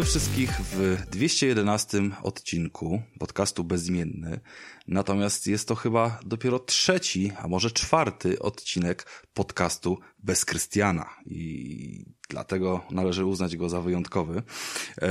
Witamy wszystkich w 211 odcinku podcastu Bezimienny. Natomiast jest to chyba dopiero trzeci, a może czwarty odcinek podcastu bez Krystiana i dlatego należy uznać go za wyjątkowy. E,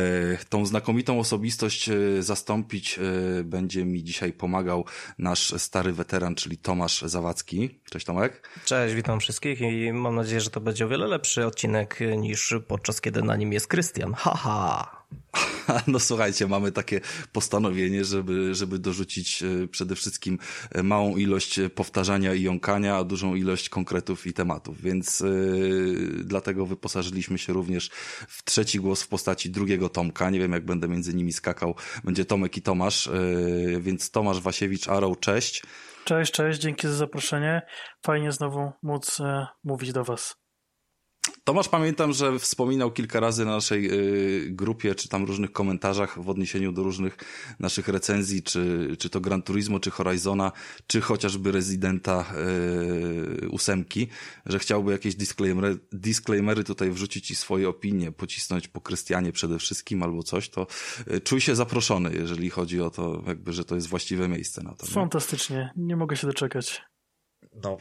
tą znakomitą osobistość e, zastąpić e, będzie mi dzisiaj pomagał nasz stary weteran, czyli Tomasz Zawadzki. Cześć Tomek. Cześć, witam wszystkich i mam nadzieję, że to będzie o wiele lepszy odcinek niż podczas kiedy na nim jest Krystian. Haha! No słuchajcie, mamy takie postanowienie, żeby, żeby dorzucić e, przede wszystkim e, małą ilość powtarzania i jąkania, a dużą ilość konkretów i tematów, więc yy, dlatego wyposażyliśmy się również w trzeci głos w postaci drugiego Tomka. Nie wiem, jak będę między nimi skakał. Będzie Tomek i Tomasz, yy, więc Tomasz Wasiewicz, Arrow, cześć. Cześć, cześć, dzięki za zaproszenie. Fajnie znowu móc e, mówić do Was. Tomasz pamiętam, że wspominał kilka razy na naszej y, grupie, czy tam różnych komentarzach w odniesieniu do różnych naszych recenzji, czy, czy to Gran Turismo, czy Horizona, czy chociażby Residenta y, ósemki, że chciałby jakieś disclaimery, disclaimery tutaj wrzucić i swoje opinie pocisnąć po Krystianie przede wszystkim albo coś, to y, czuj się zaproszony, jeżeli chodzi o to, jakby, że to jest właściwe miejsce na to. Nie? Fantastycznie, nie mogę się doczekać. No.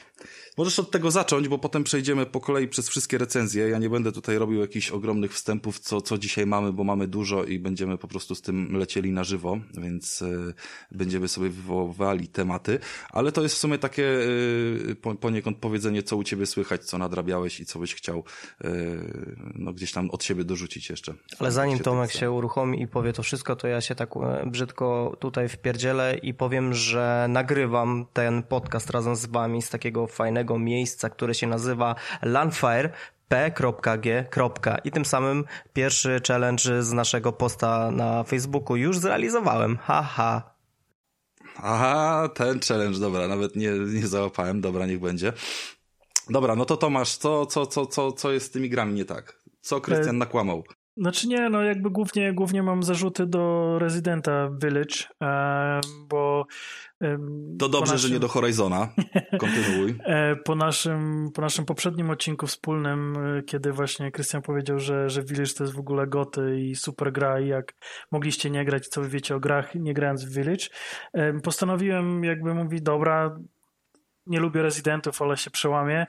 Możesz od tego zacząć, bo potem przejdziemy po kolei przez wszystkie recenzje. Ja nie będę tutaj robił jakichś ogromnych wstępów, co, co dzisiaj mamy, bo mamy dużo i będziemy po prostu z tym lecieli na żywo, więc y, będziemy sobie wywoływali tematy. Ale to jest w sumie takie y, po, poniekąd powiedzenie, co u ciebie słychać, co nadrabiałeś i co byś chciał y, no, gdzieś tam od siebie dorzucić jeszcze. Ale zanim Tomek się uruchomi i powie to wszystko, to ja się tak brzydko tutaj wpierdzielę i powiem, że nagrywam ten podcast razem z wami z takiego fajnego miejsca, które się nazywa Landfire p.g. I tym samym pierwszy challenge z naszego posta na Facebooku już zrealizowałem. Haha. Aha, ten challenge, dobra, nawet nie, nie załapałem, dobra, niech będzie. Dobra, no to Tomasz, co, co, co, co, co jest z tymi grami nie tak? Co Krystian e, nakłamał? Znaczy nie, no jakby głównie, głównie mam zarzuty do Residenta Village, e, bo to dobrze, naszym... że nie do Horizona. Kontynuuj. E, po naszym, po naszym poprzednim odcinku wspólnym, e, kiedy właśnie Krystian powiedział, że, że Village to jest w ogóle goty i super gra i jak mogliście nie grać, co wy wiecie o grach, nie grając w Village, postanowiłem jakby mówić, dobra, nie lubię rezydentów, ale się przełamię.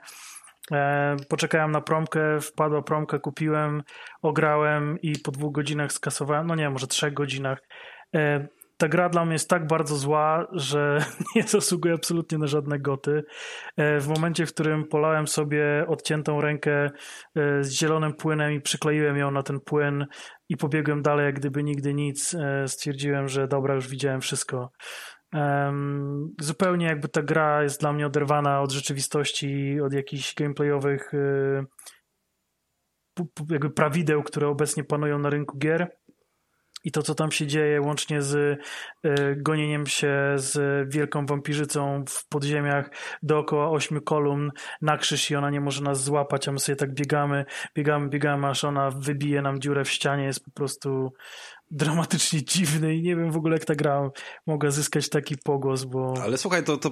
E, poczekałem na promkę, wpadła promkę, kupiłem, ograłem i po dwóch godzinach skasowałem, no nie, może trzech godzinach ta gra dla mnie jest tak bardzo zła, że nie zasługuje absolutnie na żadne goty. E, w momencie, w którym polałem sobie odciętą rękę e, z zielonym płynem i przykleiłem ją na ten płyn i pobiegłem dalej, jak gdyby nigdy nic, e, stwierdziłem, że dobra, już widziałem wszystko. zupełnie jakby ta gra jest dla mnie oderwana od rzeczywistości, od jakichś gameplayowych jakby prawideł, które obecnie panują na rynku gier i to, co tam się dzieje, łącznie z y, gonieniem się z wielką wampirzycą w podziemiach dookoła ośmiu kolumn na krzyż i ona nie może nas złapać, a my sobie tak biegamy, biegamy, biegamy, aż ona wybije nam dziurę w ścianie, jest po prostu dramatycznie dziwny i nie wiem w ogóle jak ta gra mogła zyskać taki pogłos, bo... Ale słuchaj, to, to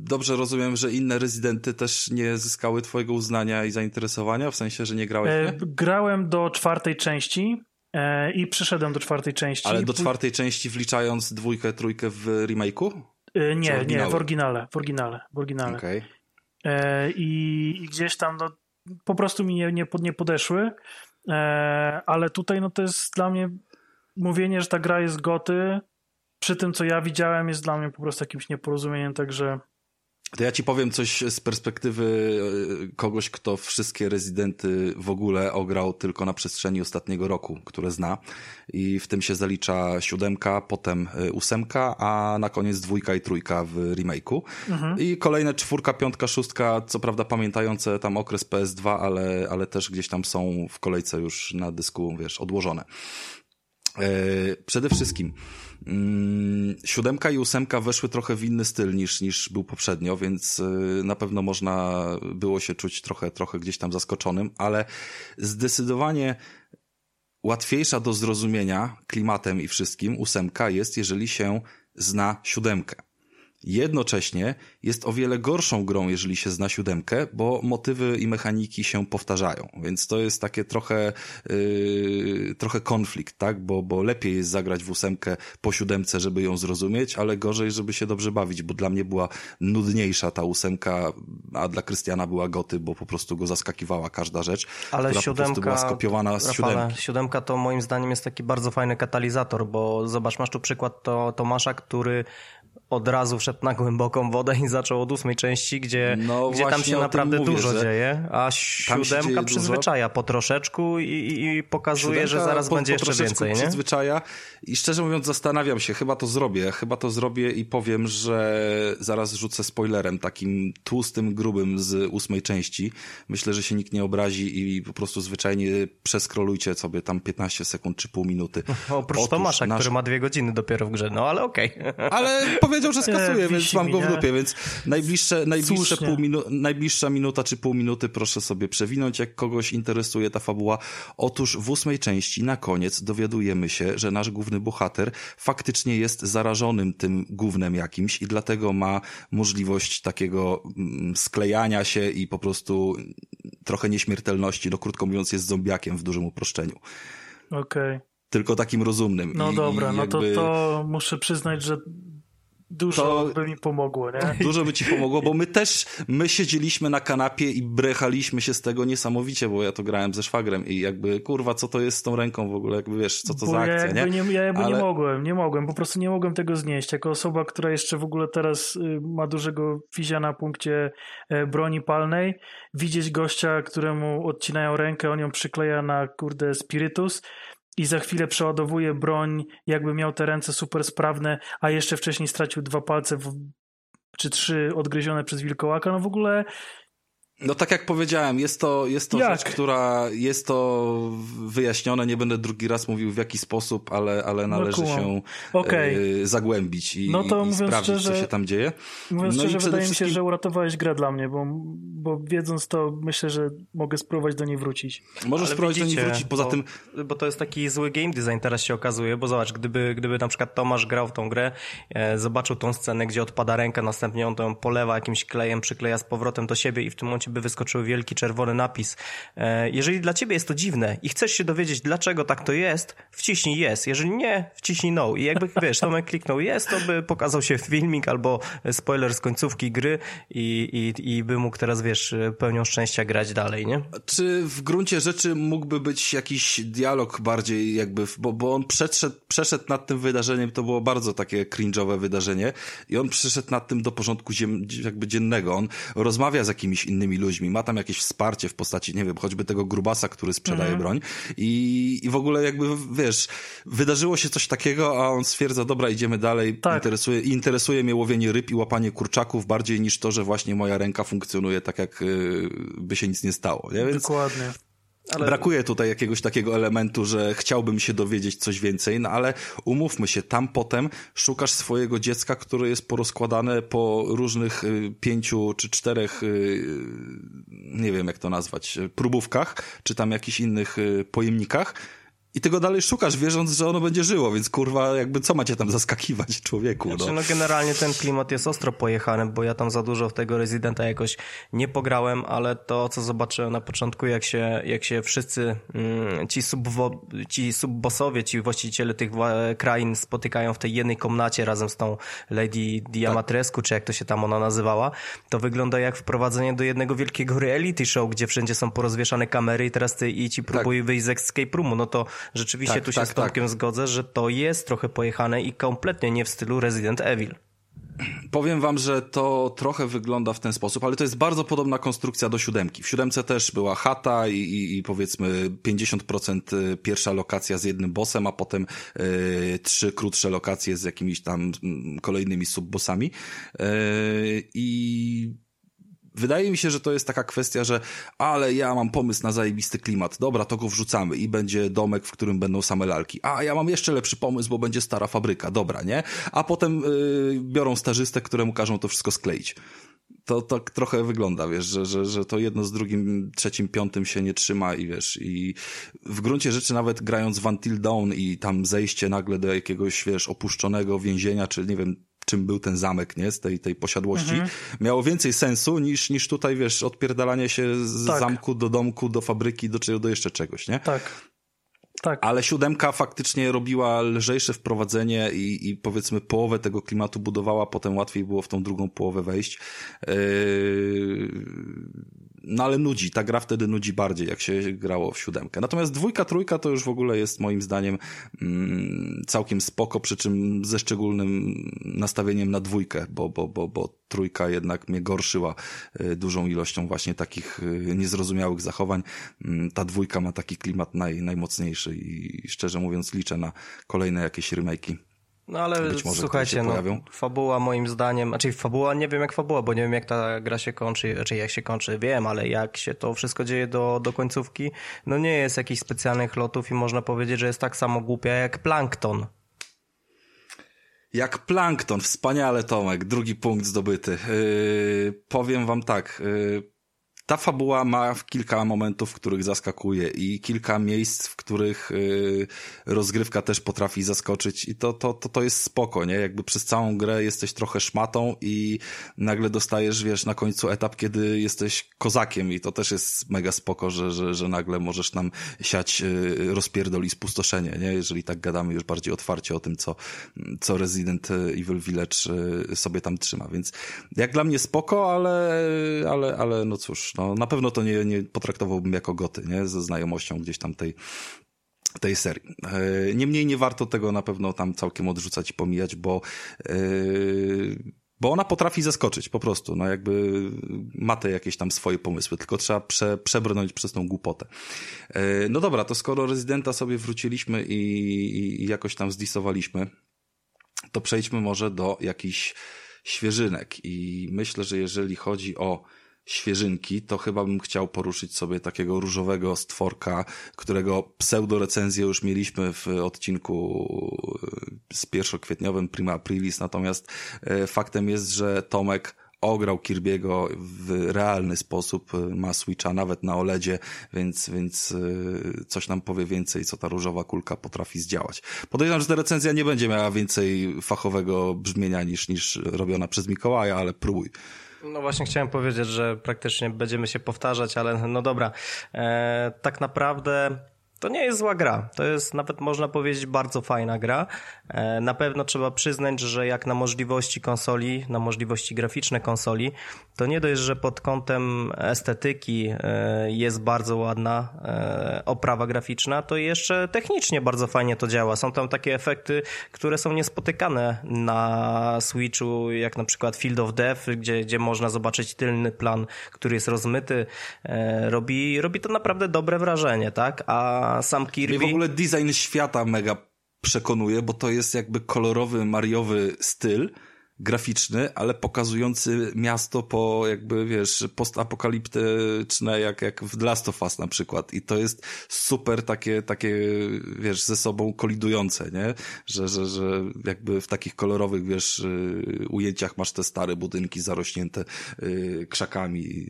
dobrze rozumiem, że inne rezydenty też nie zyskały twojego uznania i zainteresowania, w sensie, że nie grałeś? E, grałem do czwartej części, E, I przyszedłem do czwartej części. Ale do czwartej części wliczając dwójkę, trójkę w remake'u? E, nie, nie, w oryginale. W oryginale. W oryginale. Okay. E, I, I, gdzieś tam no, po prostu mi nie, nie, nie podeszły. Ale tutaj no, to jest dla mnie mówienie, że ta gra jest goty, przy tym co ja widziałem jest dla mnie po prostu jakimś nieporozumieniem, także to ja ci powiem coś z perspektywy e, kogoś, kto wszystkie rezydenty w ogóle ograł tylko na przestrzeni ostatniego roku, które zna. I w tym się zalicza siódemka, potem e, ósemka, a na koniec dwójka i trójka w remake'u. Mhm. I kolejne czwórka, piątka, szóstka, co prawda pamiętające tam okres PS2, ale, ale też gdzieś tam są w kolejce już na dysku, wiesz, odłożone. E, przede wszystkim mm, siódemka i ósemka weszły trochę w inny styl niż, niż był poprzednio, więc e, na pewno można było się czuć trochę, trochę gdzieś tam zaskoczonym, ale zdecydowanie łatwiejsza do zrozumienia klimatem i wszystkim ósemka jest, jeżeli się zna siódemkę. Jednocześnie jest o wiele gorszą grą, jeżeli się zna siódemkę, bo motywy i mechaniki się powtarzają, więc to jest takie trochę, yy, trochę konflikt, tak? Bo, bo lepiej jest zagrać w ósemkę po siódemce, żeby ją zrozumieć, ale gorzej, żeby się dobrze bawić, bo dla mnie była nudniejsza ta ósemka, a dla Krystiana była goty, bo po prostu go zaskakiwała każda rzecz, ale która siódemka, po prostu była skopiowana z Rafale, siódemki. Siódemka to moim zdaniem jest taki bardzo fajny katalizator, bo zobacz, masz tu przykład to Tomasza, który od razu wszedł na głęboką wodę i zaczął od ósmej części, gdzie, No gdzie tam się naprawdę mówię, dużo że dzieje, a się dzieje siódemka dużo. przyzwyczaja po troszeczku i, i, pokazuje, że Siódemka zaraz po- będzie jeszcze więcej, nie? przyzwyczaja i szczerze mówiąc zastanawiam się, chyba to zrobię, chyba to zrobię i powiem, że zaraz rzucę spoilerem takim tłustym, grubym z ósmej części. Myślę, że się nikt nie obrazi i po prostu zwyczajnie przeskrolujcie sobie tam 15 sekund czy pół minuty. Oprócz Otóż Tomasza, nasz- który ma dwie godziny dopiero w grze, no ale okej. Ale powiedział, że skasuje, E, więc wisi mam go w dupie, więc najbliższe, najbliższe pół minu- najbliższa minuta czy pół minuty proszę sobie przewinąć, jak kogoś interesuje ta fabuła. Otóż w ósmej części na koniec dowiadujemy się, że nasz główny bohater faktycznie jest zarażonym tym gównem jakimś i dlatego ma możliwość takiego mm, sklejania się i po prostu trochę nieśmiertelności. No krótko mówiąc jest zombiakiem w dużym uproszczeniu. Okej. Tylko takim rozumnym. No I, dobra, i no to, jakby- to muszę przyznać, że dużo To- by mi pomogło, nie? Dużo by ci pomogło, bo my też, my siedzieliśmy na kanapie i brechaliśmy się z tego niesamowicie, bo ja to grałem ze szwagrem i jakby, kurwa, co to jest z tą ręką w ogóle, jakby wiesz, co to Bo za ja akcja, nie? nie? Ja jakby Ale- nie mogłem, nie mogłem, po prostu nie mogłem tego znieść. Jako osoba, która jeszcze w ogóle teraz y, ma dużego fizia na punkcie e, broni palnej, widzieć gościa, któremu odcinają rękę, on ją przykleja na, kurde, spirytus i za chwilę przeładowuje broń, jakby miał te ręce super sprawne, a jeszcze wcześniej stracił dwa palce w, czy trzy odgryzione przez wilkołaka, no w ogóle No tak jak powiedziałem, jest to, jest to Jak? rzecz, która jest to wyjaśnione, nie będę drugi raz mówił w jaki sposób, ale, ale No należy kumam. się Okej. e, zagłębić i, No to i mówiąc sprawdzić, co szczerze, się tam dzieje. Mówiąc No szczerze, wydaje mi się, wszystkim- że uratowałeś grę dla mnie, bo, bo wiedząc to, myślę, że mogę spróbować do niej wrócić. Możesz Ale spróbować do niej widzicie, wrócić, poza bo, tym Bo to jest taki zły game design teraz się okazuje, bo zobacz, gdyby, gdyby na przykład Tomasz grał w tą grę, e, zobaczył tą scenę, gdzie odpada ręka, następnie on to ją polewa jakimś klejem, przykleja z powrotem do siebie i w tym momencie by wyskoczył wielki czerwony napis. E, jeżeli dla ciebie jest to dziwne i chcesz się dowiedzieć, dlaczego tak to jest, wciśnij yes. Jeżeli nie, wciśnij no. I jakby, wiesz, Tomek kliknął yes, to by pokazał się filmik albo spoiler z końcówki gry i, i, i by mógł teraz, wiesz, pełnią szczęścia grać dalej, nie? Czy w gruncie rzeczy mógłby być jakiś dialog bardziej jakby, bo, bo on przeszedł, przeszedł nad tym wydarzeniem, to było bardzo takie cringe'owe wydarzenie i on przeszedł nad tym do porządku jakby dziennego. On rozmawia z jakimiś innymi ludźmi, ma tam jakieś wsparcie w postaci, nie wiem, choćby tego grubasa, który sprzedaje broń i, i w ogóle jakby, wiesz, wydarzyło się coś takiego, a on stwierdza, dobra, idziemy dalej, Tak. interesuje, interesuje mnie łowienie ryb i łapanie kurczaków bardziej niż to, że właśnie moja ręka funkcjonuje tak, jak y, by się nic nie stało, nie? Więc Dokładnie. Ale- Brakuje tutaj jakiegoś takiego elementu, że chciałbym się dowiedzieć coś więcej, no ale umówmy się, tam potem szukasz swojego dziecka, które jest porozkładane po różnych y, pięciu czy czterech, y, nie wiem jak to nazwać, y, próbówkach, czy tam jakichś innych pojemnikach. I tego dalej szukasz, wierząc, że ono będzie żyło, więc kurwa, jakby co macie tam zaskakiwać człowieku, Znaczy, no. no generalnie ten klimat jest ostro pojechany, bo ja tam za dużo w tego Residenta jakoś nie pograłem, ale to, co zobaczyłem na początku, jak się, jak się wszyscy mm, ci, subwo, ci subbossowie, ci właściciele tych krain spotykają w tej jednej komnacie razem z tą Lady Diamatrescu, czy jak to się tam ona nazywała, to wygląda jak wprowadzenie do jednego wielkiego reality show, gdzie wszędzie są porozwieszane kamery i teraz ty i ci próbuj wyjść z escape roomu, no to rzeczywiście Tak, tu się tak, z Tomkiem zgodzę, że to jest trochę pojechane i kompletnie nie w stylu Resident Evil. Powiem wam, że to trochę wygląda w ten sposób, ale to jest bardzo podobna konstrukcja do siódemki. W siódemce też była chata i, i, i powiedzmy 50% pierwsza lokacja z jednym bossem, a potem e, trzy krótsze lokacje z jakimiś tam mm, kolejnymi subbossami. E, I Wydaje mi się, że to jest taka kwestia, że ale ja mam pomysł na zajebisty klimat, dobra, to go wrzucamy i będzie domek, w którym będą same lalki. A ja mam jeszcze lepszy pomysł, bo będzie stara fabryka, dobra, nie? A potem yy, biorą stażystę, któremu każą to wszystko skleić. To tak trochę wygląda, wiesz, że, że, że to jedno z drugim, trzecim, piątym się nie trzyma i wiesz, i w gruncie rzeczy nawet grając w Until Dawn i tam zejście nagle do jakiegoś, wiesz, opuszczonego więzienia, czy nie wiem, czym był ten zamek, nie, z tej, tej posiadłości, Mhm. miało więcej sensu niż, niż tutaj, wiesz, odpierdalanie się z Tak. zamku do domku, do fabryki, do, do jeszcze czegoś, nie? Tak. Tak. Ale siódemka faktycznie robiła lżejsze wprowadzenie i, i powiedzmy połowę tego klimatu budowała, potem łatwiej było w tą drugą połowę wejść. Yy... No ale nudzi, ta gra wtedy nudzi bardziej, jak się grało w siódemkę. Natomiast dwójka, trójka to już w ogóle jest moim zdaniem mm, całkiem spoko, przy czym ze szczególnym nastawieniem na dwójkę, bo, bo, bo, bo trójka jednak mnie gorszyła y, dużą ilością właśnie takich y, niezrozumiałych zachowań. Mm, Ta dwójka ma taki klimat naj, najmocniejszy i szczerze mówiąc liczę na kolejne jakieś remake'i. No ale Być może słuchajcie, no, fabuła moim zdaniem, znaczy fabuła, nie wiem jak fabuła, bo nie wiem jak ta gra się kończy, znaczy jak się kończy, wiem, ale jak się to wszystko dzieje do, do końcówki, no nie jest jakichś specjalnych lotów i można powiedzieć, że jest tak samo głupia jak Plankton. Jak plankton, wspaniale Tomek, drugi punkt zdobyty. Yy, powiem wam tak, yy, ta fabuła ma kilka momentów, w których zaskakuje i kilka miejsc, w których yy, rozgrywka też potrafi zaskoczyć i to, to, to, to jest spoko, nie? Jakby przez całą grę jesteś trochę szmatą i nagle dostajesz, wiesz, na końcu etap, kiedy jesteś kozakiem i to też jest mega spoko, że, że, że nagle możesz nam siać yy, rozpierdol i spustoszenie, nie? Jeżeli tak gadamy już bardziej otwarcie o tym, co, co Resident Evil Village yy, sobie tam trzyma, więc jak dla mnie spoko, ale, ale, ale no cóż, no na pewno to nie, nie potraktowałbym jako goty, nie? Ze znajomością gdzieś tam tej, tej serii. E, Niemniej nie warto tego na pewno tam całkiem odrzucać i pomijać, bo e, bo ona potrafi zaskoczyć po prostu, no jakby ma te jakieś tam swoje pomysły, tylko trzeba prze, przebrnąć przez tą głupotę. E, No dobra, to skoro Rezydenta sobie wróciliśmy i, i, i jakoś tam zdisowaliśmy, to przejdźmy może do jakichś świeżynek i myślę, że jeżeli chodzi o świeżynki, to chyba bym chciał poruszyć sobie takiego różowego stworka, którego pseudorecenzję już mieliśmy w odcinku z pierwszokwietniowym Prima Aprilis, natomiast e, faktem jest, że Tomek ograł Kirby'ego w realny sposób, e, ma Switcha nawet na OLEDzie, więc, więc e, coś nam powie więcej, co ta różowa kulka potrafi zdziałać. Podejrzewam, że ta recenzja nie będzie miała więcej fachowego brzmienia niż, niż robiona przez Mikołaja, ale próbuj. No właśnie chciałem powiedzieć, że praktycznie będziemy się powtarzać, ale no dobra. E, tak naprawdę to nie jest zła gra. To jest nawet można powiedzieć bardzo fajna gra. E, na pewno trzeba przyznać, że jak na możliwości konsoli, na możliwości graficzne konsoli, to nie dość, że pod kątem estetyki e, jest bardzo ładna e, oprawa graficzna, to jeszcze technicznie bardzo fajnie to działa. Są tam takie efekty, które są niespotykane na Switchu, jak na przykład Field of Death, gdzie, gdzie można zobaczyć tylny plan, który jest rozmyty. Robi, robi to naprawdę dobre wrażenie, tak? A sam Kirby... Mnie w ogóle design świata mega przekonuje, bo to jest jakby kolorowy, mariowy styl graficzny, ale pokazujący miasto po jakby, wiesz, postapokaliptyczne, jak, jak w The Last of Us na przykład. I to jest super takie, takie, wiesz, ze sobą kolidujące, nie? Że, że, że jakby w takich kolorowych, wiesz, y, ujęciach masz te stare budynki zarośnięte y, krzakami.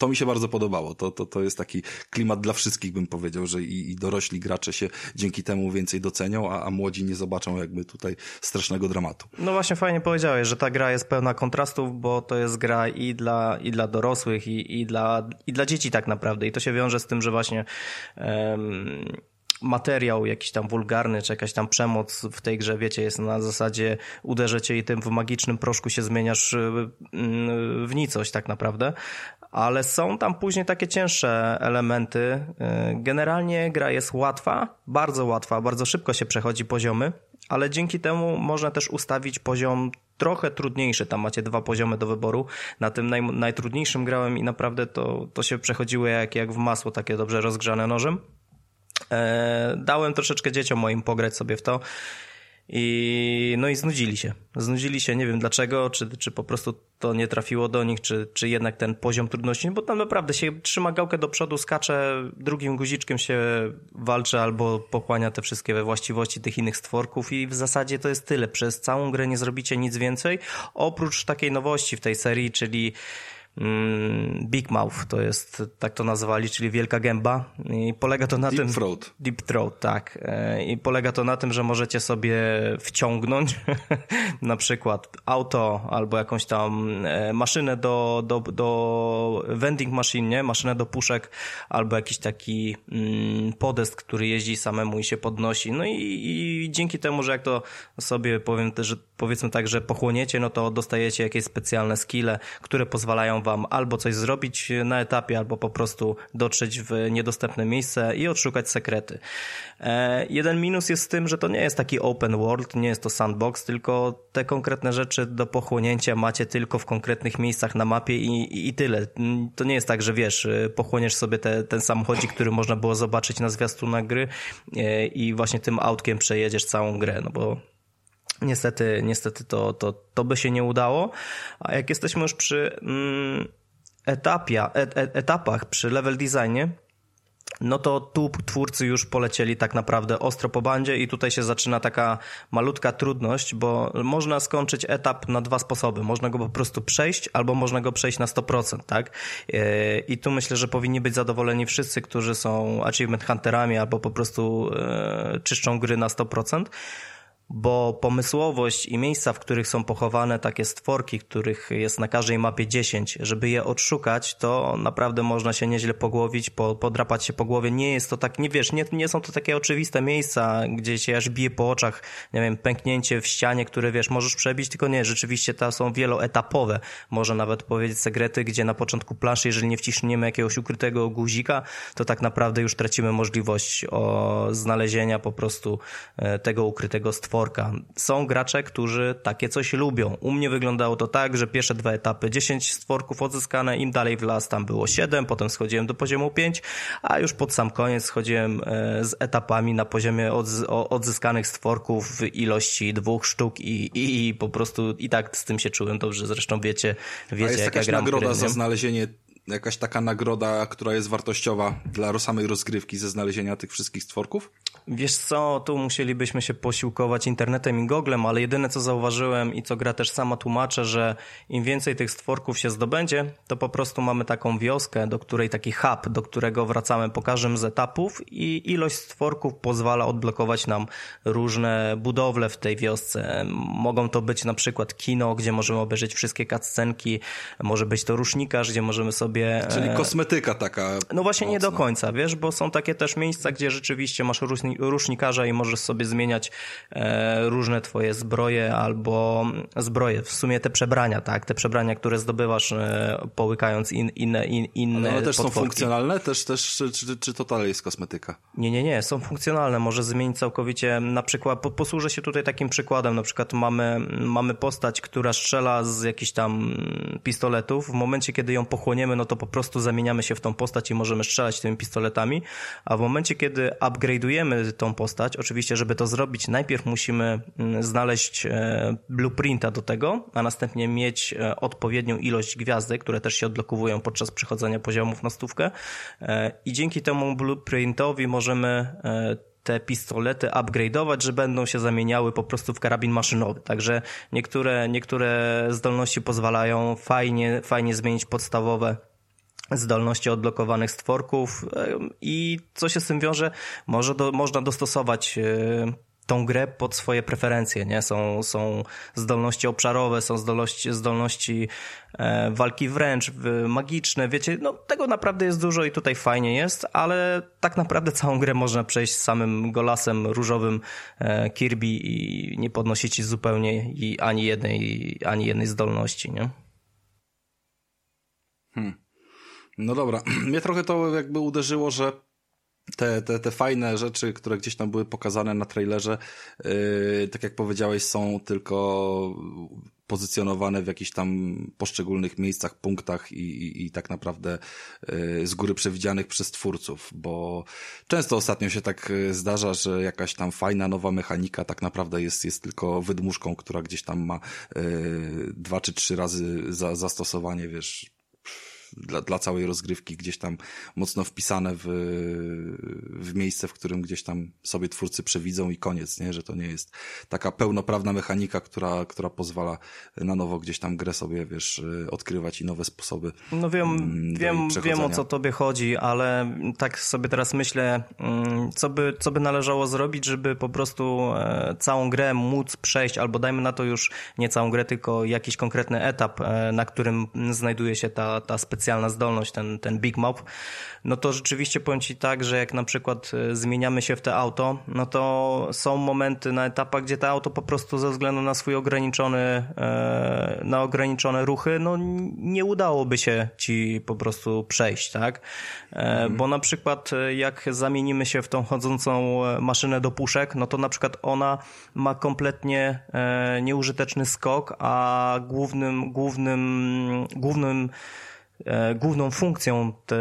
To mi się bardzo podobało. To, to, to jest taki klimat dla wszystkich, bym powiedział, że i, i dorośli gracze się dzięki temu więcej docenią, a, a młodzi nie zobaczą jakby tutaj strasznego dramatu. No właśnie fajnie powiedziałeś, że ta gra jest pełna kontrastów, bo to jest gra i dla, i dla dorosłych, i, i, dla, i dla dzieci tak naprawdę. I to się wiąże z tym, że właśnie em, materiał jakiś tam wulgarny, czy jakaś tam przemoc w tej grze, wiecie, jest na zasadzie uderzę cię i tym w magicznym proszku się zmieniasz y, y, w nicość tak naprawdę. Ale są tam później takie cięższe elementy. Y, Generalnie gra jest łatwa, bardzo łatwa, bardzo szybko się przechodzi poziomy, ale dzięki temu można też ustawić poziom trochę trudniejszy. Tam macie dwa poziomy do wyboru. Na tym naj, najtrudniejszym grałem i naprawdę to, to się przechodziło jak, jak w masło, takie dobrze rozgrzane nożem. E, dałem troszeczkę dzieciom moim pograć sobie w to. I, no i znudzili się. Znudzili się, nie wiem dlaczego, czy, czy po prostu to nie trafiło do nich, czy, czy jednak ten poziom trudności, bo tam naprawdę się trzyma gałkę do przodu, skacze, drugim guziczkiem się walczy albo pochłania te wszystkie właściwości tych innych stworków i w zasadzie to jest tyle. Przez całą grę nie zrobicie nic więcej, oprócz takiej nowości w tej serii, czyli Big Mouth, to jest, tak to nazwali, czyli wielka gęba i polega to na deep tym... Throat. Deep Throat, tak. E, I polega to na tym, że możecie sobie wciągnąć na przykład auto albo jakąś tam e, maszynę do, do, do vending machine, nie? maszynę do puszek albo jakiś taki mm, podest, który jeździ samemu i się podnosi. No i, i dzięki temu, że jak to sobie powiem, że powiedzmy tak, że pochłoniecie, no to dostajecie jakieś specjalne skille, które pozwalają wam albo coś zrobić na etapie, albo po prostu dotrzeć w niedostępne miejsce i odszukać sekrety. E, jeden minus jest z tym, że to nie jest taki open world, nie jest to sandbox, tylko te konkretne rzeczy do pochłonięcia macie tylko w konkretnych miejscach na mapie i, i tyle. To nie jest tak, że wiesz, pochłoniesz sobie te, ten samochodzik, który można było zobaczyć na zwiastunach gry e, i właśnie tym autkiem przejedziesz całą grę, no bo Niestety, niestety to, to, to by się nie udało. A jak jesteśmy już przy mm, etapie, et, et, etapach, przy level designie, no to tu twórcy już polecieli tak naprawdę ostro po bandzie i tutaj się zaczyna taka malutka trudność, bo można skończyć etap na dwa sposoby. Można go po prostu przejść, albo można go przejść na 100%, tak? I tu myślę, że powinni być zadowoleni wszyscy, którzy są achievement hunterami albo po prostu e, czyszczą gry na 100% bo pomysłowość i miejsca, w których są pochowane takie stworki, których jest na każdej mapie 10, żeby je odszukać, to naprawdę można się nieźle pogłowić, po, podrapać się po głowie. Nie jest to tak, nie wiesz, nie, nie są to takie oczywiste miejsca, gdzie się aż bije po oczach, nie wiem, pęknięcie w ścianie, które wiesz, możesz przebić, tylko nie, rzeczywiście te są wieloetapowe. Może nawet powiedzieć sekrety, gdzie na początku planszy, jeżeli nie wciśniemy jakiegoś ukrytego guzika, to tak naprawdę już tracimy możliwość o znalezienia po prostu e, tego ukrytego stworka są gracze, którzy takie coś lubią. U mnie wyglądało to tak, że pierwsze dwa etapy 10 stworków odzyskane, im dalej w las tam było 7, potem schodziłem do poziomu 5, a już pod sam koniec schodziłem e, z etapami na poziomie odzyskanych stworków w ilości dwóch sztuk i, i, i po prostu i tak z tym się czułem dobrze. Zresztą wiecie, wiecie a jest jaka jakaś gram nagroda za znalezienie jakaś taka nagroda, która jest wartościowa dla samej rozgrywki ze znalezienia tych wszystkich stworków? Wiesz co, tu musielibyśmy się posiłkować internetem i goglem, ale jedyne co zauważyłem i co gra też sama tłumaczę, że im więcej tych stworków się zdobędzie, to po prostu mamy taką wioskę, do której taki hub, do którego wracamy po każdym z etapów i ilość stworków pozwala odblokować nam różne budowle w tej wiosce. Mogą to być na przykład kino, gdzie możemy obejrzeć wszystkie cutscenki, może być to rusznikarz, gdzie możemy sobie... Czyli e, kosmetyka taka. No właśnie mocno. nie do końca, wiesz, bo są takie też miejsca, gdzie rzeczywiście masz rusznikarza i możesz sobie zmieniać e, różne twoje zbroje albo zbroje, w sumie te przebrania, tak, te przebrania, które zdobywasz e, połykając in, inne, in, inne Ale one też potworki. są funkcjonalne? Też, też, czy, czy, czy to dalej jest kosmetyka? Nie, nie, nie, są funkcjonalne, może zmienić całkowicie, na przykład, posłużę się tutaj takim przykładem, na przykład mamy, mamy postać, która strzela z jakichś tam pistoletów, w momencie, kiedy ją pochłoniemy, no to po prostu zamieniamy się w tą postać i możemy strzelać tymi pistoletami, a w momencie, kiedy upgrade'ujemy tą postać, oczywiście, żeby to zrobić, najpierw musimy mm, znaleźć e, blueprinta do tego, a następnie mieć e, odpowiednią ilość gwiazdek, które też się odblokowują podczas przechodzenia poziomów na stówkę e, i dzięki temu blueprintowi możemy te pistolety upgrade'ować, że będą się zamieniały po prostu w karabin maszynowy. Także niektóre, niektóre zdolności pozwalają fajnie, fajnie zmienić podstawowe zdolności odblokowanych stworków i co się z tym wiąże, może do, można dostosować e, tą grę pod swoje preferencje, nie? Są, są zdolności obszarowe, są zdolności, zdolności e, walki wręcz, magiczne, wiecie, no tego naprawdę jest dużo i tutaj fajnie jest, ale tak naprawdę całą grę można przejść z samym golasem różowym e, Kirby i nie podnosić zupełnie i ani jednej, ani jednej zdolności, nie? Hmm. No dobra, mnie trochę to jakby uderzyło, że te, te, te fajne rzeczy, które gdzieś tam były pokazane na trailerze, yy, tak jak powiedziałeś, są tylko pozycjonowane w jakichś tam poszczególnych miejscach, punktach i, i, i tak naprawdę yy, z góry przewidzianych przez twórców, bo często ostatnio się tak yy, zdarza, że jakaś tam fajna nowa mechanika tak naprawdę jest, jest tylko wydmuszką, która gdzieś tam ma yy, dwa czy trzy razy za, zastosowanie, wiesz, dla, dla całej rozgrywki gdzieś tam mocno wpisane w, w miejsce, w którym gdzieś tam sobie twórcy przewidzą i koniec, nie? Że to nie jest taka pełnoprawna mechanika, która, która pozwala na nowo gdzieś tam grę sobie, wiesz, odkrywać i nowe sposoby. No wiem, mm, wiem, wiem o co tobie chodzi, ale tak sobie teraz myślę, mm, co by, co by należało zrobić, żeby po prostu e, całą grę móc przejść, albo dajmy na to już nie całą grę, tylko jakiś konkretny etap, e, na którym znajduje się ta, ta specjalna zdolność, ten, ten Big Mop, no to rzeczywiście powiem Ci tak, że jak na przykład e, zmieniamy się w te auto, no to są momenty na etapach, gdzie to auto po prostu ze względu na swój ograniczony, na ograniczone ruchy, no nie udałoby się Ci po prostu przejść, tak? Mhm. Bo na przykład jak zamienimy się w tą chodzącą maszynę do puszek, no to na przykład ona ma kompletnie e, nieużyteczny skok, a głównym, głównym, głównym, e, główną funkcją te,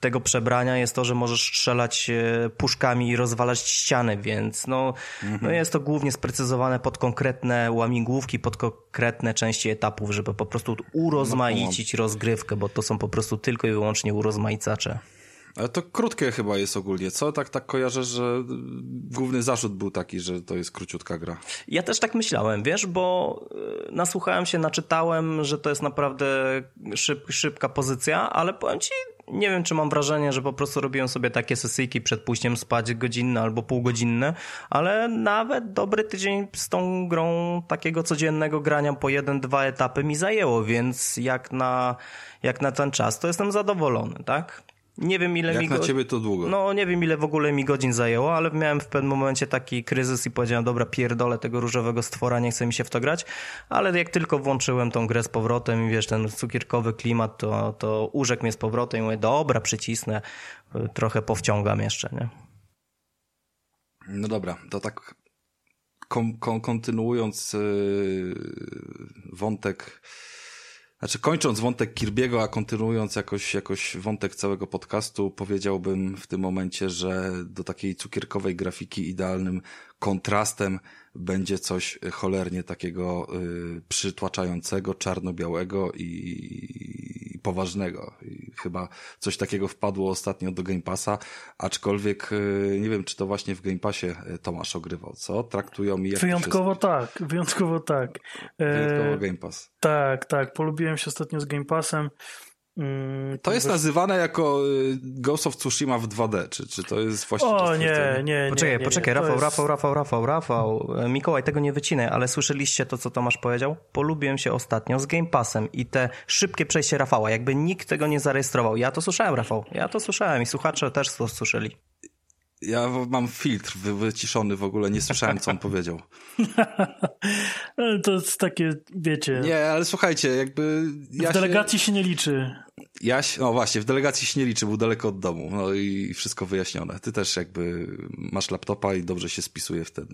tego przebrania jest to, że możesz strzelać e, puszkami i rozwalać ściany, więc no, mhm. no jest to głównie sprecyzowane pod konkretne łamigłówki, pod konkretne części etapów, żeby po prostu urozmaicić no, rozgrywkę, bo to są po prostu tylko i wyłącznie urozmaicacze. Ale to krótkie chyba jest ogólnie, co? Tak, tak kojarzę, że główny zarzut był taki, że to jest króciutka gra. Ja też tak myślałem, wiesz, bo y, nasłuchałem się, naczytałem, że to jest naprawdę szyb, szybka pozycja, ale powiem ci, nie wiem, czy mam wrażenie, że po prostu robiłem sobie takie sesyjki przed pójściem spać godzinne albo półgodzinne, ale nawet dobry tydzień z tą grą takiego codziennego grania po jeden, dwa etapy mi zajęło, więc jak na, jak na ten czas to jestem zadowolony, tak? Nie wiem ile Jak mi na ciebie to długo. No nie wiem ile w ogóle mi godzin zajęło, ale miałem w pewnym momencie taki kryzys i powiedziałem, dobra, pierdolę tego różowego stwora, nie chce mi się w to grać, ale jak tylko włączyłem tą grę z powrotem i wiesz, ten cukierkowy klimat, to, to urzekł mnie z powrotem i mówię, dobra, przycisnę, trochę powciągam jeszcze, nie? No dobra, to tak kon kon kontynuując yy, wątek znaczy, kończąc wątek Kirbiego, a kontynuując jakoś, jakoś wątek całego podcastu, powiedziałbym w tym momencie, że do takiej cukierkowej grafiki idealnym kontrastem będzie coś cholernie takiego y, przytłaczającego, czarno-białego i, i poważnego. I chyba coś takiego wpadło ostatnio do Game Passa, aczkolwiek y, nie wiem, czy to właśnie w Game Passie y, Tomasz ogrywał, co? Traktują mi Wyjątkowo tak, wyjątkowo tak. Wyjątkowo e, Game Pass. Tak, tak. Polubiłem się ostatnio z Game Passem. Mm, to jest nazywane jako y, Ghost of Tsushima w 2D, czy, czy to jest właściwie... O nie, nie, nie. Poczekaj, nie, poczekaj, nie, Rafał, jest... Rafał, Rafał, Rafał, Rafał. E, Mikołaj, tego nie wycinaj, ale słyszeliście to, co Tomasz powiedział? Polubiłem się ostatnio z Game Passem i te szybkie przejście Rafała, jakby nikt tego nie zarejestrował. Ja to słyszałem, Rafał, ja to słyszałem i słuchacze też to słyszeli. Ja mam filtr wyciszony w ogóle, nie słyszałem, co on powiedział. to jest takie, wiecie... Nie, ale słuchajcie, jakby... Ja w delegacji się... się nie liczy. Ja, no właśnie, w delegacji się nie liczy, był daleko od domu, no i wszystko wyjaśnione. Ty też jakby masz laptopa i dobrze się spisuje w ten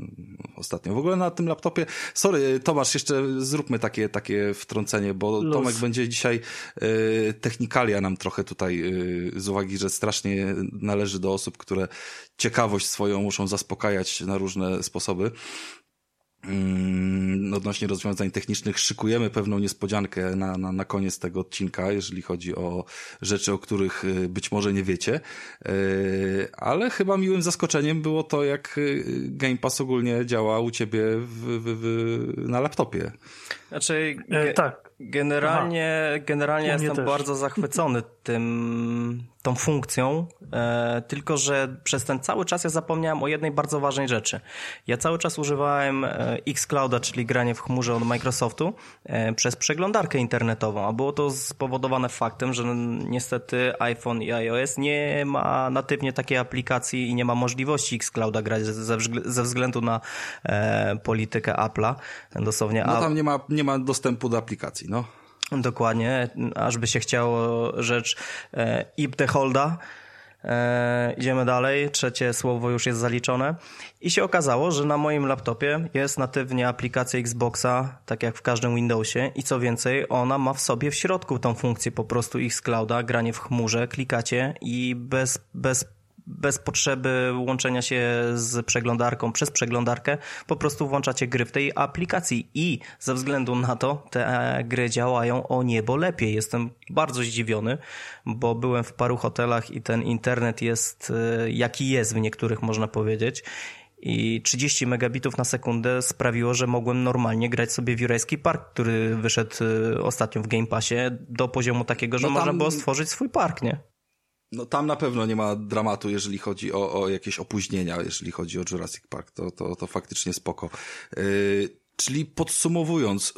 ostatnio. W ogóle na tym laptopie, sorry Tomasz, jeszcze zróbmy takie, takie wtrącenie, bo Luz. Tomek będzie dzisiaj y, technikalia nam trochę tutaj y, z uwagi, że strasznie należy do osób, które ciekawość swoją muszą zaspokajać na różne sposoby. Mm, odnośnie rozwiązań technicznych szykujemy pewną niespodziankę na, na, na koniec tego odcinka, jeżeli chodzi o rzeczy, o których y, być może nie wiecie, y, ale chyba miłym zaskoczeniem było to, jak y, Game Pass ogólnie działa u ciebie w, w, w, na laptopie. Znaczy, e, tak. Generalnie, generalnie jestem też. bardzo zachwycony tym, tą funkcją, e, tylko że przez ten cały czas ja zapomniałem o jednej bardzo ważnej rzeczy. Ja cały czas używałem e, xClouda, czyli granie w chmurze od Microsoftu, e, przez przeglądarkę internetową, a było to spowodowane faktem, że niestety iPhone i iOS nie ma natywnie takiej aplikacji i nie ma możliwości xClouda grać ze, ze względu na e, politykę Apple'a. Dosłownie. No tam nie ma, nie ma dostępu do aplikacji, no. Dokładnie, aż by się chciało rzecz e, Ip Holda. E, idziemy dalej, trzecie słowo już jest zaliczone. I się okazało, że na moim laptopie jest natywnie aplikacja Xboxa, tak jak w każdym Windowsie i co więcej, ona ma w sobie w środku tą funkcję po prostu Xclouda, granie w chmurze, klikacie i bez, bez bez potrzeby łączenia się z przeglądarką przez przeglądarkę, po prostu włączacie gry w tej aplikacji i ze względu na to te gry działają o niebo lepiej. Jestem bardzo zdziwiony, bo byłem w paru hotelach i ten internet jest e, jaki jest w niektórych można powiedzieć i 30 megabitów na sekundę sprawiło, że mogłem normalnie grać sobie w Jurajski Park, który wyszedł y, ostatnio w Game Passie do poziomu takiego, że no tam... można było stworzyć swój park, nie? No tam na pewno nie ma dramatu, jeżeli chodzi o, o jakieś opóźnienia, jeżeli chodzi o Jurassic Park, to, to, to faktycznie spoko. Yy, czyli podsumowując,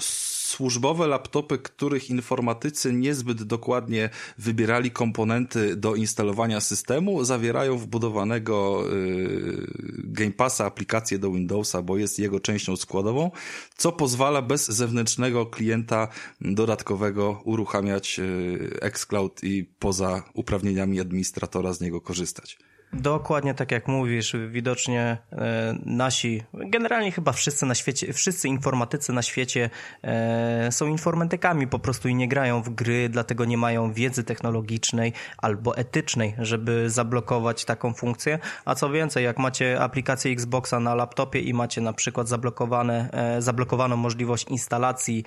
służbowe laptopy, których informatycy niezbyt dokładnie wybierali komponenty do instalowania systemu, zawierają wbudowanego yy, Game Passa aplikację do Windowsa, bo jest jego częścią składową, co pozwala bez zewnętrznego klienta dodatkowego uruchamiać yy, xCloud i poza uprawnieniami administratora z niego korzystać. Dokładnie tak jak mówisz, widocznie e, nasi, generalnie chyba wszyscy na świecie, wszyscy informatycy na świecie e, są informatykami po prostu i nie grają w gry, dlatego nie mają wiedzy technologicznej albo etycznej, żeby zablokować taką funkcję. A co więcej, jak macie aplikację Xboxa na laptopie i macie na przykład zablokowane, e, zablokowaną możliwość instalacji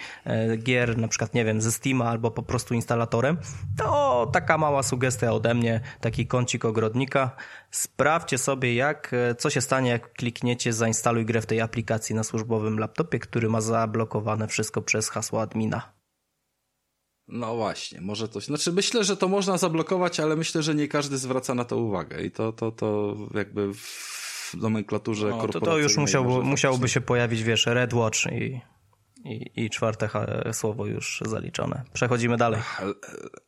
gier, na przykład nie wiem, ze Steama albo po prostu instalatorem, to taka mała sugestia ode mnie, taki kącik ogrodnika Sprawdźcie sobie, jak, e, co się stanie, jak klikniecie zainstaluj grę w tej aplikacji na służbowym laptopie, który ma zablokowane wszystko przez hasło admina. No właśnie, może to. Znaczy, myślę, że to można zablokować, ale myślę, że nie każdy zwraca na to uwagę. I to, to, to jakby w nomenklaturze no, korporacyjnej. To, to już musiałby, musiałoby się pojawić, wiesz, Red Watch i, i, i czwarte słowo już zaliczone. Przechodzimy dalej. E,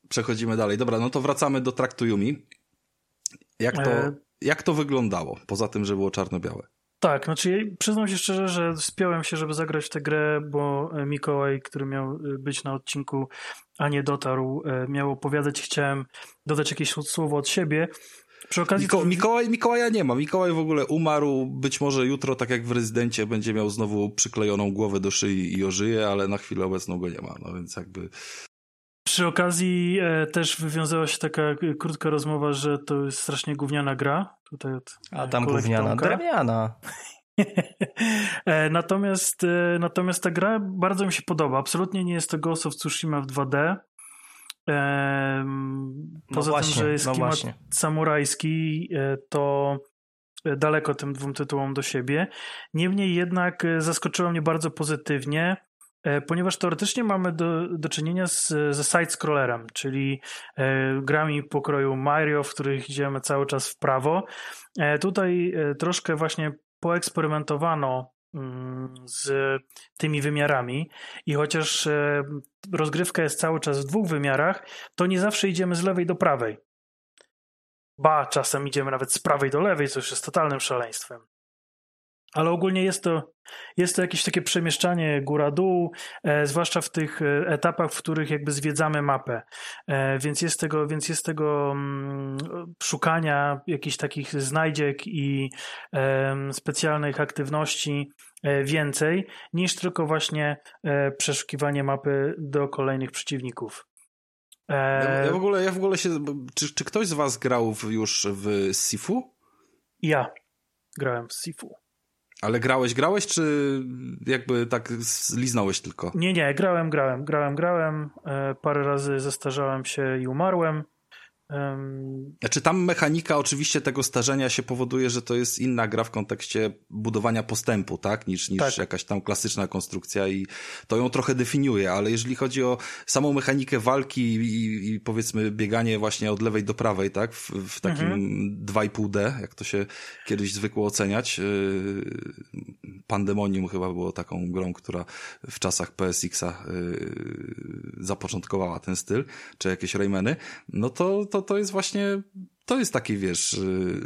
przechodzimy dalej. Dobra, no to wracamy do Traktu Yumi. Jak to, e... jak to wyglądało, poza tym, że było czarno-białe? Tak, znaczy przyznam się szczerze, że spiąłem się, żeby zagrać w tę grę, bo Mikołaj, który miał e, być na odcinku, a nie dotarł, e, miał opowiadać, chciałem dodać jakieś słowo od siebie. Przy okazji Miko Mikołaj, Mikołaja nie ma. Mikołaj w ogóle umarł. Być może jutro, tak jak w rezydencie, będzie miał znowu przyklejoną głowę do szyi i ożyje, ale na chwilę obecną go nie ma. No więc jakby przy okazji e, też wywiązała się taka krótka rozmowa, że to jest strasznie gówniana gra. Tutaj od A tam gówniana, drewniana. e, natomiast, e, natomiast ta gra bardzo mi się podoba. Absolutnie nie jest to Ghost of Tsushima w 2D. E, poza no właśnie, tym, że jest no klimat właśnie. samurajski, e, to daleko tym dwóm tytułom do siebie. Niemniej jednak e, zaskoczyło mnie bardzo pozytywnie. E, ponieważ teoretycznie mamy do, do czynienia z, ze side-scrollerem, czyli e, grami pokroju Mario, w których idziemy cały czas w prawo. E, tutaj e, troszkę właśnie poeksperymentowano mm, z tymi wymiarami i chociaż e, rozgrywka jest cały czas w dwóch wymiarach, to nie zawsze idziemy z lewej do prawej. Ba, czasem idziemy nawet z prawej do lewej, co już jest totalnym szaleństwem. Ale ogólnie jest to, jest to jakieś takie przemieszczanie góra-dół, e, zwłaszcza w tych e, etapach, w których jakby zwiedzamy mapę. E, więc jest tego, więc jest tego mm, szukania jakichś takich znajdziek i e, specjalnych aktywności e, więcej niż tylko właśnie e, przeszukiwanie mapy do kolejnych przeciwników. Ja, ja, w ogóle, ja w ogóle się. Czy, czy ktoś z Was grał w, już w Sifu? Ja grałem w Sifu. Ale grałeś, grałeś, czy jakby tak zliznąłeś tylko? Nie, nie, grałem, grałem, grałem, grałem. E, parę razy zestarzałem się i umarłem. Znaczy tam mechanika oczywiście tego starzenia się powoduje, że to jest inna gra w kontekście budowania postępu, tak? Niż, niż tak. jakaś tam klasyczna konstrukcja i to ją trochę definiuje, ale jeżeli chodzi o samą mechanikę walki i, i powiedzmy bieganie właśnie od lewej do prawej, tak? W, w takim mhm. 2,5D, jak to się kiedyś zwykło oceniać. Y, Pandemonium chyba było taką grą, która w czasach PSX-a y, zapoczątkowała ten styl, czy jakieś Raymany, no to, to to jest właśnie to jest takie, wiesz, y,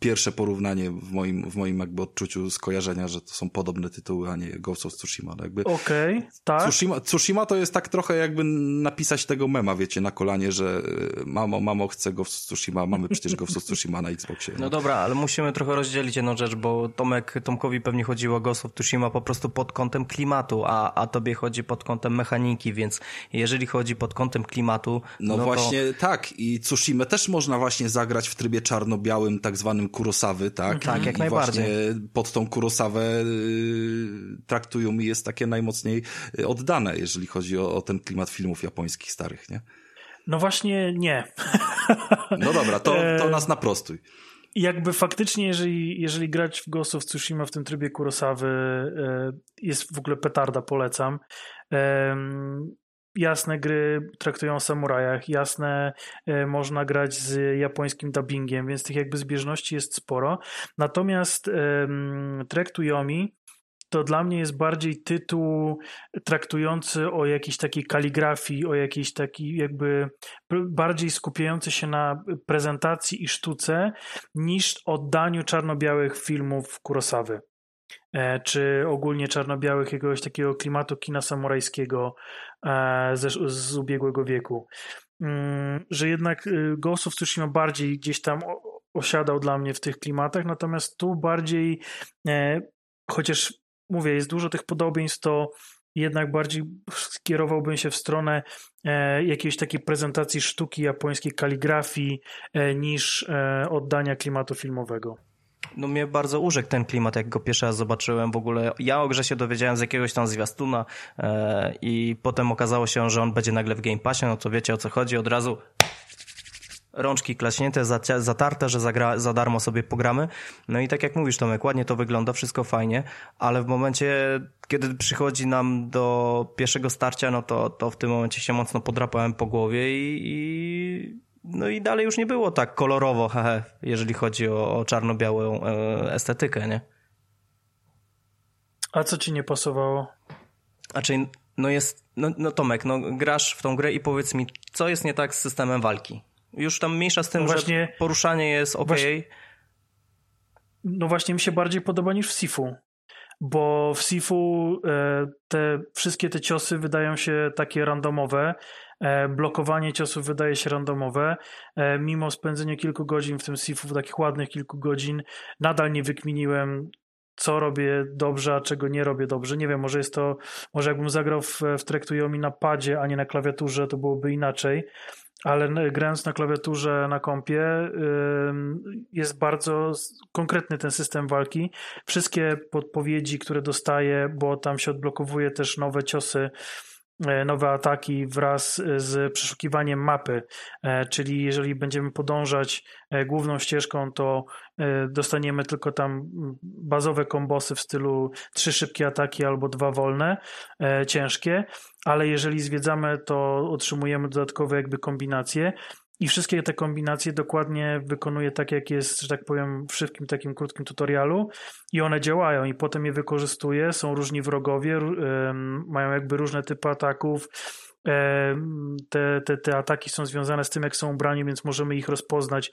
pierwsze porównanie w moim, w moim jakby odczuciu skojarzenia, że to są podobne tytuły, a nie Ghost of Tsushima. No jakby Okej, okay, tak. Tsushima, Tsushima to jest tak trochę jakby napisać tego mema, wiecie, na kolanie, że y, mamo, mamo, chcę Ghost of Tsushima, mamy przecież Ghost of Tsushima na Xboxie. No. no dobra, ale musimy trochę rozdzielić jedną rzecz, bo Tomek, Tomkowi pewnie chodziło o Ghost of Tsushima po prostu pod kątem klimatu, a, a tobie chodzi pod kątem mechaniki, więc jeżeli chodzi pod kątem klimatu... No, no właśnie to... tak i Tsushima też można właśnie zagrać zagrać w trybie czarno-białym, tak zwanym Kurosawy, tak? Tak, jak I najbardziej. Właśnie pod tą Kurosawę y, traktują mi jest takie najmocniej y, oddane, jeżeli chodzi o, o ten klimat filmów japońskich starych, nie? No właśnie nie. No dobra, to, to nas naprostuj. jakby faktycznie, jeżeli, jeżeli grać w Ghost of Tsushima w tym trybie Kurosawy e, jest w ogóle petarda, polecam. Jasne gry traktują o samurajach, jasne e, można grać z japońskim dubbingiem, więc tych jakby zbieżności jest sporo. Natomiast em, Trek to Yomi to dla mnie jest bardziej tytuł traktujący o jakiejś takiej kaligrafii, o jakiejś takiej jakby bardziej skupiający się na prezentacji i sztuce niż oddaniu czarno-białych filmów Kurosawy. E, czy ogólnie czarno-białych jakiegoś takiego klimatu kina samurajskiego e, ze, z ubiegłego wieku. Mm, Że jednak y, Ghost of Tsushima bardziej gdzieś tam osiadał dla mnie w tych klimatach, natomiast tu bardziej, e, chociaż mówię, jest dużo tych podobieństw, to jednak bardziej skierowałbym się w stronę e, jakiejś takiej prezentacji sztuki japońskiej, kaligrafii, niż oddania klimatu filmowego. No mnie bardzo urzekł ten klimat, jak go pierwszy raz zobaczyłem. W ogóle ja o grze się dowiedziałem z jakiegoś tam zwiastuna e, i potem okazało się, że on będzie nagle w Game Passie, no to wiecie o co chodzi, od razu rączki klaśnięte, zatarte, że zagra, za darmo sobie pogramy. No i tak jak mówisz Tomek, ładnie to wygląda, wszystko fajnie, ale w momencie, kiedy przychodzi nam do pierwszego starcia, no to, to w tym momencie się mocno podrapałem po głowie i, i no i dalej już nie było tak kolorowo, hehe, jeżeli chodzi o, o czarno-białą e, estetykę, nie? A co ci nie pasowało? Znaczy, no jest, no, no Tomek, no grasz w tą grę i powiedz mi, co jest nie tak z systemem walki? Już tam mniejsza z tym, No właśnie- że poruszanie jest ok. Właśnie- No właśnie mi się bardziej podoba niż w Sifu. Bo w Sifu e, te wszystkie te ciosy wydają się takie randomowe. E, blokowanie ciosów wydaje się randomowe. E, mimo spędzenia kilku godzin w tym Sifu, takich ładnych kilku godzin, nadal nie wykminiłem, co robię dobrze, a czego nie robię dobrze. Nie wiem, może jest to, może jakbym zagrał w, w Trek to Yomi na padzie, a nie na klawiaturze, to byłoby inaczej ale grając na klawiaturze na kompie jest bardzo konkretny ten system walki. Wszystkie podpowiedzi, które dostaję, bo tam się odblokowuje też nowe ciosy, e, nowe ataki wraz e, z przeszukiwaniem mapy, E, czyli jeżeli będziemy podążać główną ścieżką, to dostaniemy tylko tam mm, bazowe kombosy w stylu trzy szybkie ataki albo dwa wolne, e, ciężkie, ale jeżeli zwiedzamy, to otrzymujemy dodatkowe jakby kombinacje i wszystkie te kombinacje dokładnie wykonuje tak, jak jest, że tak powiem, w szybkim takim krótkim tutorialu i one działają i potem je wykorzystuje, są różni wrogowie, mają jakby różne typy ataków, te, te, te ataki są związane z tym, jak są ubrani, więc możemy ich rozpoznać,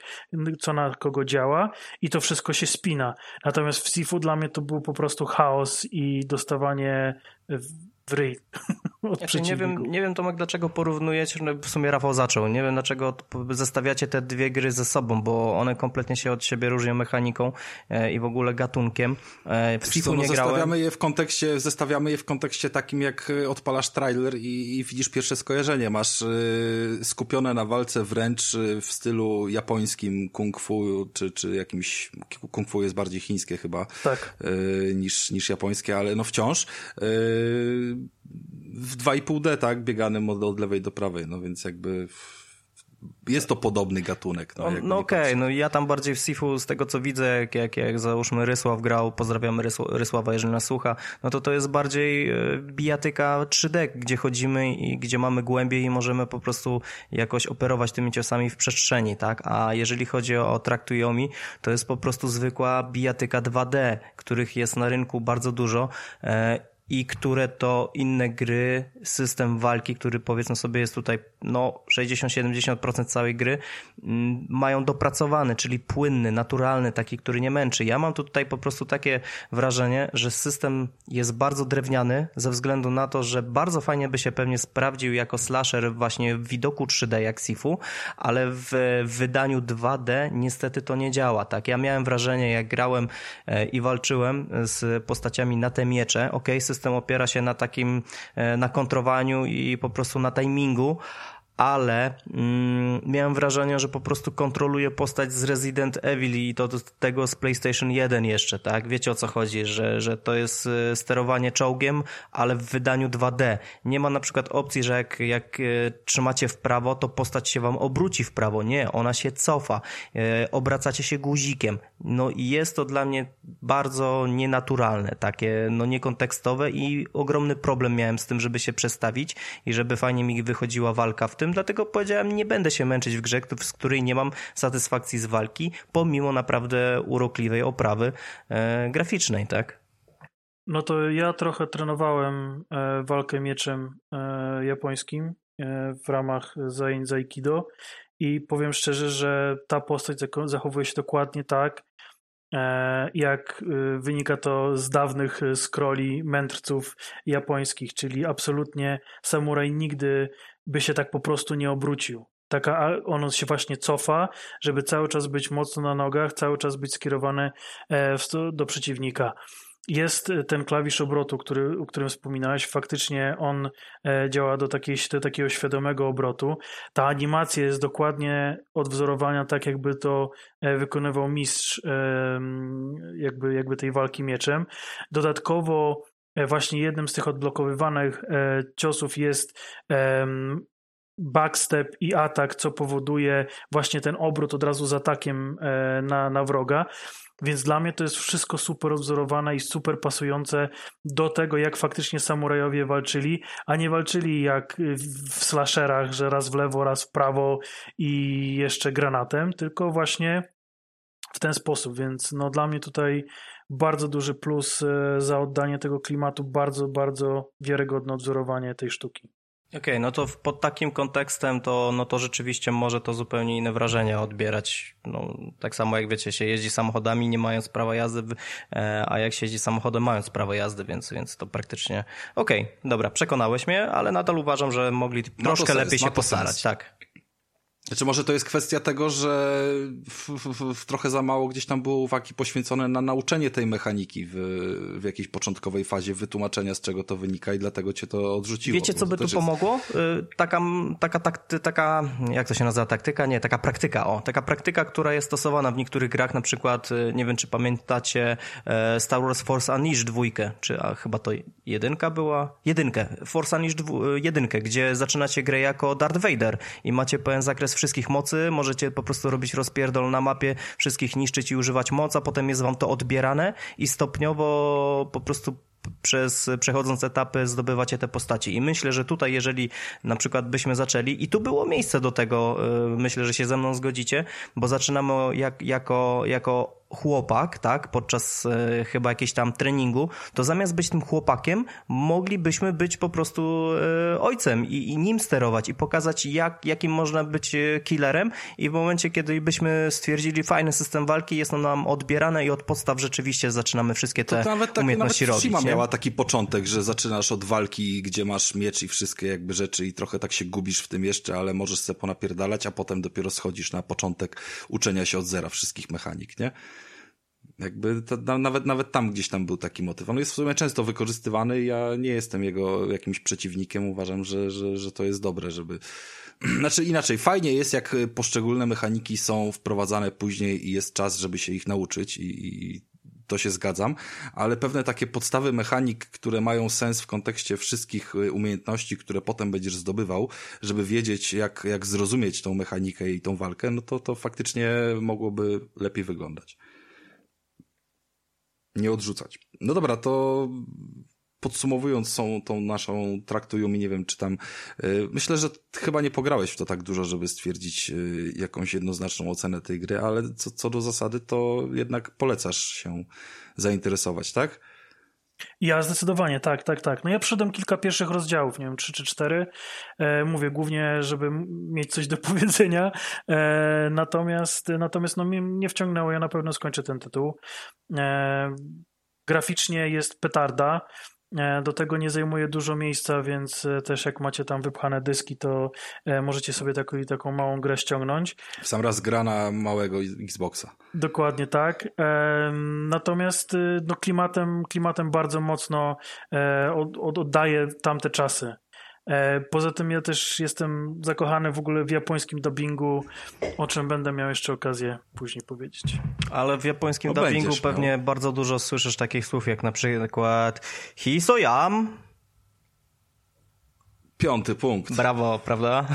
co na kogo działa i to wszystko się spina. Natomiast w Sifu dla mnie to był po prostu chaos i dostawanie w, ryj od Znaczy, nie, wiem, nie wiem Tomek, dlaczego porównujecie, no w sumie Rafał zaczął, nie wiem dlaczego zestawiacie te dwie gry ze sobą, bo one kompletnie się od siebie różnią mechaniką e, i w ogóle gatunkiem. E, w co, no nie grałem. zestawiamy je w kontekście, zestawiamy je w kontekście takim, jak y, odpalasz trailer i, i widzisz pierwsze skojarzenie. Masz y, skupione na walce wręcz w stylu japońskim kung fu, czy, czy jakimś, kung fu jest bardziej chińskie chyba, Tak. y, niż, niż japońskie, ale no wciąż. Y, w 2,5D, tak, bieganym od, od lewej do prawej, no więc jakby jest to podobny gatunek. No, No, okej, patrzeć. no ja tam bardziej w Sifu, z tego co widzę, jak, jak, jak załóżmy Rysław grał, pozdrawiamy Rysł- Rysława, jeżeli nas słucha, no to to jest bardziej e, bijatyka 3D, gdzie chodzimy i gdzie mamy głębiej i możemy po prostu jakoś operować tymi ciosami w przestrzeni, tak? A jeżeli chodzi o, Track to jest po prostu zwykła bijatyka 2D, których jest na rynku bardzo dużo. E, i które to inne gry, system walki, który powiedzmy sobie jest tutaj no 60-70% całej gry, mm, mają dopracowany, czyli płynny, naturalny, taki, który nie męczy. Ja mam tu tutaj po prostu takie wrażenie, że system jest bardzo drewniany ze względu na to, że bardzo fajnie by się pewnie sprawdził jako slasher właśnie w widoku 3D jak Sifu, ale w wydaniu 2D niestety to nie działa. Tak, ja miałem wrażenie, jak grałem e, i walczyłem z postaciami na te miecze. Ok, system opiera się na takim, e, na kontrowaniu i po prostu na timingu, ale mm, miałem wrażenie, że po prostu kontroluję postać z Resident Evil i to do tego z PlayStation 1 jeszcze, tak? Wiecie o co chodzi, że, że to jest y, sterowanie czołgiem, ale w wydaniu 2D. Nie ma na przykład opcji, że jak, jak y, trzymacie w prawo, to postać się wam obróci w prawo. Nie, ona się cofa. Y, obracacie się guzikiem. No i jest to dla mnie bardzo nienaturalne, takie no niekontekstowe i ogromny problem miałem z tym, żeby się przestawić i żeby fajnie mi wychodziła walka w tym, dlatego powiedziałem, nie będę się męczyć w grze, z której nie mam satysfakcji z walki, pomimo naprawdę urokliwej oprawy e, graficznej, tak? No to ja trochę trenowałem e, walkę mieczem e, japońskim e, w ramach zajęć z Aikido i powiem szczerze, że ta postać zachowuje się dokładnie tak, E, jak y, wynika to z dawnych scrolli mędrców japońskich, czyli absolutnie samuraj nigdy by się tak po prostu nie obrócił. Taka, on się właśnie cofa, żeby cały czas być mocno na nogach, cały czas być skierowany e, do przeciwnika jest e, ten klawisz obrotu, który, o którym wspominałeś. Faktycznie on e, działa do, takiej, do takiego świadomego obrotu. Ta animacja jest dokładnie odwzorowana tak, jakby to wykonywał mistrz jakby, jakby tej walki mieczem. Dodatkowo właśnie jednym z tych odblokowywanych ciosów jest backstep i atak, co powoduje właśnie ten obrót od razu z atakiem na, na wroga. Więc dla mnie to jest wszystko super odwzorowane i super pasujące do tego, jak faktycznie samurajowie walczyli, a nie walczyli jak w slasherach, że raz w lewo, raz w prawo i jeszcze granatem, tylko właśnie w ten sposób. Więc no dla mnie tutaj bardzo duży plus e, za oddanie tego klimatu, bardzo, bardzo wiarygodne odwzorowanie tej sztuki. Okej, okay, no to pod takim kontekstem to, no to rzeczywiście może to zupełnie inne wrażenia odbierać. No, tak samo jak wiecie, się jeździ samochodami nie mając prawa jazdy, e, a jak się jeździ samochodem mając prawo jazdy, więc, więc to praktycznie... Okej, okay, dobra, przekonałeś mnie, ale nadal uważam, że mogli troszkę lepiej się postarać, tak. Znaczy może to jest kwestia tego, że w, w, w trochę za mało gdzieś tam było uwagi poświęcone na nauczenie tej mechaniki w, w jakiejś początkowej fazie wytłumaczenia z czego to wynika i dlatego cię to odrzuciło. Wiecie co by tu jest... pomogło? Y, taka, taka, takty, taka, jak to się nazywa taktyka? Nie, taka praktyka, o. Taka praktyka, która jest stosowana w niektórych grach, na przykład, y, nie wiem czy pamiętacie e, Star Wars Force Unleashed dwójkę, czy a chyba to jedynka była? Jedynkę. Force Unleashed y, jedynkę, gdzie zaczynacie grę jako Darth Vader i macie pełen zakres wszystkich mocy, możecie po prostu robić rozpierdol na mapie, wszystkich niszczyć i używać mocy, a potem jest wam to odbierane i stopniowo po prostu przez przechodząc etapy zdobywacie te postaci. I myślę, że tutaj, jeżeli na przykład byśmy zaczęli, i tu było miejsce do tego, y, myślę, że się ze mną zgodzicie, bo zaczynamy jak, jako, jako chłopak, tak, podczas e, chyba jakiegoś tam treningu, to zamiast być tym chłopakiem, moglibyśmy być po prostu e, ojcem i, i, nim sterować i pokazać, jak, jakim można być e, killerem i w momencie, kiedy byśmy stwierdzili fajny system walki, jest on nam odbierane i od podstaw rzeczywiście zaczynamy wszystkie te to nawet tak, umiejętności nawet robić. Shima miała taki początek, że zaczynasz od walki, gdzie masz miecz i wszystkie jakby rzeczy i trochę tak się gubisz w tym jeszcze, ale możesz sobie ponapierdalać, a potem dopiero schodzisz na początek uczenia się od zera wszystkich mechanik, nie? Jakby to, nawet, nawet tam gdzieś tam był taki motyw. On jest w sumie często wykorzystywany ja nie jestem jego jakimś przeciwnikiem. Uważam, że, że, że to jest dobre, żeby... Znaczy inaczej, fajnie jest, jak poszczególne mechaniki są wprowadzane później i jest czas, żeby się ich nauczyć i, i to się zgadzam, ale pewne takie podstawy mechanik, które mają sens w kontekście wszystkich umiejętności, które potem będziesz zdobywał, żeby wiedzieć, jak, jak zrozumieć tą mechanikę i tą walkę, no to, to faktycznie mogłoby lepiej wyglądać nie odrzucać. No dobra, to podsumowując tą, tą naszą traktujumi, nie wiem, czy tam, yy, myślę, że chyba nie pograłeś w to tak dużo, żeby stwierdzić yy, jakąś jednoznaczną ocenę tej gry, ale co, co do zasady, to jednak polecasz się zainteresować, tak? Ja zdecydowanie, tak, tak, tak. No ja przyszedłem kilka pierwszych rozdziałów, nie wiem, trzy czy cztery. E, mówię głównie, żeby mieć coś do powiedzenia. E, natomiast natomiast no, mnie nie wciągnęło, ja na pewno skończę ten tytuł. E, graficznie jest petarda. E, do tego nie zajmuje dużo miejsca, więc e, też jak macie tam wypchane dyski, to e, możecie sobie taką, taką małą grę ściągnąć. W sam raz gra na małego Xboxa. Dokładnie tak. Natomiast no, klimatem, klimatem bardzo mocno oddaje tamte czasy. E, poza tym ja też jestem zakochany w ogóle w japońskim dubbingu, o czym będę miał jeszcze okazję później powiedzieć. Ale w japońskim O, dubbingu będziesz pewnie miał. bardzo dużo słyszysz takich słów jak na przykład Hisoyam. Piąty punkt. Brawo, prawda?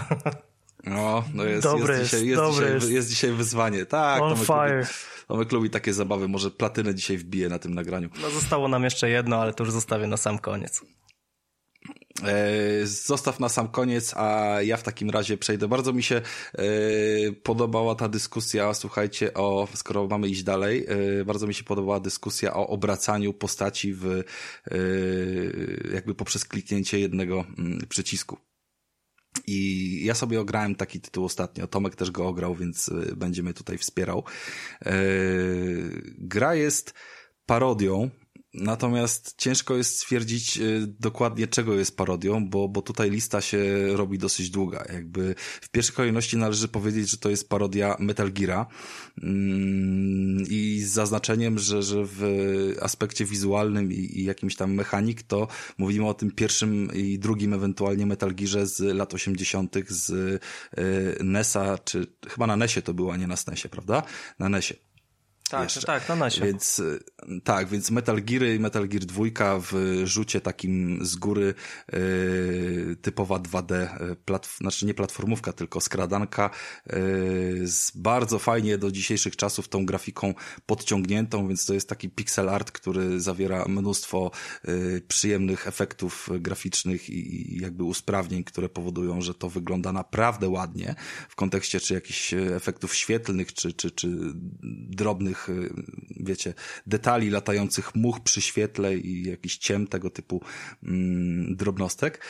No, no jest, Dobry jest, dzisiaj, jest, dobry dzisiaj, jest. jest dzisiaj wyzwanie. Tak, On Tomek fire. lubi, Tomek lubi takie zabawy. Może platynę dzisiaj wbije na tym nagraniu. No zostało nam jeszcze jedno, ale to już zostawię na sam koniec. E, Zostaw na sam koniec, a ja w takim razie przejdę. Bardzo mi się e, podobała ta dyskusja, słuchajcie, o, skoro mamy iść dalej, e, bardzo mi się podobała dyskusja o obracaniu postaci w, jakby poprzez kliknięcie jednego mm, przycisku. I ja sobie ograłem taki tytuł ostatnio. Tomek też go ograł, więc y, będzie mnie tutaj wspierał. Gra jest parodią, natomiast ciężko jest stwierdzić y, dokładnie czego jest parodią, bo, bo tutaj lista się robi dosyć długa. Jakby w pierwszej kolejności należy powiedzieć, że to jest parodia Metal Geara mm, i z zaznaczeniem, że, że w aspekcie wizualnym i, i jakimś tam mechanik to mówimy o tym pierwszym i drugim ewentualnie Metal Gearze z lat 80. z y, NES-a, czy chyba na NESie to było, a nie na SNESie, prawda? Na NESie. Tak, Jeszcze. tak, na nasie. Więc y, tak, więc Metal Geary i Metal Gear 2 w rzucie takim z góry y, typowa 2D, y, platf- znaczy nie platformówka, tylko skradanka y, z bardzo fajnie do dzisiejszych czasów tą grafiką podciągniętą, więc to jest taki pixel art, który zawiera mnóstwo y, przyjemnych efektów graficznych i, i jakby usprawnień, które powodują, że to wygląda naprawdę ładnie w kontekście czy jakichś e, efektów świetlnych, czy, czy, czy drobnych, y, wiecie, detali latających much przy świetle i jakiś ciem tego typu mm, drobnostek.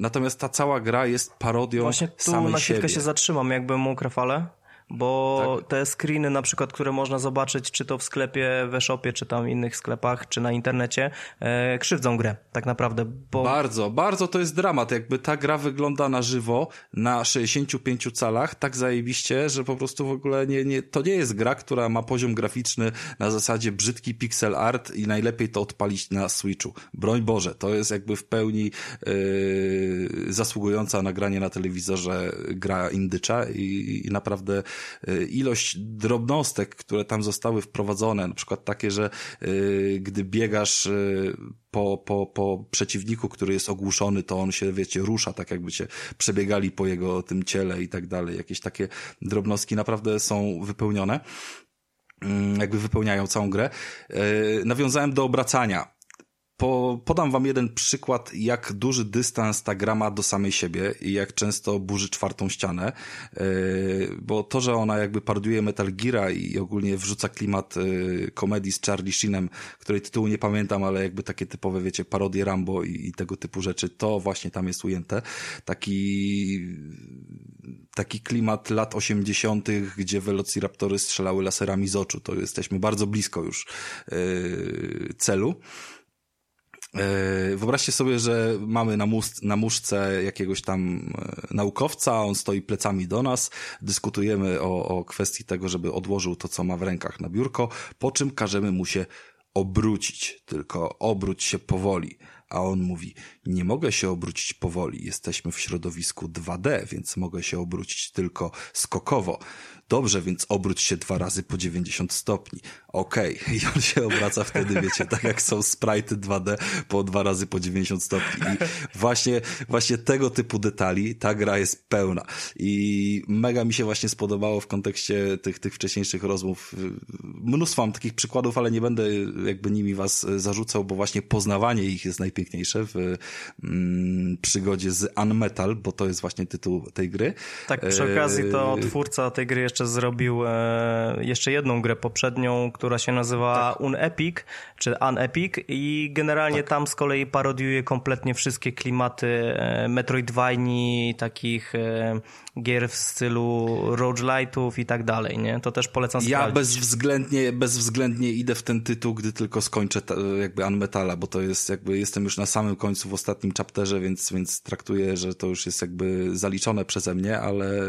Natomiast ta cała gra jest parodią Właśnie tu samej na chwilkę siebie. się zatrzymam, jakbym mógł, Rafale. Bo Tak. te screeny na przykład, które można zobaczyć, czy to w sklepie, w e-shopie, czy tam innych sklepach, czy na internecie, e, krzywdzą grę, tak naprawdę, bo Bardzo, bardzo to jest dramat. Jakby ta gra wygląda na żywo, na 65 calach, tak zajebiście, że po prostu w ogóle nie, nie, to nie jest gra, która ma poziom graficzny na zasadzie brzydki pixel art i najlepiej to odpalić na Switchu. Broń Boże, to jest jakby w pełni yy, zasługująca na granie na telewizorze gra indycza i, i naprawdę ilość drobnostek, które tam zostały wprowadzone, na przykład takie, że yy, gdy biegasz yy, po, po, po przeciwniku, który jest ogłuszony, to on się, wiecie, rusza, tak jakbyście przebiegali po jego tym ciele i tak dalej. Jakieś takie drobnostki naprawdę są wypełnione, jakby wypełniają całą grę. Nawiązałem do obracania. Po, podam wam jeden przykład, jak duży dystans ta gra ma do samej siebie i jak często burzy czwartą ścianę, yy, bo to, że ona jakby parodiuje Metal Geara i ogólnie wrzuca klimat yy, komedii z Charlie Sheenem, której tytułu nie pamiętam, ale jakby takie typowe, wiecie, parodie Rambo i, i tego typu rzeczy, to właśnie tam jest ujęte. Taki taki klimat lat 80., gdzie Velociraptory strzelały laserami z oczu. To jesteśmy bardzo blisko już yy, celu. E, Wyobraźcie sobie, że mamy na, mus- na muszce jakiegoś tam e, naukowca, on stoi plecami do nas, dyskutujemy o, o kwestii tego, żeby odłożył to, co ma w rękach na biurko, po czym każemy mu się obrócić, tylko obróć się powoli. A on mówi, nie mogę się obrócić powoli, jesteśmy w środowisku 2D, więc mogę się obrócić tylko skokowo. Dobrze, więc obróć się dwa razy po 90 stopni. Okej, i on się obraca wtedy, wiecie, tak jak są sprite 2D po dwa razy po 90 stopni. I właśnie, właśnie tego typu detali ta gra jest pełna. I mega mi się właśnie spodobało w kontekście tych, tych wcześniejszych rozmów. Mnóstwo mam takich przykładów, ale nie będę jakby nimi was zarzucał, bo właśnie poznawanie ich jest najpiękniejsze w mm, przygodzie z Unmetal, bo to jest właśnie tytuł tej gry. tak przy okazji to Eee, twórca tej gry jeszcze zrobił e, jeszcze jedną grę poprzednią, która się nazywa Unepic, czy Unepic i generalnie tam z kolei parodiuje kompletnie wszystkie klimaty e, Metroidvanii, takich e, gier w stylu roguelite'ów i tak dalej, nie? To też polecam Ja sprawdzić. bezwzględnie, bezwzględnie idę w ten tytuł, gdy tylko skończę ta, jakby Unmetala, bo to jest jakby, jestem jestem już na samym końcu w ostatnim chapterze, więc, więc traktuję, że to już jest jakby zaliczone przeze mnie, ale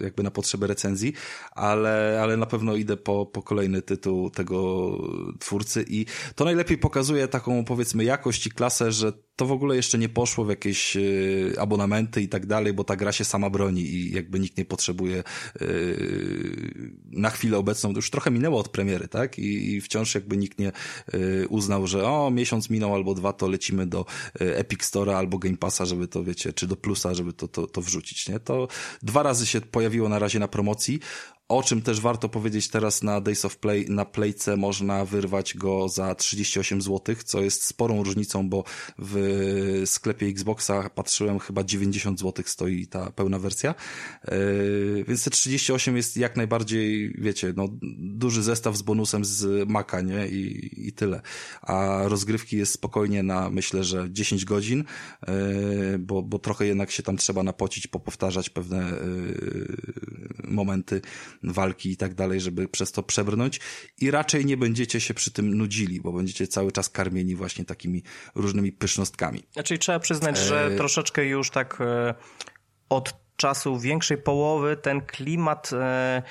jakby na potrzeby recenzji, ale, ale na pewno idę po, po kolejny tytuł tego twórcy i to najlepiej pokazuje taką powiedzmy jakość i klasę, że to w ogóle jeszcze nie poszło w jakieś y, abonamenty i tak dalej, bo ta gra się sama broni i jakby nikt nie potrzebuje y, na chwilę obecną, już trochę minęło od premiery, tak? I, wciąż jakby nikt nie y, uznał, że o, miesiąc minął albo dwa, to lecimy do Epic Store'a albo Game Passa, żeby to, wiecie, czy do Plusa, żeby to, to, to wrzucić, nie? To dwa razy się pojawiło na razie na promocji. O czym też warto powiedzieć teraz na Days of Play, na Playce można wyrwać go za 38 zł, co jest sporą różnicą, bo w sklepie Xboxa patrzyłem chyba 90 zł stoi ta pełna wersja, yy, więc te 38 jest jak najbardziej, wiecie, no duży zestaw z bonusem z Maca, nie? I, i tyle. A rozgrywki jest spokojnie na, myślę, że 10 godzin, yy, bo, bo trochę jednak się tam trzeba napocić, popowtarzać pewne yy, momenty walki i tak dalej, żeby przez to przebrnąć i raczej nie będziecie się przy tym nudzili, bo będziecie cały czas karmieni właśnie takimi różnymi pysznostkami. Znaczy trzeba przyznać, że e... troszeczkę już tak e, od czasu większej połowy ten klimat e,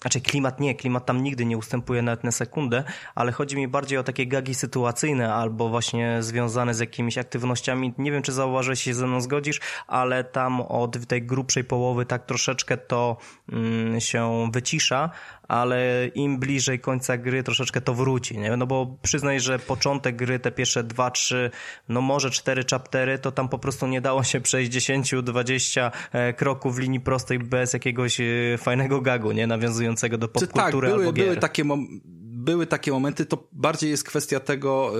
znaczy klimat nie, klimat tam nigdy nie ustępuje nawet na sekundę, ale chodzi mi bardziej o takie gagi sytuacyjne albo właśnie związane z jakimiś aktywnościami. Nie wiem, czy zauważyłeś, się ze mną zgodzisz, ale tam od tej grubszej połowy tak troszeczkę to mm, się wycisza, ale im bliżej końca gry troszeczkę to wróci, nie? No bo przyznaj, że początek gry, te pierwsze dwa, trzy, no może cztery chaptery, to tam po prostu nie dało się przejść 10-20 e, kroków w linii prostej bez jakiegoś e, fajnego gagu, nie? Nawiązującego do tak, popkultury tak, były, albo gier. Były takie były takie momenty, to bardziej jest kwestia tego,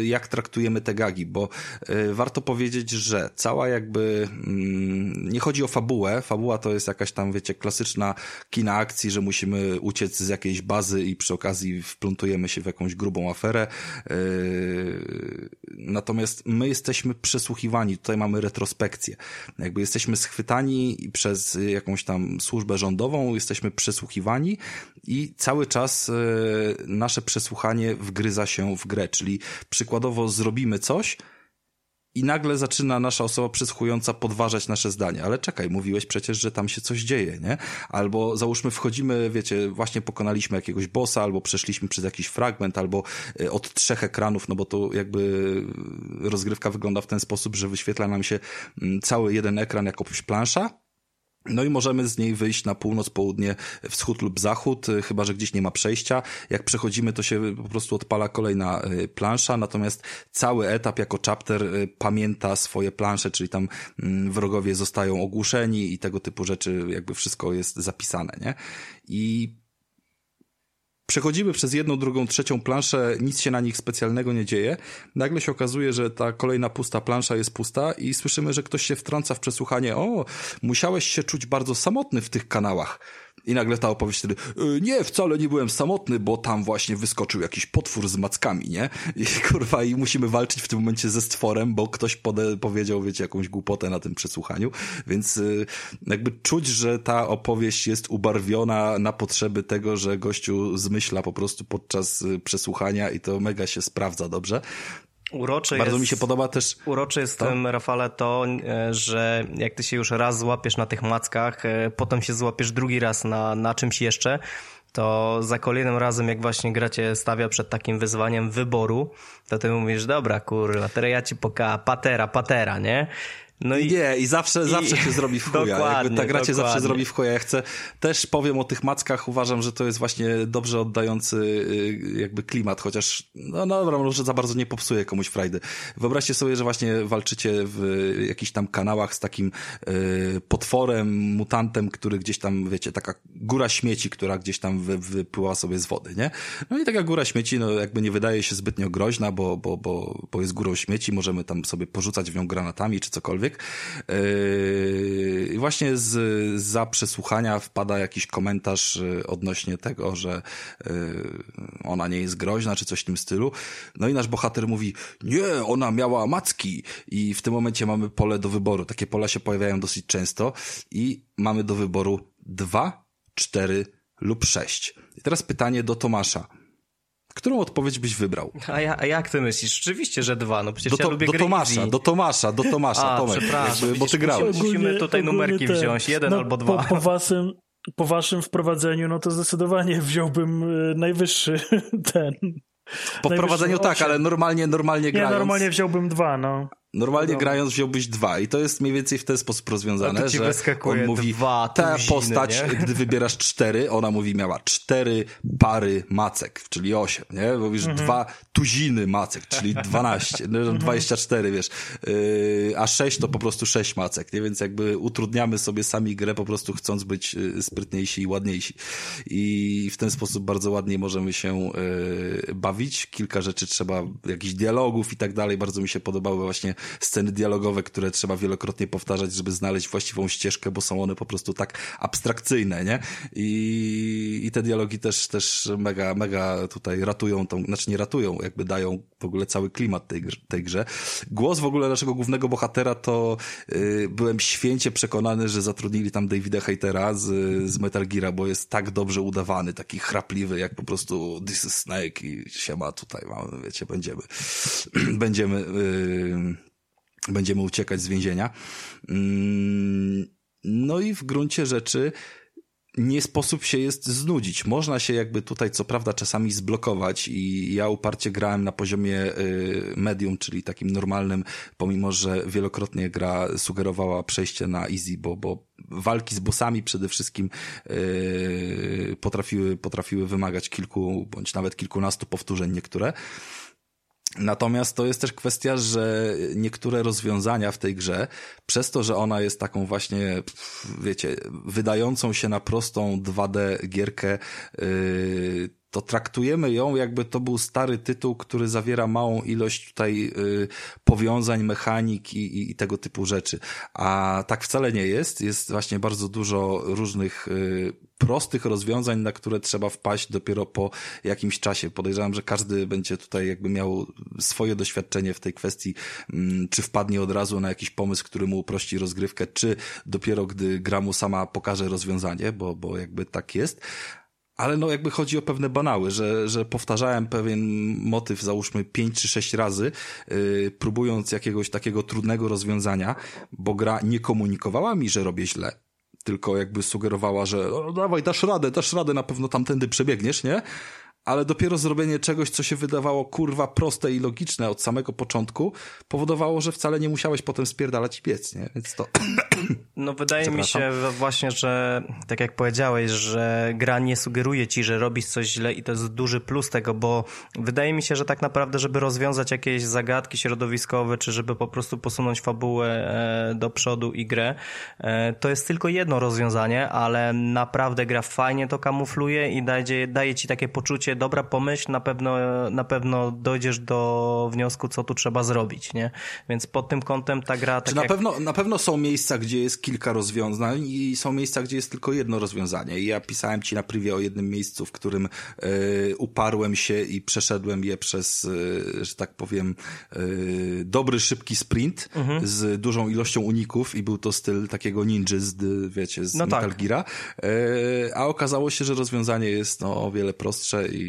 y, jak traktujemy te gagi, bo y, warto powiedzieć, że cała jakby, mm, nie chodzi o fabułę, fabuła to jest jakaś tam, wiecie, klasyczna kina akcji, że musimy uciec z jakiejś bazy i przy okazji wplątujemy się w jakąś grubą aferę. Y, natomiast my jesteśmy przesłuchiwani, tutaj mamy retrospekcję. Jakby jesteśmy schwytani przez jakąś tam służbę rządową, jesteśmy przesłuchiwani i cały czas nasze przesłuchanie wgryza się w grę, czyli przykładowo zrobimy coś, i nagle zaczyna nasza osoba przesłuchująca podważać nasze zdanie. Ale czekaj, mówiłeś przecież, że tam się coś dzieje, nie? Albo załóżmy wchodzimy, wiecie, właśnie pokonaliśmy jakiegoś bossa, albo przeszliśmy przez jakiś fragment, albo e, od trzech ekranów, no bo to jakby rozgrywka wygląda w ten sposób, że wyświetla nam się mm, cały jeden ekran jako plansza, no i możemy z niej wyjść na północ, południe, wschód lub zachód, y, chyba że gdzieś nie ma przejścia. Jak przechodzimy, to się po prostu odpala kolejna y, plansza, natomiast cały etap jako chapter y, pamięta swoje plansze, czyli tam mm, wrogowie zostają ogłuszeni i tego typu rzeczy, jakby wszystko jest zapisane, nie? I przechodzimy przez jedną, drugą, trzecią planszę, nic się na nich specjalnego nie dzieje. Nagle się okazuje, że ta kolejna pusta plansza jest pusta i słyszymy, że ktoś się wtrąca w przesłuchanie. O, musiałeś się czuć bardzo samotny w tych kanałach. I nagle ta opowieść wtedy, y, nie, wcale nie byłem samotny, bo tam właśnie wyskoczył jakiś potwór z mackami, nie? I kurwa, i musimy walczyć w tym momencie ze stworem, bo ktoś pode, powiedział, wiecie, jakąś głupotę na tym przesłuchaniu, więc y, jakby czuć, że ta opowieść jest ubarwiona na potrzeby tego, że gościu zmyśla po prostu podczas y, przesłuchania i to mega się sprawdza dobrze. Urocze Bardzo jest, mi się podoba też. Urocze jest to? tym, Rafale, to, e, że jak ty się już raz złapiesz na tych mackach, e, potem się złapiesz drugi raz na, na czymś jeszcze, to za kolejnym razem, jak właśnie gracie stawia przed takim wyzwaniem wyboru, to ty mówisz, dobra, kurwa, teraz ja ci poka, patera, patera, nie? No i nie, i zawsze, i... zawsze się zrobi w chuja. Jakby ta gra cię zawsze zrobi w chuja. Ja chcę, też powiem o tych mackach, uważam, że to jest właśnie dobrze oddający y, jakby klimat, chociaż, no, no dobra, może za bardzo nie popsuje komuś frajdy. Wyobraźcie sobie, że właśnie walczycie w jakichś tam kanałach z takim y, potworem, mutantem, który gdzieś tam, wiecie, taka góra śmieci, która gdzieś tam wy, wypływa sobie z wody, nie? No i taka góra śmieci, no jakby nie wydaje się zbytnio groźna, bo, bo, bo, bo jest górą śmieci, możemy tam sobie porzucać w nią granatami czy cokolwiek, Yy, I właśnie z, za przesłuchania wpada jakiś komentarz yy, odnośnie tego, że yy, ona nie jest groźna, czy coś w tym stylu. No i nasz bohater mówi, nie, ona miała macki. I w tym momencie mamy pole do wyboru. Takie pola się pojawiają dosyć często i mamy do wyboru dwa, cztery lub sześć. I teraz pytanie do Tomasza Którą odpowiedź byś wybrał? A, ja, a jak ty myślisz? Rzeczywiście, że dwa. No przecież do, to, ja lubię do Tomasza, do Tomasza, do Tomasza, A, Tomek. przepraszam, Jakby, bo ty grałeś. musimy- tutaj numerki ten. wziąć, jeden no, albo dwa. Po, po, waszym, po waszym wprowadzeniu, no to zdecydowanie wziąłbym y, najwyższy ten. Po wprowadzeniu tak, ale normalnie, normalnie Nie, grając. normalnie wziąłbym dwa, no. Normalnie No. grając wziąłbyś dwa i to jest mniej więcej w ten sposób rozwiązane, ci że on mówi, dwa ta tuziny, postać, nie? gdy wybierasz cztery, ona mówi miała cztery pary macek, czyli osiem, nie? Mówisz Mhm. dwa tuziny macek, czyli dwanaście, no, dwadzieścia cztery, wiesz, yy, a sześć to po prostu sześć macek, nie? Więc jakby utrudniamy sobie sami grę po prostu chcąc być yy, sprytniejsi i ładniejsi i w ten sposób bardzo ładnie możemy się yy, bawić. Kilka rzeczy trzeba, jakichś dialogów i tak dalej. Bardzo mi się podobały właśnie sceny dialogowe, które trzeba wielokrotnie powtarzać, żeby znaleźć właściwą ścieżkę, bo są one po prostu tak abstrakcyjne, nie? I, i te dialogi też, też mega, mega tutaj ratują tą, znaczy nie ratują, jakby dają w ogóle cały klimat tej, tej grze. Głos w ogóle naszego głównego bohatera to yy, byłem święcie przekonany, że zatrudnili tam Davida Hatera z, z Metal Geara, bo jest tak dobrze udawany, taki chrapliwy, jak po prostu This is Snake i siema tutaj mamy, wiecie, będziemy, będziemy, yy, będziemy uciekać z więzienia. Mm, No i w gruncie rzeczy nie sposób się jest znudzić. Można się jakby tutaj co prawda czasami zblokować i ja uparcie grałem na poziomie y, medium, czyli takim normalnym, pomimo że wielokrotnie gra sugerowała przejście na easy, bo, bo walki z bossami przede wszystkim y, potrafiły, potrafiły wymagać kilku bądź nawet kilkunastu powtórzeń niektóre. Natomiast to jest też kwestia, że niektóre rozwiązania w tej grze, przez to, że ona jest taką właśnie, wiecie, wydającą się na prostą 2D gierkę, yy, to traktujemy ją jakby to był stary tytuł, który zawiera małą ilość tutaj yy, powiązań, mechanik i, i, i tego typu rzeczy. A tak wcale nie jest. Jest właśnie bardzo dużo różnych yy, prostych rozwiązań, na które trzeba wpaść dopiero po jakimś czasie. Podejrzewam, że każdy będzie tutaj jakby miał swoje doświadczenie w tej kwestii, mm, czy wpadnie od razu na jakiś pomysł, który mu uprości rozgrywkę, czy dopiero gdy gra mu sama pokaże rozwiązanie, bo, bo jakby tak jest. Ale no jakby chodzi o pewne banały, że, że powtarzałem pewien motyw, załóżmy pięć czy sześć razy, yy, próbując jakiegoś takiego trudnego rozwiązania, bo gra nie komunikowała mi, że robię źle, tylko jakby sugerowała, że o, dawaj, dasz radę, dasz radę, na pewno tamtędy przebiegniesz, nie? Ale dopiero zrobienie czegoś, co się wydawało kurwa proste i logiczne od samego początku, powodowało, że wcale nie musiałeś potem spierdalać i biec, nie? Więc to... No wydaje mi się właśnie, że tak jak powiedziałeś, że gra nie sugeruje ci, że robisz coś źle i to jest duży plus tego, bo wydaje mi się, że tak naprawdę, żeby rozwiązać jakieś zagadki środowiskowe, czy żeby po prostu posunąć fabułę e, do przodu i grę, e, to jest tylko jedno rozwiązanie, ale naprawdę gra fajnie to kamufluje i daje, daje ci takie poczucie, dobra pomyśl, na pewno, na pewno dojdziesz do wniosku, co tu trzeba zrobić, nie? Więc pod tym kątem ta gra... Tak Czy na, jak... pewno, na pewno są miejsca, gdzie jest kilka rozwiązań i są miejsca, gdzie jest tylko jedno rozwiązanie. I ja pisałem ci na privie o jednym miejscu, w którym e, uparłem się i przeszedłem je przez, e, że tak powiem, e, dobry, szybki sprint Mhm. z dużą ilością uników i był to styl takiego ninja z, wiecie, z No tak. Metal Geara. E, a okazało się, że rozwiązanie jest no, o wiele prostsze i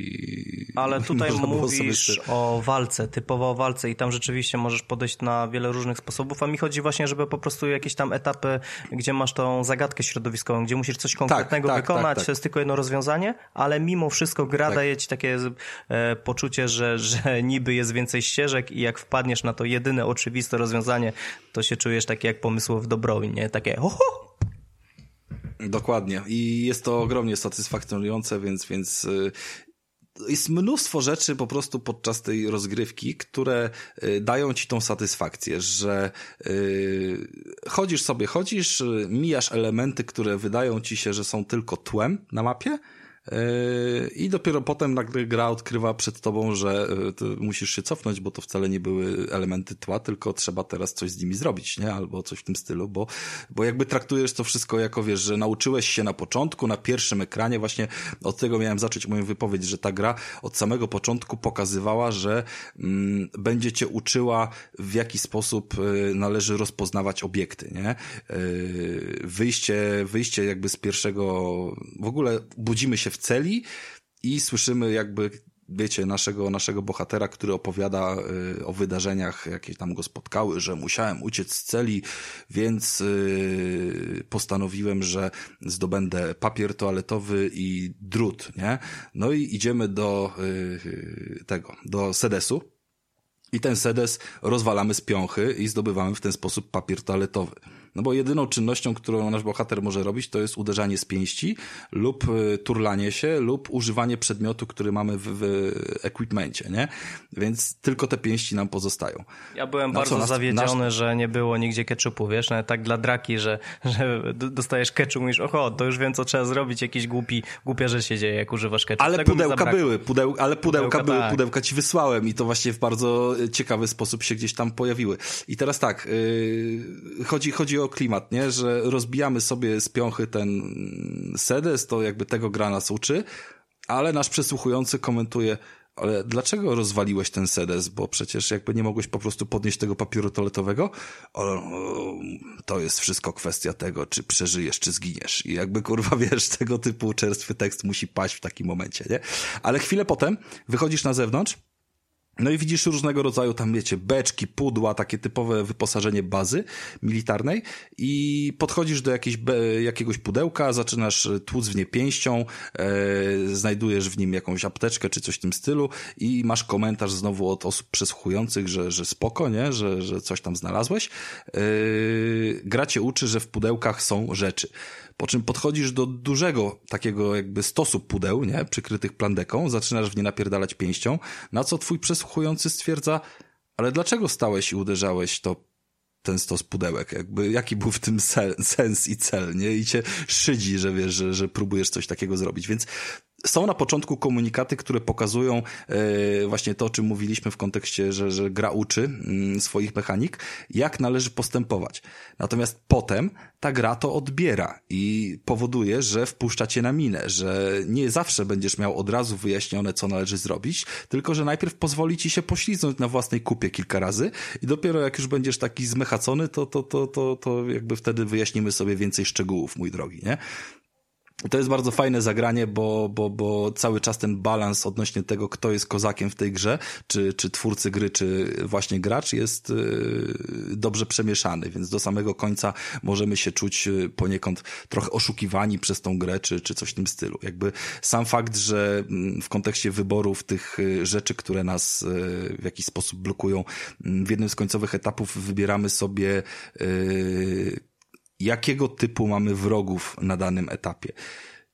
Ale tutaj mówisz o walce, typowo o walce i tam rzeczywiście możesz podejść na wiele różnych sposobów, a mi chodzi właśnie, żeby po prostu jakieś tam etapy, gdzie masz tą zagadkę środowiskową, gdzie musisz coś konkretnego tak, wykonać, tak, tak. to jest tylko jedno rozwiązanie, ale mimo wszystko gra Tak. daje ci takie e, poczucie, że, że niby jest więcej ścieżek i jak wpadniesz na to jedyne oczywiste rozwiązanie, to się czujesz takie jak pomysłowy Dobrowin, nie? Takie ho, ho! Dokładnie. I jest to ogromnie satysfakcjonujące, więc, więc y, jest mnóstwo rzeczy po prostu podczas tej rozgrywki, które y, dają ci tą satysfakcję, że y, chodzisz sobie, chodzisz, y, mijasz elementy, które wydają ci się, że są tylko tłem na mapie, i dopiero potem nagle gra odkrywa przed tobą, że y, ty musisz się cofnąć, bo to wcale nie były elementy tła, tylko trzeba teraz coś z nimi zrobić, nie? Albo coś w tym stylu, bo, bo jakby traktujesz to wszystko jako, wiesz, że nauczyłeś się na początku, na pierwszym ekranie, właśnie od tego miałem zacząć moją wypowiedź, że ta gra od samego początku pokazywała, że mm, będzie cię uczyła, w jaki sposób y, należy rozpoznawać obiekty, nie? Y, wyjście, wyjście jakby z pierwszego, w ogóle budzimy się w celi i słyszymy jakby wiecie, naszego, naszego bohatera, który opowiada y, o wydarzeniach, jakie tam go spotkały, że musiałem uciec z celi, więc y, postanowiłem, że zdobędę papier toaletowy i drut, nie? No i idziemy do y, tego, do sedesu. I ten sedes rozwalamy z piąchy i zdobywamy w ten sposób papier toaletowy. No bo jedyną czynnością, którą nasz bohater może robić, to jest uderzanie z pięści lub y, turlanie się lub używanie przedmiotu, który mamy w, w equipmencie, nie? Więc tylko te pięści nam pozostają. Ja byłem no bardzo co, zawiedziony, nasz... że nie było nigdzie ketchupu, wiesz, nawet tak dla draki, że, że dostajesz ketchup i mówisz, oho, to już wiem, co trzeba zrobić, jakiś głupi, głupia rzecz się dzieje, jak używasz ketchup. Ale Tego pudełka były, pudeł, ale pudełka, pudełka były, tak. pudełka ci wysłałem i to właśnie w bardzo ciekawy sposób się gdzieś tam pojawiły. I teraz tak, yy, chodzi, chodzi o klimat, nie? Że rozbijamy sobie z piąchy ten sedes, to jakby tego gra nas uczy, ale nasz przesłuchujący komentuje, ale dlaczego rozwaliłeś ten sedes? Bo przecież jakby nie mogłeś po prostu podnieść tego papieru toaletowego? O, to jest wszystko kwestia tego, czy przeżyjesz, czy zginiesz. I jakby kurwa wiesz, tego typu czerstwy tekst musi paść w takim momencie, nie? Ale chwilę potem wychodzisz na zewnątrz no i widzisz różnego rodzaju tam, wiecie, beczki, pudła, takie typowe wyposażenie bazy militarnej i podchodzisz do jakiejś, jakiegoś pudełka, zaczynasz tłuc w nie pięścią, e, znajdujesz w nim jakąś apteczkę czy coś w tym stylu i masz komentarz znowu od osób przesłuchujących, że, że spoko, nie? Że, że coś tam znalazłeś. E, gra cię uczy, że w pudełkach są rzeczy po czym podchodzisz do dużego takiego jakby stosu pudeł, nie, przykrytych plandeką, zaczynasz w nie napierdalać pięścią, na co twój przesłuchujący stwierdza, ale dlaczego stałeś i uderzałeś to ten stos pudełek, jakby jaki był w tym sens i cel, nie? I cię szydzi, że wiesz, że, że próbujesz coś takiego zrobić, więc są na początku komunikaty, które pokazują e, właśnie to, o czym mówiliśmy w kontekście, że, że gra uczy mm, swoich mechanik, jak należy postępować. Natomiast potem ta gra to odbiera i powoduje, że wpuszcza cię na minę, że nie zawsze będziesz miał od razu wyjaśnione, co należy zrobić, tylko że najpierw pozwoli ci się pośliznąć na własnej kupie kilka razy i dopiero jak już będziesz taki zmechacony, to, to, to, to, to jakby wtedy wyjaśnimy sobie więcej szczegółów, mój drogi, nie? To jest bardzo fajne zagranie, bo, bo, bo cały czas ten balans odnośnie tego, kto jest kozakiem w tej grze, czy, czy twórcy gry, czy właśnie gracz jest y, dobrze przemieszany, więc do samego końca możemy się czuć y, poniekąd trochę oszukiwani przez tą grę, czy, czy coś w tym stylu. Jakby sam fakt, że mm, w kontekście wyborów tych y, rzeczy, które nas w jakiś sposób blokują, mm, w jednym z końcowych etapów wybieramy sobie jakiego typu mamy wrogów na danym etapie.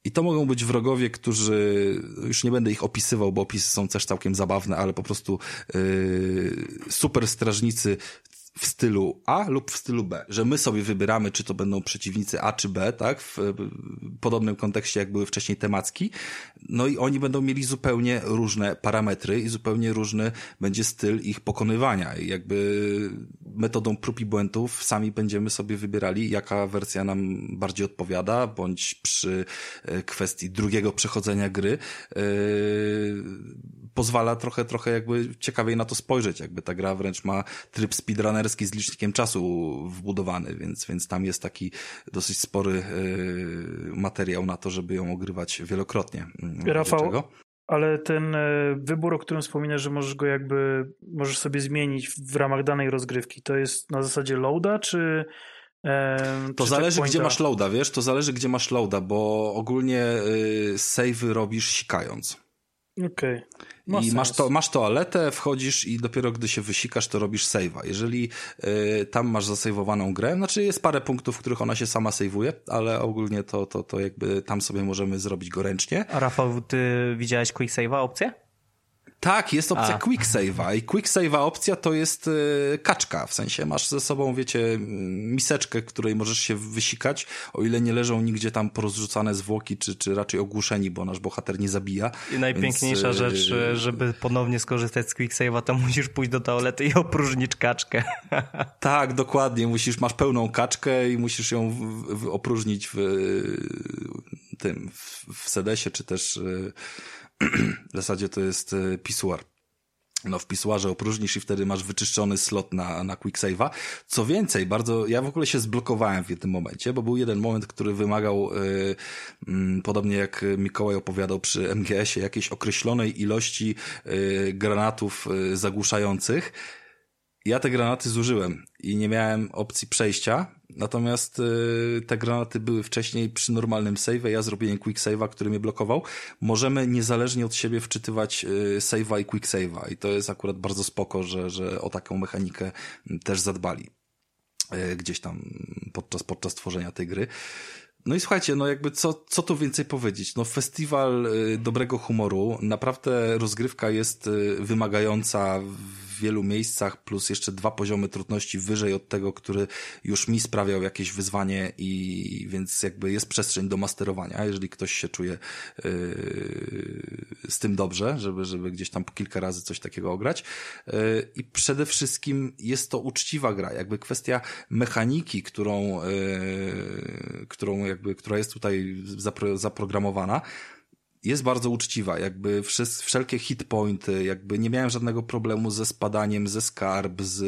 I to mogą być wrogowie, którzy, już nie będę ich opisywał, bo opisy są też całkiem zabawne, ale po prostu yy, super strażnicy w stylu A lub w stylu B, że my sobie wybieramy, czy to będą przeciwnicy A czy B, tak, w podobnym kontekście, jak były wcześniej temacki, no i oni będą mieli zupełnie różne parametry i zupełnie różny będzie styl ich pokonywania. I jakby metodą prób i błędów sami będziemy sobie wybierali, jaka wersja nam bardziej odpowiada, bądź przy e, kwestii drugiego przechodzenia gry yy, pozwala trochę, trochę jakby ciekawiej na to spojrzeć, jakby ta gra wręcz ma tryb speedrunnerski z licznikiem czasu wbudowany, więc, więc tam jest taki dosyć spory yy, materiał na to, żeby ją ogrywać wielokrotnie. Rafał, ale ten e, wybór, o którym wspominasz, że możesz go jakby, możesz sobie zmienić w ramach danej rozgrywki, to jest na zasadzie loada, czy to zależy, gdzie masz loada, wiesz? To zależy, gdzie masz loada, bo ogólnie y, savey robisz sikając. Okej. Okay. I masz, to, masz toaletę, wchodzisz i dopiero gdy się wysikasz, to robisz save'a. Jeżeli y, tam masz zasejwowaną grę, znaczy jest parę punktów, w których ona się sama sejwuje, ale ogólnie to, to, to jakby tam sobie możemy zrobić go ręcznie. A Rafał, ty widziałeś quick save'a opcję? Tak, jest opcja A. Quick Save'a i Quick Save'a opcja to jest y, kaczka, w sensie masz ze sobą, wiecie, miseczkę, której możesz się wysikać, o ile nie leżą nigdzie tam porozrzucane zwłoki, czy, czy raczej ogłuszeni, bo nasz bohater nie zabija. I najpiękniejsza więc, y, rzecz, y, żeby ponownie skorzystać z Quick Save'a, to musisz pójść do toalety i opróżnić kaczkę. tak, dokładnie, musisz, masz pełną kaczkę i musisz ją w, w, opróżnić w tym, w, w sedesie, czy też w zasadzie to jest e, pisuar. no, w pisuarze opróżnisz i wtedy masz wyczyszczony slot na, na quick save'a. Co więcej, bardzo, ja w ogóle się zblokowałem w jednym momencie, bo był jeden moment, który wymagał, yy, yy, podobnie jak Mikołaj opowiadał przy MGS-ie, jakiejś określonej ilości yy, granatów zagłuszających. Ja te granaty zużyłem i nie miałem opcji przejścia, Natomiast y, te granaty były wcześniej przy normalnym save'ie, ja zrobiłem quick save'a, który mnie blokował. Możemy niezależnie od siebie wczytywać y, save'a i quick save'a i to jest akurat bardzo spoko, że, że o taką mechanikę też zadbali y, gdzieś tam podczas, podczas tworzenia tej gry. No i słuchajcie, no jakby co, co tu więcej powiedzieć? No festiwal dobrego humoru, naprawdę rozgrywka jest wymagająca w wielu miejscach, plus jeszcze dwa poziomy trudności wyżej od tego, który już mi sprawiał jakieś wyzwanie i więc jakby jest przestrzeń do masterowania, jeżeli ktoś się czuje yy, z tym dobrze, żeby, żeby gdzieś tam kilka razy coś takiego ograć. Yy, I przede wszystkim jest to uczciwa gra, jakby kwestia mechaniki, którą, yy, którą jakby, która jest tutaj zapro, zaprogramowana, jest bardzo uczciwa, jakby wszelkie hit pointy, jakby nie miałem żadnego problemu ze spadaniem ze skarb, z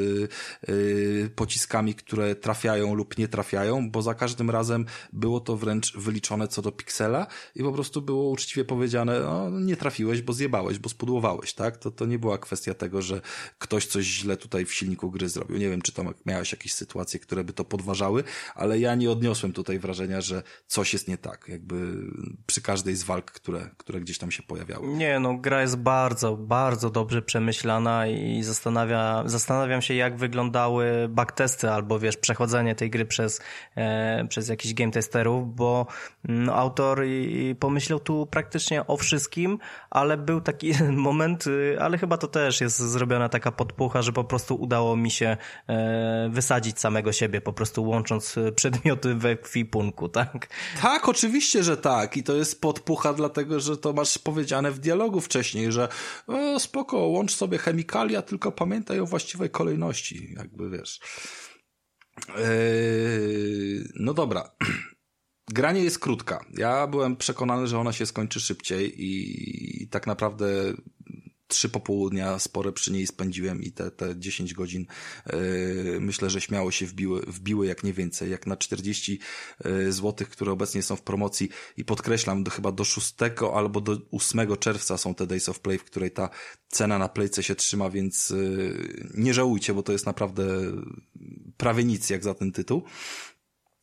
yy, pociskami, które trafiają lub nie trafiają, bo za każdym razem było to wręcz wyliczone co do piksela i po prostu było uczciwie powiedziane, no nie trafiłeś, bo zjebałeś, bo spudłowałeś, tak? To, to nie była kwestia tego, że ktoś coś źle tutaj w silniku gry zrobił. Nie wiem, czy tam miałeś jakieś sytuacje, które by to podważały, ale ja nie odniosłem tutaj wrażenia, że coś jest nie tak, jakby przy każdej z walk, które które, gdzieś tam się pojawiały. Nie, no gra jest bardzo, bardzo dobrze przemyślana i zastanawia, zastanawiam się, jak wyglądały backtesty albo wiesz, przechodzenie tej gry przez, e, przez jakichś game testerów, bo no, autor i, pomyślał tu praktycznie o wszystkim, ale był taki moment, y, ale chyba to też jest zrobiona taka podpucha, że po prostu udało mi się e, wysadzić samego siebie, po prostu łącząc przedmioty we kwipunku, tak? Tak, oczywiście, że tak i to jest podpucha dlatego, że to masz powiedziane w dialogu wcześniej, że o, spoko, łącz sobie chemikalia, tylko pamiętaj o właściwej kolejności, jakby wiesz. Yy, no dobra. Granie jest krótka. Ja byłem przekonany, że ona się skończy szybciej i tak naprawdę trzy popołudnia spore przy niej spędziłem i te, te 10 godzin yy, myślę, że śmiało się wbiły, wbiły jak nie więcej, jak na 40 yy, złotych, które obecnie są w promocji i podkreślam, do, chyba do 6 albo do 8 czerwca są te Days of Play, w której ta cena na playce się trzyma, więc yy, nie żałujcie, bo to jest naprawdę prawie nic jak za ten tytuł.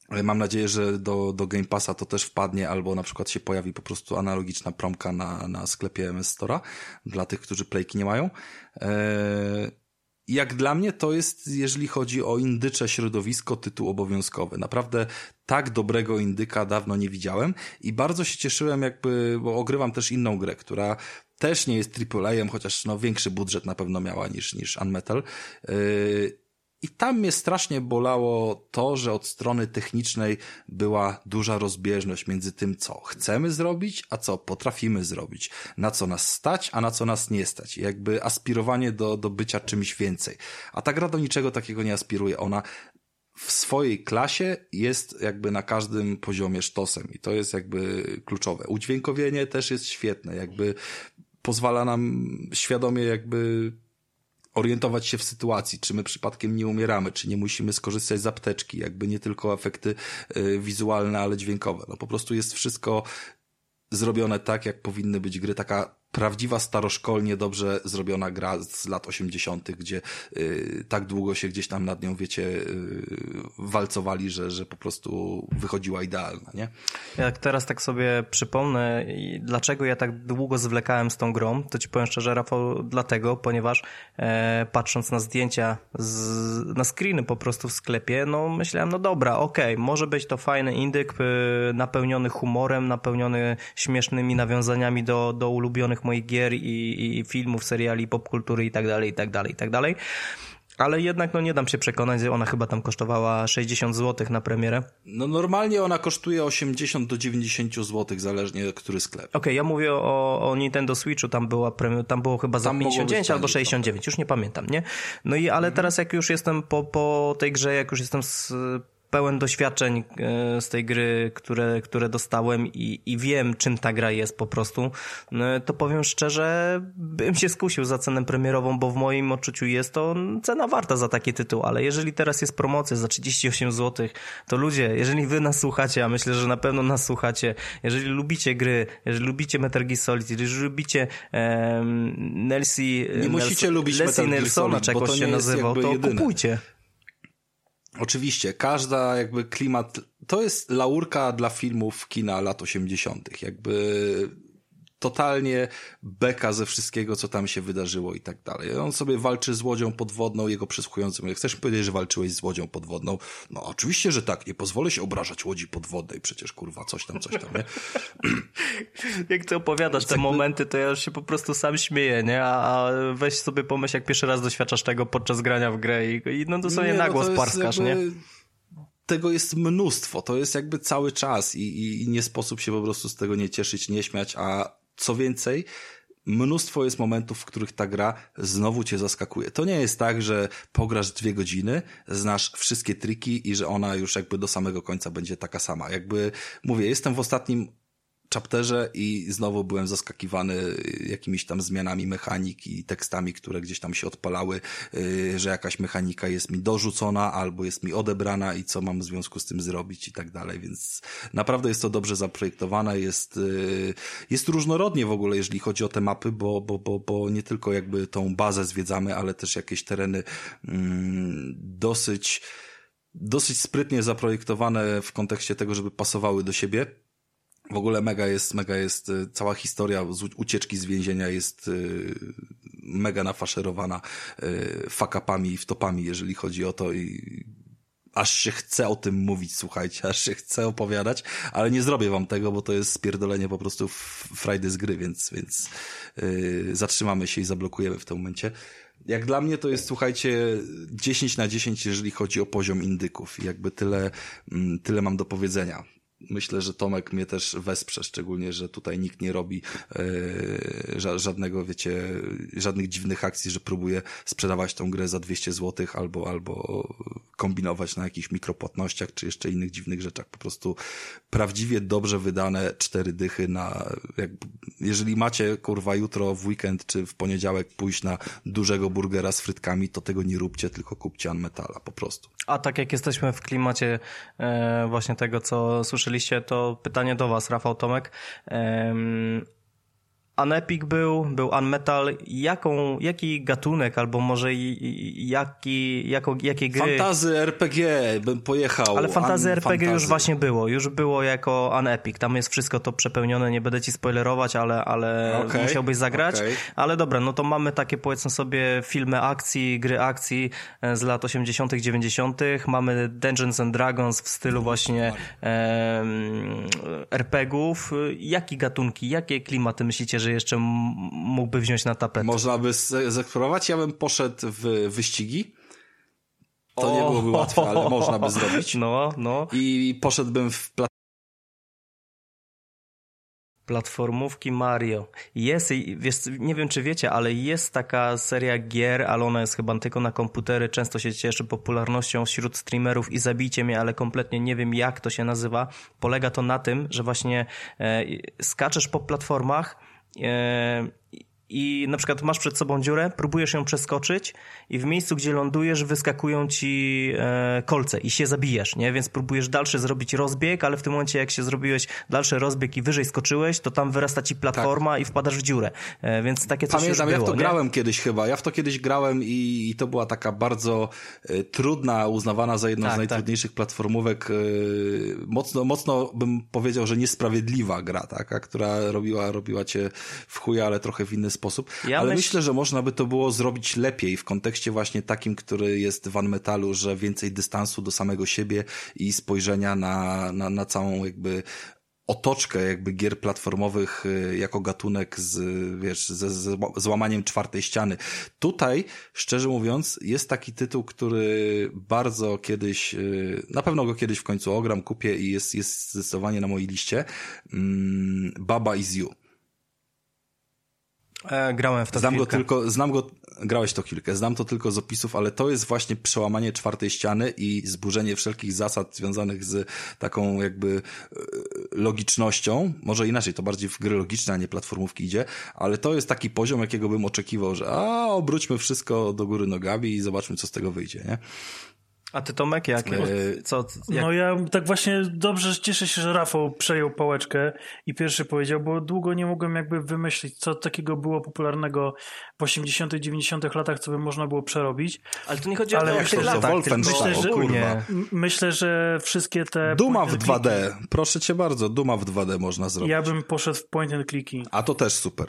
Mam nadzieję, że do, do Game Passa to też wpadnie, albo na przykład się pojawi po prostu analogiczna promka na, na sklepie MS Store'a dla tych, którzy playki nie mają. Eee, jak dla mnie to jest, jeżeli chodzi o indycze środowisko, tytuł obowiązkowy. Naprawdę tak dobrego indyka dawno nie widziałem i bardzo się cieszyłem jakby, bo ogrywam też inną grę, która też nie jest AAA-em, chociaż no większy budżet na pewno miała niż, niż Unmetal. Yy, i tam mnie strasznie bolało to, że od strony technicznej była duża rozbieżność między tym, co chcemy zrobić, a co potrafimy zrobić. Na co nas stać, a na co nas nie stać. Jakby aspirowanie do, do bycia czymś więcej. A ta gra do niczego takiego nie aspiruje. Ona w swojej klasie jest jakby na każdym poziomie sztosem i to jest jakby kluczowe. Udźwiękowienie też jest świetne, jakby pozwala nam świadomie jakby orientować się w sytuacji, czy my przypadkiem nie umieramy, czy nie musimy skorzystać z apteczki, jakby nie tylko efekty y, wizualne, ale dźwiękowe. No po prostu jest wszystko zrobione tak, jak powinny być gry, taka prawdziwa staroszkolnie dobrze zrobiona gra z lat 80., gdzie y, tak długo się gdzieś tam nad nią, wiecie, y, walcowali, że, że po prostu wychodziła idealna, nie? Jak teraz tak sobie przypomnę, dlaczego ja tak długo zwlekałem z tą grą, to ci powiem szczerze, Rafał, dlatego, ponieważ e, patrząc na zdjęcia, z, na screeny po prostu w sklepie, no myślałem, no dobra, okej, okay, może być to fajny indyk, y, napełniony humorem, napełniony śmiesznymi nawiązaniami do, do ulubionych moich gier i, i filmów, seriali, popkultury i tak dalej, i tak dalej, i tak dalej. Ale jednak no nie dam się przekonać, że ona chyba tam kosztowała 60 zł na premierę. No normalnie ona kosztuje 80 do 90 zł, zależnie który sklep. Okej, okay, ja mówię o, o Nintendo Switchu, tam była tam było chyba za 59 albo 69, już nie pamiętam, nie? No i ale mhm. teraz jak już jestem po, po tej grze, jak już jestem z pełen doświadczeń e, z tej gry, które, które dostałem i, i wiem, czym ta gra jest po prostu, no, to powiem szczerze, bym się skusił za cenę premierową, bo w moim odczuciu jest to cena warta za taki tytuł, ale jeżeli teraz jest promocja za 38 zł, to ludzie, jeżeli wy nas słuchacie, a myślę, że na pewno nas słuchacie, jeżeli lubicie gry, jeżeli lubicie Metal Gear Solid, jeżeli lubicie um, Nelsie, Nie musicie lubić Metal Gear Solid, czy to się nazywał, to jedyne. kupujcie. Oczywiście, każda jakby klimat, to jest laurka dla filmów kina lat 80. Jakby totalnie beka ze wszystkiego, co tam się wydarzyło i tak dalej. On sobie walczy z łodzią podwodną, jego przysłuchującym. Chcesz mi powiedzieć, że walczyłeś z łodzią podwodną? No oczywiście, że tak. Nie pozwolę się obrażać łodzi podwodnej. Przecież kurwa, coś tam, coś tam, nie? jak ty opowiadasz te momenty, to ja już się po prostu sam śmieję, nie? A weź sobie pomyśl, jak pierwszy raz doświadczasz tego podczas grania w grę i, i no dosłownie nie, no parskasz, jakby... nie? tego jest mnóstwo, to jest jakby cały czas i, i, i, nie sposób się po prostu z tego nie cieszyć, nie śmiać, a co więcej, mnóstwo jest momentów, w których ta gra znowu cię zaskakuje. To nie jest tak, że pograsz dwie godziny, znasz wszystkie triki i że ona już jakby do samego końca będzie taka sama. Jakby, mówię, jestem w ostatnim chapterze i znowu byłem zaskakiwany jakimiś tam zmianami mechaniki i tekstami, które gdzieś tam się odpalały, y, że jakaś mechanika jest mi dorzucona albo jest mi odebrana i co mam w związku z tym zrobić i tak dalej, więc naprawdę jest to dobrze zaprojektowane, jest, y, jest różnorodnie w ogóle, jeżeli chodzi o te mapy, bo, bo, bo, bo nie tylko jakby tą bazę zwiedzamy, ale też jakieś tereny mm, dosyć dosyć sprytnie zaprojektowane w kontekście tego, żeby pasowały do siebie w ogóle mega jest, mega jest, y, cała historia ucieczki z więzienia jest y, mega nafaszerowana y, fakapami i wtopami, jeżeli chodzi o to i aż się chce o tym mówić, słuchajcie, aż się chce opowiadać, ale nie zrobię wam tego, bo to jest spierdolenie po prostu frajdy z gry, więc, więc zatrzymamy się i zablokujemy w tym momencie. Jak dla mnie to jest, słuchajcie, 10 na 10, jeżeli chodzi o poziom indyków. Jakby tyle, mm, tyle mam do powiedzenia myślę, że Tomek mnie też wesprze, szczególnie, że tutaj nikt nie robi e, żadnego, wiecie, żadnych dziwnych akcji, że próbuje sprzedawać tą grę za 200 zł albo, albo kombinować na jakichś mikropłatnościach, czy jeszcze innych dziwnych rzeczach. Po prostu prawdziwie dobrze wydane cztery dychy na, jak, jeżeli macie, kurwa, jutro w weekend, czy w poniedziałek pójść na dużego burgera z frytkami, to tego nie róbcie, tylko kupcie Unmetala, po prostu. A tak jak jesteśmy w klimacie e, właśnie tego, co słyszeliście, to pytanie do was, Rafał Tomek. Unepic był, był Unmetal. Jaką, jaki gatunek, albo może jaki, jako, jakie gry... Fantazy RPG bym pojechał. Ale fantazy RPG fantazy. już właśnie było. Już było jako Unepic. Tam jest wszystko to przepełnione. Nie będę ci spoilerować, ale, ale okay, musiałbyś zagrać. Okay. Ale dobra, no to mamy takie powiedzmy sobie filmy akcji, gry akcji e, z lat 80 dziewięćdziesiątych 90 Mamy Dungeons and Dragons w stylu właśnie e, RPGów. Jakie gatunki, jakie klimaty myślicie, że że jeszcze mógłby wziąć na tapetę. Można by zeksplorować. Ja bym poszedł w wyścigi. To o, nie byłoby łatwe, ale można by zrobić. No, no. I poszedłbym w Platformówki Mario. Jest, wiesz, nie wiem czy wiecie, ale jest taka seria gier, ale ona jest chyba tylko na komputery, często się cieszy popularnością wśród streamerów i zabijcie mnie, ale kompletnie nie wiem jak to się nazywa. Polega to na tym, że właśnie e, skaczesz po platformach Yeah. I na przykład masz przed sobą dziurę, próbujesz ją przeskoczyć i w miejscu, gdzie lądujesz, wyskakują ci e, kolce i się zabijesz, nie? Więc próbujesz dalszy zrobić rozbieg, ale w tym momencie, jak się zrobiłeś dalszy rozbieg i wyżej skoczyłeś, to tam wyrasta ci platforma tak. i wpadasz w dziurę. E, więc takie coś Pamiętam, było, ja w to nie? grałem kiedyś chyba. Ja w to kiedyś grałem i, i to była taka bardzo e, trudna, uznawana za jedną tak, z tak. najtrudniejszych tak. platformówek. E, mocno, mocno bym powiedział, że niesprawiedliwa gra, taka, która robiła, robiła cię w chuja, ale trochę w inny sposób. Ja Ale myśl... myślę, że można by to było zrobić lepiej w kontekście właśnie takim, który jest w Unmetalu, że więcej dystansu do samego siebie i spojrzenia na, na, na całą jakby otoczkę jakby gier platformowych y, jako gatunek z, wiesz, ze, ze złamaniem czwartej ściany. Tutaj, szczerze mówiąc, jest taki tytuł, który bardzo kiedyś, y, na pewno go kiedyś w końcu ogram, kupię i jest, jest zdecydowanie na mojej liście. Mm, Baba is You. E, grałem w to Znam kilka. go tylko, znam go, grałeś to kilkę, znam to tylko z opisów, ale to jest właśnie przełamanie czwartej ściany i zburzenie wszelkich zasad związanych z taką jakby e, logicznością. Może inaczej, to bardziej w gry logiczne, a nie platformówki idzie, ale to jest taki poziom, jakiego bym oczekiwał, że a, obróćmy wszystko do góry nogami i zobaczmy, co z tego wyjdzie, nie? A ty Tomek, jak, E, co, jak... No ja tak właśnie dobrze cieszę się, że Rafał przejął pałeczkę i pierwszy powiedział, bo długo nie mogłem jakby wymyślić, co takiego było popularnego w 80 90 latach, co by można było przerobić. Ale tu nie chodzi Ale o to, jak jak to, tych że Wolfenstein, myślę, że- ogólnie. M- Myślę, że wszystkie te... Duma w point and 2D, proszę cię bardzo, Duma w 2D można zrobić. Ja bym poszedł w point and clicky. A to też super.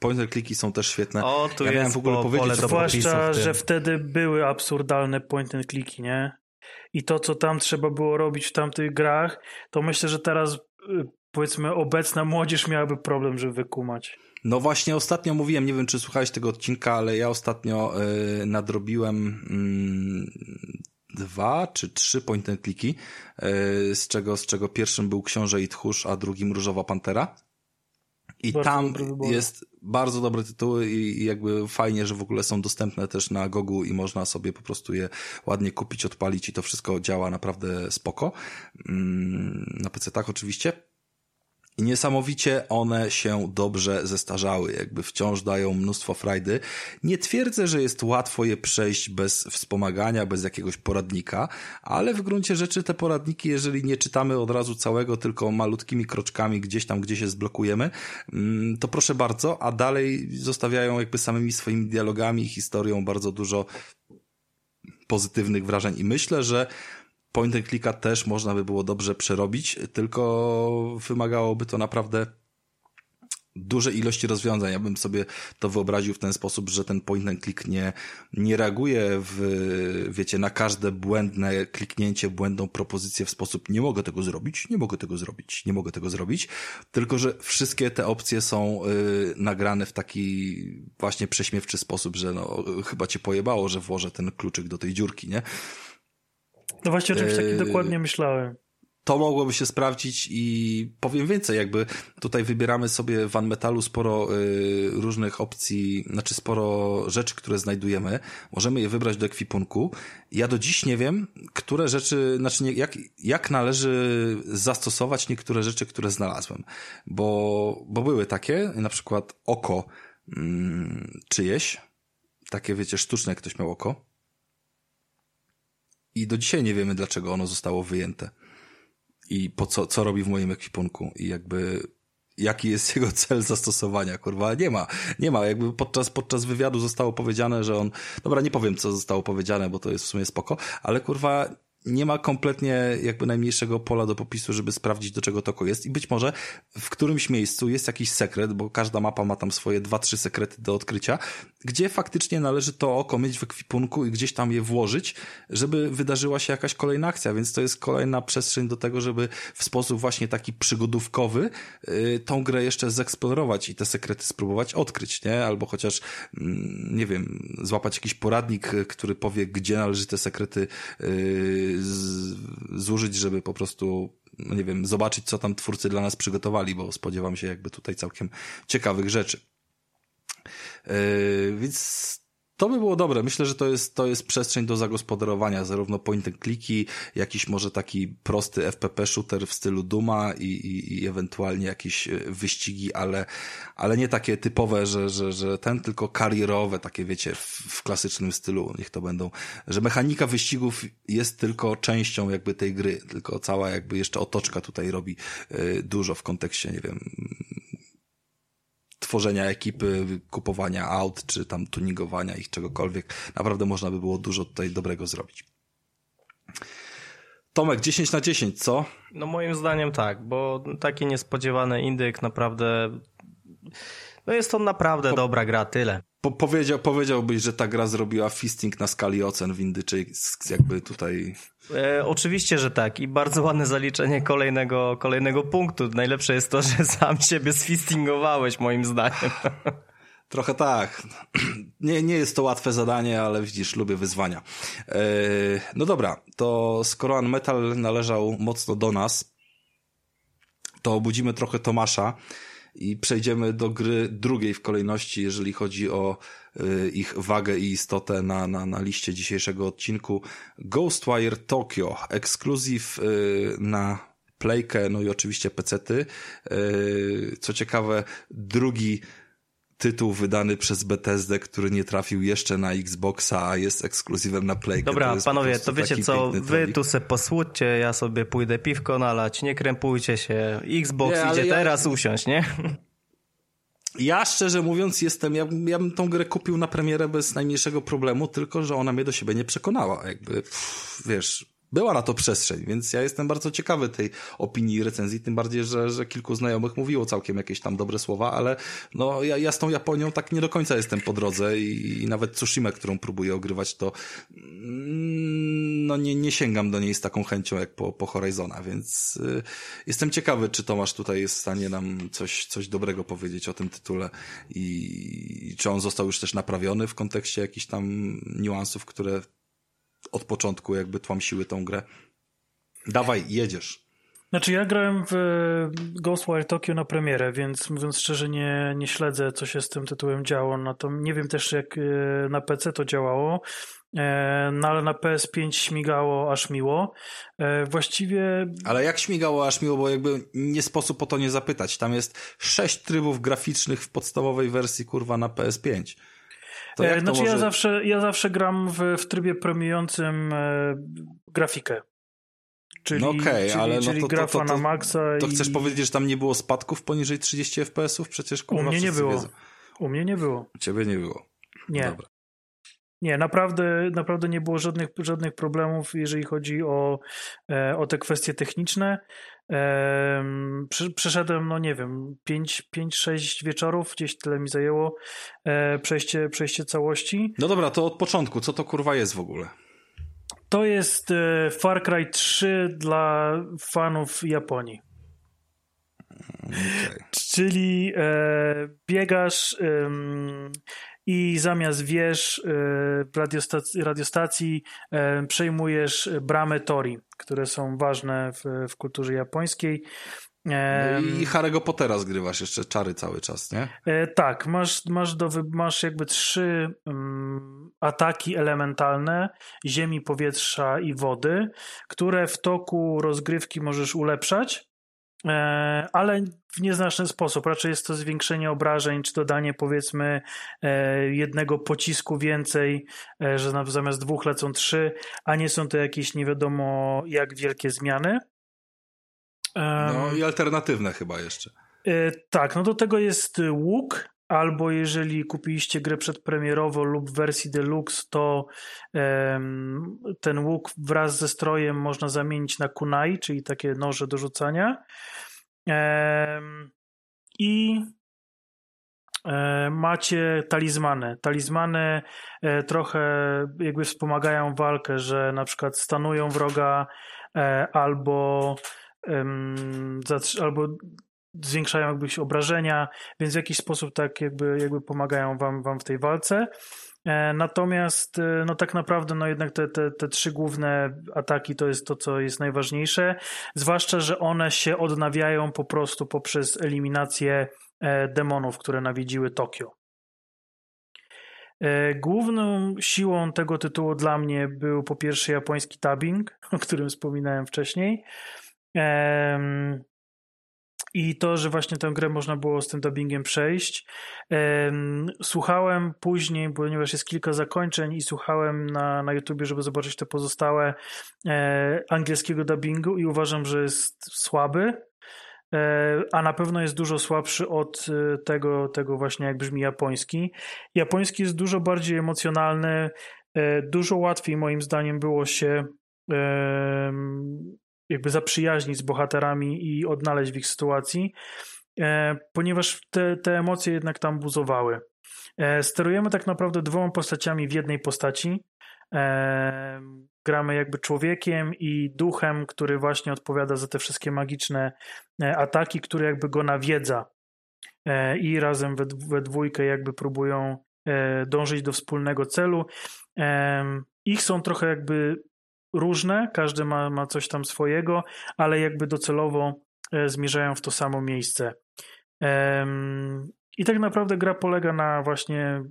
Point and clicky są też świetne. O, tu ja jest w ogóle po- powiedzieć, Zwłaszcza, że wtedy były absurdalne point and clicky, nie? I to, co tam trzeba było robić w tamtych grach, to myślę, że teraz y, powiedzmy obecna młodzież miałaby problem, żeby wykumać. No właśnie ostatnio mówiłem, nie wiem czy słuchałeś tego odcinka, ale ja ostatnio y, nadrobiłem mm, dwa czy trzy point and clicky, y, z, czego, z czego pierwszym był Książę i Tchórz, a drugim Różowa Pantera. I Bardzo tam jest bardzo dobre tytuły i, i jakby fajnie, że w ogóle są dostępne też na Gogu i można sobie po prostu je ładnie kupić, odpalić i to wszystko działa naprawdę spoko. Mm, na PC tak oczywiście. I niesamowicie one się dobrze zestarzały, jakby wciąż dają mnóstwo frajdy. Nie twierdzę, że jest łatwo je przejść bez wspomagania, bez jakiegoś poradnika, ale w gruncie rzeczy te poradniki, jeżeli nie czytamy od razu całego, tylko malutkimi kroczkami gdzieś tam, gdzie się zblokujemy, mm, to proszę bardzo, a dalej zostawiają jakby samymi swoimi dialogami i historią bardzo dużo pozytywnych wrażeń. I myślę, że point and clicka też można by było dobrze przerobić, tylko wymagałoby to naprawdę dużej ilości rozwiązań. Ja bym sobie to wyobraził w ten sposób, że ten point and click nie, nie reaguje w, wiecie, na każde błędne kliknięcie, błędną propozycję w sposób nie mogę tego zrobić, nie mogę tego zrobić, nie mogę tego zrobić, tylko że wszystkie te opcje są y, nagrane w taki właśnie prześmiewczy sposób, że no, chyba cię pojebało, że włożę ten kluczyk do tej dziurki, nie? No właśnie o czymś takim Yy, dokładnie myślałem. to mogłoby się sprawdzić i powiem więcej, jakby tutaj wybieramy sobie w Unmetalu sporo y, różnych opcji, znaczy sporo rzeczy, które znajdujemy. Możemy je wybrać do ekwipunku. Ja do dziś nie wiem, które rzeczy, znaczy nie, jak, jak należy zastosować niektóre rzeczy, które znalazłem. Bo, bo były takie, na przykład oko mm, czyjeś, takie wiecie, sztuczne, jak ktoś miał oko. I do dzisiaj nie wiemy, dlaczego ono zostało wyjęte. I po co, co robi w moim ekwipunku. I jakby jaki jest jego cel zastosowania, kurwa, nie ma, nie ma, jakby podczas, podczas wywiadu zostało powiedziane, że on, dobra, nie powiem, co zostało powiedziane, bo to jest w sumie spoko, ale kurwa, nie ma kompletnie jakby najmniejszego pola do popisu, żeby sprawdzić, do czego toko jest i być może w którymś miejscu jest jakiś sekret, bo każda mapa ma tam swoje dwa, trzy sekrety do odkrycia, gdzie faktycznie należy to oko mieć w ekwipunku i gdzieś tam je włożyć, żeby wydarzyła się jakaś kolejna akcja, więc to jest kolejna przestrzeń do tego, żeby w sposób właśnie taki przygodówkowy y, tą grę jeszcze zeksplorować i te sekrety spróbować odkryć, nie? Albo chociaż, mm, nie wiem, złapać jakiś poradnik, y, który powie, gdzie należy te sekrety y, z, zużyć, żeby po prostu no nie wiem, zobaczyć, co tam twórcy dla nas przygotowali, bo spodziewam się jakby tutaj całkiem ciekawych rzeczy. Yy, więc to by było dobre. Myślę, że to jest, to jest przestrzeń do zagospodarowania, zarówno point and clicki, jakiś może taki prosty FPP shooter w stylu Duma i, i, i ewentualnie jakieś e, wyścigi, ale, ale nie takie typowe, że, że, że ten, tylko karierowe, takie wiecie, w, w klasycznym stylu, niech to będą, że mechanika wyścigów jest tylko częścią jakby tej gry, tylko cała jakby jeszcze otoczka tutaj robi y, dużo w kontekście, nie wiem, tworzenia ekipy, kupowania aut, czy tam tuningowania ich czegokolwiek. Naprawdę można by było dużo tutaj dobrego zrobić. Tomek, 10 na 10, co? No moim zdaniem tak, bo taki niespodziewany indyk naprawdę... No jest to naprawdę dobra gra, tyle. Po, powiedział, powiedziałbyś, że ta gra zrobiła fisting na skali ocen windy, czy jakby tutaj... E, oczywiście, że tak i bardzo ładne zaliczenie kolejnego, kolejnego punktu. Najlepsze jest to, że sam siebie sfistingowałeś moim zdaniem. Trochę tak. Nie, nie jest to łatwe zadanie, ale widzisz, lubię wyzwania. E, no dobra, to skoro Unmetal należał mocno do nas, to obudzimy trochę Tomasza i przejdziemy do gry drugiej w kolejności, jeżeli chodzi o y, ich wagę i istotę na, na, na liście dzisiejszego odcinku. Ghostwire Tokyo, ekskluzyw y, na Playkę, no i oczywiście pecety. Y, co ciekawe, drugi tytuł wydany przez Bethesdę, który nie trafił jeszcze na Xboxa, a jest ekskluzywem na Play. Dobra, to panowie, to wiecie co, wy tu se posłudźcie, ja sobie pójdę piwko nalać, nie krępujcie się, Xbox nie, idzie ja... teraz usiąść, nie? Ja szczerze mówiąc jestem, ja, ja bym tą grę kupił na premierę bez najmniejszego problemu, tylko że ona mnie do siebie nie przekonała, jakby, pff, wiesz, była na to przestrzeń, więc ja jestem bardzo ciekawy tej opinii i recenzji, tym bardziej, że, że kilku znajomych mówiło całkiem jakieś tam dobre słowa, ale no ja, ja z tą Japonią tak nie do końca jestem po drodze i, i nawet Tsushima, którą próbuję ogrywać, to mm, no nie, nie sięgam do niej z taką chęcią jak po, po Horizona, więc y, jestem ciekawy, czy Tomasz tutaj jest w stanie nam coś, coś dobrego powiedzieć o tym tytule i czy on został już też naprawiony w kontekście jakichś tam niuansów, które od początku jakby tłamsiły tą grę. Dawaj, jedziesz. Znaczy ja grałem w Ghostwire Tokyo na premierę, więc mówiąc szczerze nie, nie śledzę, co się z tym tytułem działo. No to nie wiem też, jak e, na PC to działało, e, no ale na PS5 śmigało aż miło. E, właściwie... Ale jak śmigało aż miło, bo jakby nie sposób o to nie zapytać. Tam jest sześć trybów graficznych w podstawowej wersji, kurwa, na PS5. To jak znaczy może... ja, zawsze, ja zawsze gram w, w trybie premiującym e, grafikę. Czyli, no okay, czyli, ale no czyli to, grafa to, to, to, na maksa. To i... chcesz powiedzieć, że tam nie było spadków poniżej 30 FPS-ów? Przecież kurwa, U mnie nie było. Wiedzą. U mnie nie było. U ciebie nie było. Nie. Dobra. Nie, naprawdę, naprawdę nie było żadnych, żadnych problemów, jeżeli chodzi o, e, o te kwestie techniczne. Przeszedłem, no nie wiem, 5-6 wieczorów, gdzieś tyle mi zajęło e, przejście, przejście całości. No dobra, to od początku, co to kurwa jest w ogóle? To jest e, Far Cry 3 dla fanów Japonii. Okay. Czyli e, biegasz i zamiast wież w radiostacji, radiostacji przejmujesz bramę Tori które są ważne w, w kulturze japońskiej. No I Harry'ego Pottera zgrywasz jeszcze czary cały czas, nie? E, tak, masz, masz, do, masz jakby trzy um, ataki elementalne ziemi, powietrza i wody, które w toku rozgrywki możesz ulepszać. E, ale w nieznaczny sposób. Raczej jest to zwiększenie obrażeń, czy dodanie powiedzmy e, jednego pocisku więcej, e, że zamiast dwóch lecą trzy, a nie są to jakieś nie wiadomo jak wielkie zmiany. No i alternatywne chyba jeszcze. Tak, no do tego jest łuk, albo jeżeli kupiliście grę przedpremierowo lub w wersji deluxe, to um, ten łuk wraz ze strojem można zamienić na kunai, czyli takie noże do rzucania. Um, I e, macie talizmany. Talizmany e, trochę jakby wspomagają walkę, że na przykład stanują wroga e, albo albo zwiększają jakby obrażenia, więc w jakiś sposób tak jakby, jakby pomagają wam, wam w tej walce. E, natomiast e, no tak naprawdę no jednak te, te, te trzy główne ataki to jest to, co jest najważniejsze, zwłaszcza, że one się odnawiają po prostu poprzez eliminację e, demonów, które nawiedziły Tokio. Główną siłą tego tytułu dla mnie był po pierwsze japoński dubbing, o którym wspominałem wcześniej. I to, że właśnie tę grę można było z tym dubbingiem przejść. Słuchałem później, ponieważ jest kilka zakończeń i słuchałem na, na YouTubie, żeby zobaczyć te pozostałe e, angielskiego dubbingu i uważam, że jest słaby, e, a na pewno jest dużo słabszy od e, tego, tego właśnie jak brzmi japoński. Japoński jest dużo bardziej emocjonalny, dużo łatwiej moim zdaniem było się jakby zaprzyjaźnić z bohaterami i odnaleźć w ich sytuacji, e, ponieważ te, te emocje jednak tam buzowały. E, sterujemy tak naprawdę dwoma postaciami w jednej postaci. E, gramy jakby człowiekiem i duchem, który właśnie odpowiada za te wszystkie magiczne ataki, które jakby go nawiedza. I razem we, we dwójkę jakby próbują dążyć do wspólnego celu. Ich są trochę jakby różne, każdy ma, ma coś tam swojego, ale jakby docelowo e, zmierzają w to samo miejsce. I tak naprawdę gra polega na właśnie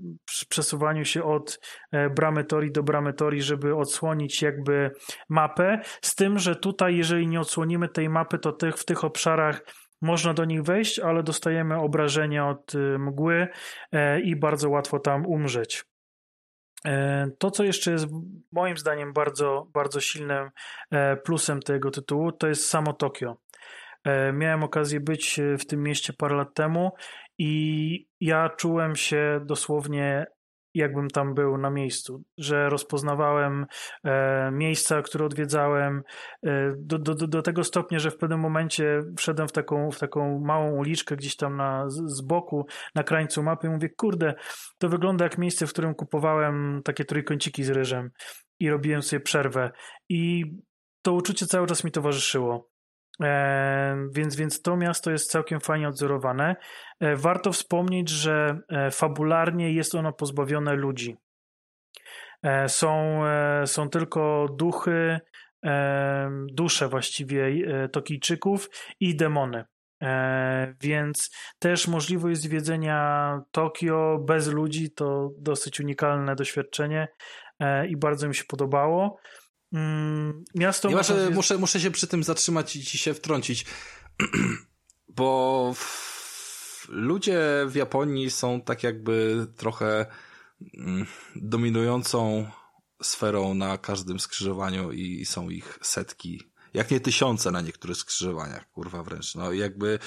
przesuwaniu się od e, bramy Tori do bramy Tori, żeby odsłonić jakby mapę. Z tym, że tutaj, jeżeli nie odsłonimy tej mapy, to tych, w tych obszarach można do nich wejść, ale dostajemy obrażenia od y, mgły e, i bardzo łatwo tam umrzeć. E, to, co jeszcze jest moim zdaniem bardzo, bardzo silnym plusem tego tytułu, to jest samo Tokio. Miałem okazję być w tym mieście parę lat temu i ja czułem się dosłownie jakbym tam był na miejscu, że rozpoznawałem e, miejsca, które odwiedzałem e, do, do, do tego stopnia, że w pewnym momencie wszedłem w taką, w taką małą uliczkę gdzieś tam na, z boku, na krańcu mapy i mówię, kurde, to wygląda jak miejsce, w którym kupowałem takie trójkąciki z ryżem i robiłem sobie przerwę i to uczucie cały czas mi towarzyszyło. E, więc, więc to miasto jest całkiem fajnie odzorowane. E, warto wspomnieć, że e, fabularnie jest ono pozbawione ludzi. Są, są tylko duchy, dusze właściwie Tokijczyków i demony. Więc też możliwość zwiedzenia Tokio bez ludzi to dosyć unikalne doświadczenie i bardzo mi się podobało. Mm, miasto... Ja muszę, muszę, muszę się przy tym zatrzymać i ci się wtrącić, bo ludzie w Japonii są tak jakby trochę mm, dominującą sferą na każdym skrzyżowaniu i są ich setki, jak nie tysiące na niektórych skrzyżowaniach, kurwa wręcz. No jakby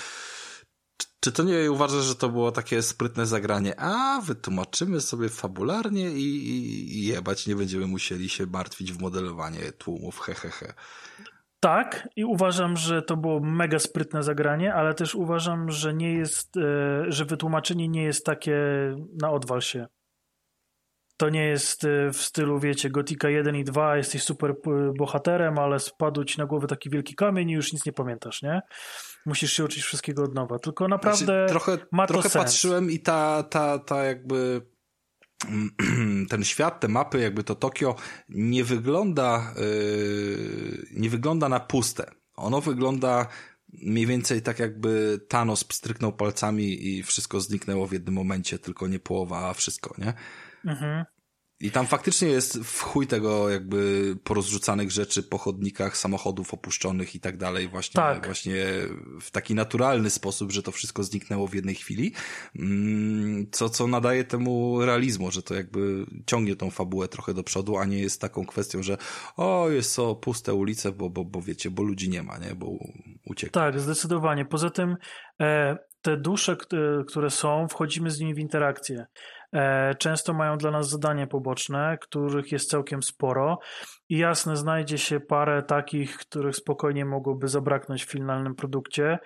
czy to nie uważasz, że to było takie sprytne zagranie? A, wytłumaczymy sobie fabularnie i, i, i jebać, nie będziemy musieli się martwić w modelowanie tłumów, hehehe. He, he. Tak, i uważam, że to było mega sprytne zagranie, ale też uważam, że nie jest, e, że wytłumaczenie nie jest takie na odwal się. To nie jest e, w stylu, wiecie, Gotika 1 i 2, jesteś super bohaterem, ale spadł ci na głowę taki wielki kamień i już nic nie pamiętasz, nie? Musisz się uczyć wszystkiego od nowa. Tylko naprawdę znaczy, trochę, ma to trochę sens. patrzyłem i ta, ta, ta jakby ten świat, te mapy, jakby to Tokio nie wygląda yy, nie wygląda na puste. Ono wygląda mniej więcej tak jakby Thanos pstryknął palcami i wszystko zniknęło w jednym momencie, tylko nie połowa, a wszystko, nie? Mhm. I tam faktycznie jest w chuj tego jakby porozrzucanych rzeczy po chodnikach, samochodów opuszczonych i tak dalej, właśnie, tak. właśnie w taki naturalny sposób, że to wszystko zniknęło w jednej chwili, mm, co, co nadaje temu realizmu, że to jakby ciągnie tą fabułę trochę do przodu, a nie jest taką kwestią, że o, jest to puste ulice, bo, bo, bo wiecie, bo ludzi nie ma, nie, bo ucieka. Tak, zdecydowanie. Poza tym e, te dusze, które są, wchodzimy z nimi w interakcję. E, często mają dla nas zadania poboczne, których jest całkiem sporo. I jasne, znajdzie się parę takich, których spokojnie mogłoby zabraknąć w finalnym produkcie.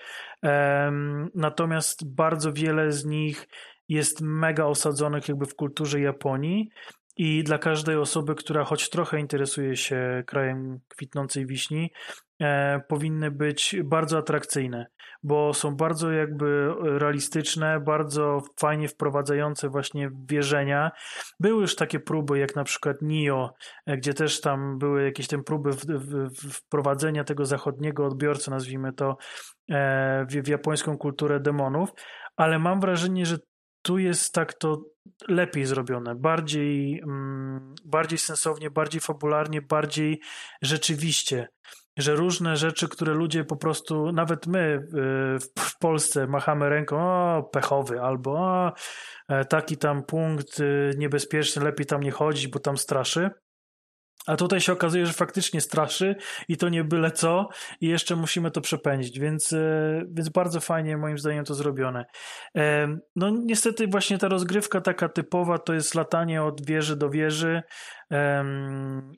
Natomiast bardzo wiele z nich jest mega osadzonych jakby w kulturze Japonii i dla każdej osoby, która choć trochę interesuje się krajem kwitnącej wiśni, e, powinny być bardzo atrakcyjne, bo są bardzo jakby realistyczne, bardzo fajnie wprowadzające właśnie wierzenia. Były już takie próby, jak na przykład Nio, e, gdzie też tam były jakieś tam próby w, w, wprowadzenia tego zachodniego odbiorcy, nazwijmy to, e, w, w japońską kulturę demonów, ale mam wrażenie, że tu jest tak to lepiej zrobione, bardziej, mm, bardziej sensownie, bardziej fabularnie, bardziej rzeczywiście. Że różne rzeczy, które ludzie po prostu, nawet my y, w Polsce machamy ręką, o pechowy, albo o, e, taki tam punkt y, niebezpieczny, lepiej tam nie chodzić, bo tam straszy. A tutaj się okazuje, że faktycznie straszy i to nie byle co i jeszcze musimy to przepędzić, więc, e, więc bardzo fajnie moim zdaniem to zrobione. E, no niestety właśnie ta rozgrywka taka typowa to jest latanie od wieży do wieży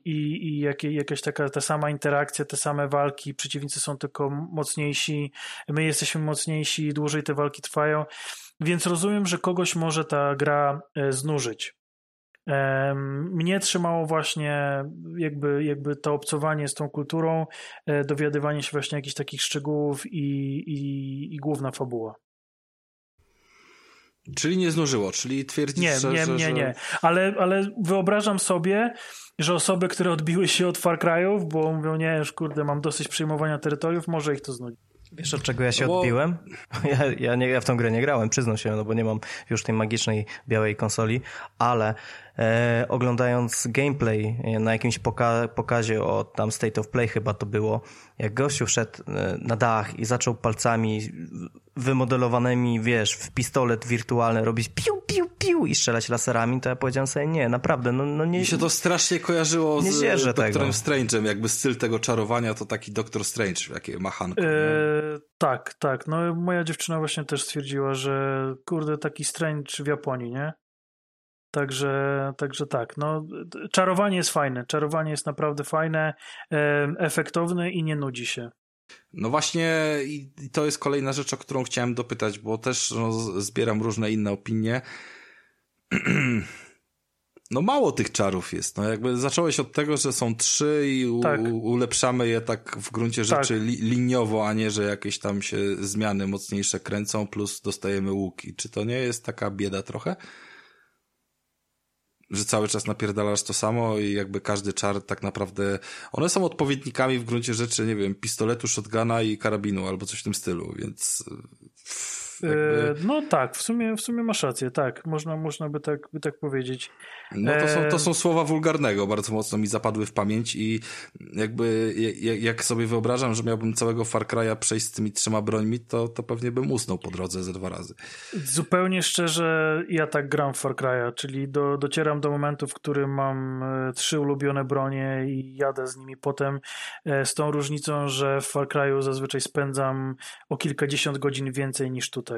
i, i jakaś taka ta sama interakcja, te same walki, przeciwnicy są tylko mocniejsi, my jesteśmy mocniejsi, dłużej te walki trwają, więc rozumiem, że kogoś może ta gra e, znużyć. Mnie trzymało właśnie jakby, jakby to obcowanie z tą kulturą, e, dowiadywanie się właśnie jakichś takich szczegółów i, i, i główna fabuła. Czyli nie znużyło, czyli twierdzisz, nie, że... Nie, nie, że... nie, ale, ale wyobrażam sobie, że osoby, które odbiły się od Far Cry'ów, bo mówią, nie, już kurde, mam dosyć przejmowania terytoriów, może ich to znudzić. Wiesz od czego ja się bo... odbiłem? Ja, ja, nie, ja w tą grę nie grałem, przyznam się, no bo nie mam już tej magicznej białej konsoli, ale e, oglądając gameplay na jakimś poka pokazie o tam State of Play chyba to było, jak gościu wszedł e, na dach i zaczął palcami wymodelowanymi, wiesz, w pistolet wirtualny robić piu, piu, piu i strzelać laserami, to ja powiedziałem sobie, nie, naprawdę, no, no nie... Mi się to strasznie kojarzyło nie z Doktorem Strange'em, jakby styl tego czarowania to taki Doktor Strange, jakie machanko. E, tak, tak, no moja dziewczyna właśnie też stwierdziła, że kurde, taki Strange w Japonii, nie? Także, także tak, no, czarowanie jest fajne, czarowanie jest naprawdę fajne, efektowne i nie nudzi się. No właśnie i to jest kolejna rzecz, o którą chciałem dopytać, bo też no, zbieram różne inne opinie. No mało tych czarów jest. No jakby zacząłeś od tego, że są trzy i u, tak. ulepszamy je tak w gruncie rzeczy tak. li, liniowo, a nie, że jakieś tam się zmiany mocniejsze kręcą, plus dostajemy łuki. Czy to nie jest taka bieda trochę? Że cały czas napierdalasz to samo i jakby każdy czar tak naprawdę, one są odpowiednikami w gruncie rzeczy, nie wiem, pistoletu, shotguna i karabinu albo coś w tym stylu, więc jakby... E, no tak, w sumie, w sumie masz rację, tak, można, można by, tak, by tak powiedzieć. No to są, to e, są słowa wulgarnego, bardzo mocno mi zapadły w pamięć i jakby jak sobie wyobrażam, że miałbym całego Far Cry'a przejść z tymi trzema brońmi, to, to pewnie bym usnął po drodze ze dwa razy. Zupełnie szczerze, ja tak gram w Far Cry'a, czyli do, docieram do momentu, w którym mam e, trzy ulubione bronie i jadę z nimi potem, z tą różnicą, że w Far Cry'u zazwyczaj spędzam o kilkadziesiąt godzin więcej niż tutaj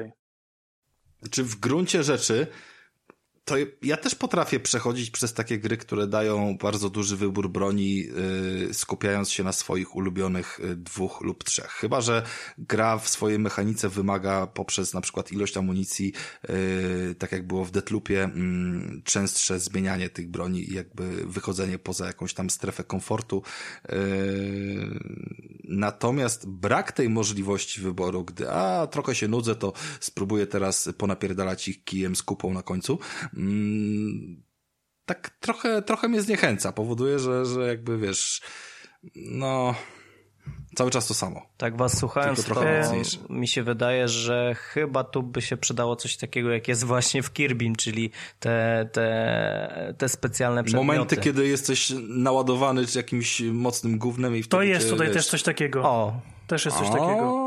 Czy w gruncie rzeczy to ja też potrafię przechodzić przez takie gry, które dają bardzo duży wybór broni, yy, skupiając się na swoich ulubionych yy, dwóch lub trzech. Chyba, że gra w swojej mechanice wymaga poprzez na przykład ilość amunicji, yy, tak jak było w Deathloopie, mm, częstsze zmienianie tych broni i jakby wychodzenie poza jakąś tam strefę komfortu. Yy, natomiast brak tej możliwości wyboru, gdy a trochę się nudzę, to spróbuję teraz ponapierdalać ich kijem z kupą na końcu, tak trochę, trochę mnie zniechęca. Powoduje, że, że jakby wiesz, no, cały czas to samo. Tak was słuchając, to mi się wydaje, że chyba tu by się przydało coś takiego, jak jest właśnie w Kirbin, czyli te, te, te specjalne przedmioty. Momenty, kiedy jesteś naładowany jakimś mocnym gównem i wtedy To jest tutaj wiesz... też coś takiego. O. Też jest coś o. takiego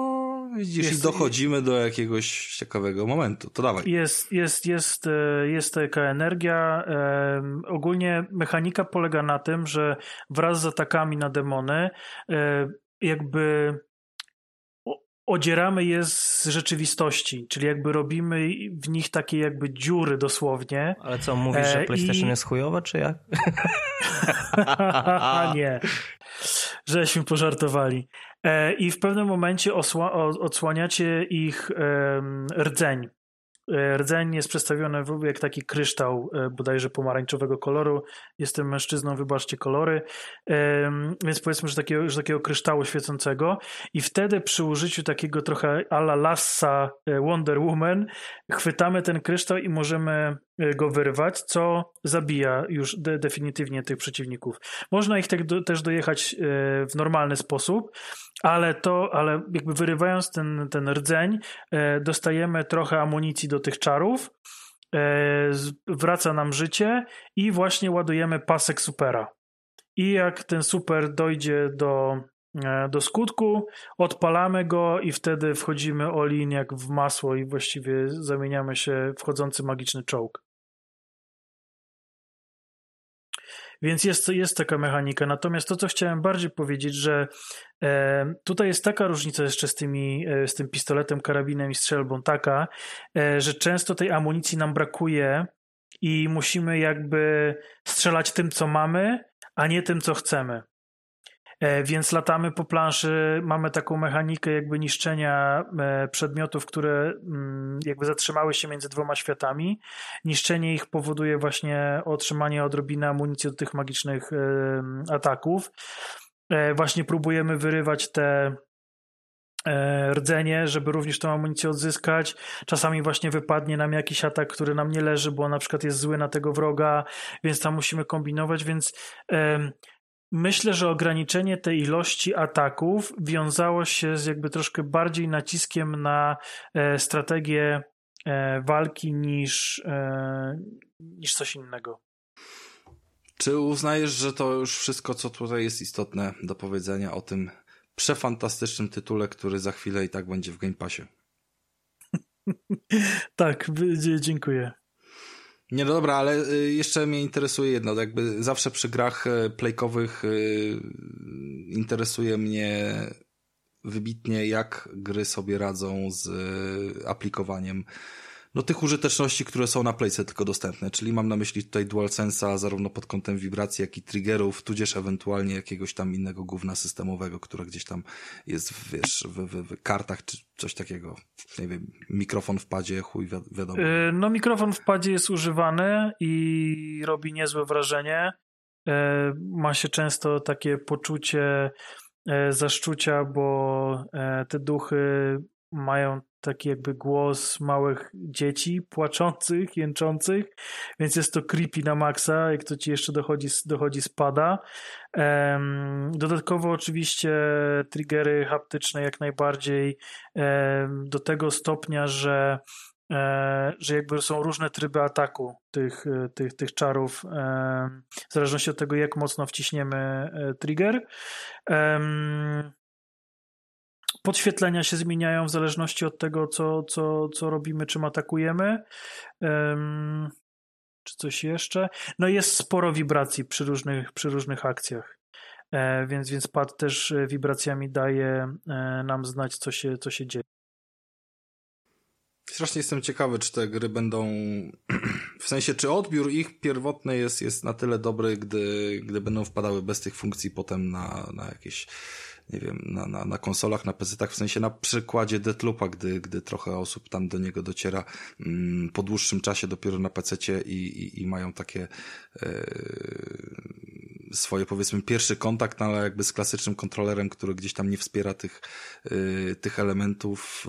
widzisz, jest, i dochodzimy do jakiegoś ciekawego momentu. To dawaj. Jest, jest, jest, e, jest taka energia. Ogólnie mechanika polega na tym, że wraz z atakami na demony e, jakby odzieramy je z rzeczywistości, czyli jakby robimy w nich takie jakby dziury dosłownie. Ale co, mówisz, że e, PlayStation I... jest chujowe, czy jak? nie, żeśmy pożartowali. E, I w pewnym momencie odsłaniacie ich rdzeń. E, rdzeń jest przedstawiony jak taki kryształ e, bodajże pomarańczowego koloru. Jestem mężczyzną, wybaczcie kolory. Więc powiedzmy, że takiego, że takiego kryształu świecącego i wtedy przy użyciu takiego trochę ala Lassa Wonder Woman chwytamy ten kryształ i możemy go wyrwać, co zabija już de definitywnie tych przeciwników. Można ich tak do, też dojechać w normalny sposób, ale to, ale jakby wyrywając ten, ten rdzeń, e, dostajemy trochę amunicji do tych czarów, wraca nam życie i właśnie ładujemy pasek supera. I jak ten super dojdzie do, do skutku, odpalamy go i wtedy wchodzimy all jak w masło i właściwie zamieniamy się w chodzący magiczny czołg. Więc jest, jest taka mechanika. Natomiast to, co chciałem bardziej powiedzieć, że e, tutaj jest taka różnica jeszcze z, tymi, e, z tym pistoletem, karabinem i strzelbą, taka, e, że często tej amunicji nam brakuje i musimy jakby strzelać tym, co mamy, a nie tym, co chcemy. E, więc latamy po planszy, mamy taką mechanikę jakby niszczenia e, przedmiotów, które mm, jakby zatrzymały się między dwoma światami. Niszczenie ich powoduje właśnie otrzymanie odrobiny amunicji do tych magicznych e, ataków. Właśnie próbujemy wyrywać te rdzenie, żeby również tą amunicję odzyskać. Czasami właśnie wypadnie nam jakiś atak, który nam nie leży, bo na przykład jest zły na tego wroga, więc tam musimy kombinować, więc myślę, że ograniczenie tej ilości ataków wiązało się z jakby troszkę bardziej naciskiem na e, strategię e, walki niż, e, niż coś innego. Czy uznajesz, że to już wszystko, co tutaj jest istotne do powiedzenia o tym przefantastycznym tytule, który za chwilę i tak będzie w Game Passie? tak, dziękuję. Nie, no dobra, ale y, jeszcze mnie interesuje jedno, jakby zawsze przy grach y, playkowych y, interesuje mnie wybitnie, jak gry sobie radzą z aplikowaniem no, tych użyteczności, które są na Playce tylko dostępne, czyli mam na myśli tutaj DualSense'a zarówno pod kątem wibracji, jak i triggerów, tudzież ewentualnie jakiegoś tam innego gówna systemowego, które gdzieś tam jest, wiesz, w, w, w kartach, czy coś takiego. Nie wiem, mikrofon w padzie, chuj, wi wiadomo. Yy, no, mikrofon w padzie jest używany i robi niezłe wrażenie. Yy, ma się często takie poczucie yy, zaszczucia, bo te duchy mają taki jakby głos małych dzieci płaczących, jęczących, więc jest to creepy na maksa, jak to ci jeszcze dochodzi, dochodzi spada. Um, dodatkowo oczywiście triggery haptyczne jak najbardziej um, do tego stopnia, że e, że jakby są różne tryby ataku tych, tych, tych czarów, w zależności od tego, jak mocno wciśniemy e, trigger. Podświetlenia się zmieniają w zależności od tego, co, co, co robimy, czym atakujemy. Um, czy coś jeszcze? No jest sporo wibracji przy różnych, przy różnych akcjach. E, więc, więc pad też wibracjami daje e, nam znać, co się, co się dzieje. Strasznie jestem ciekawy, czy te gry będą. W sensie, czy odbiór ich pierwotny jest, jest na tyle dobry, gdy, gdy będą wpadały bez tych funkcji potem na, na jakieś nie wiem, na, na, na konsolach, na PC-tach, w sensie na przykładzie Deathloopa, gdy, gdy trochę osób tam do niego dociera mm, po dłuższym czasie dopiero na PC-cie i, i, i mają takie e, swoje, powiedzmy, pierwszy kontakt, no, ale jakby z klasycznym kontrolerem, który gdzieś tam nie wspiera tych, e, tych elementów,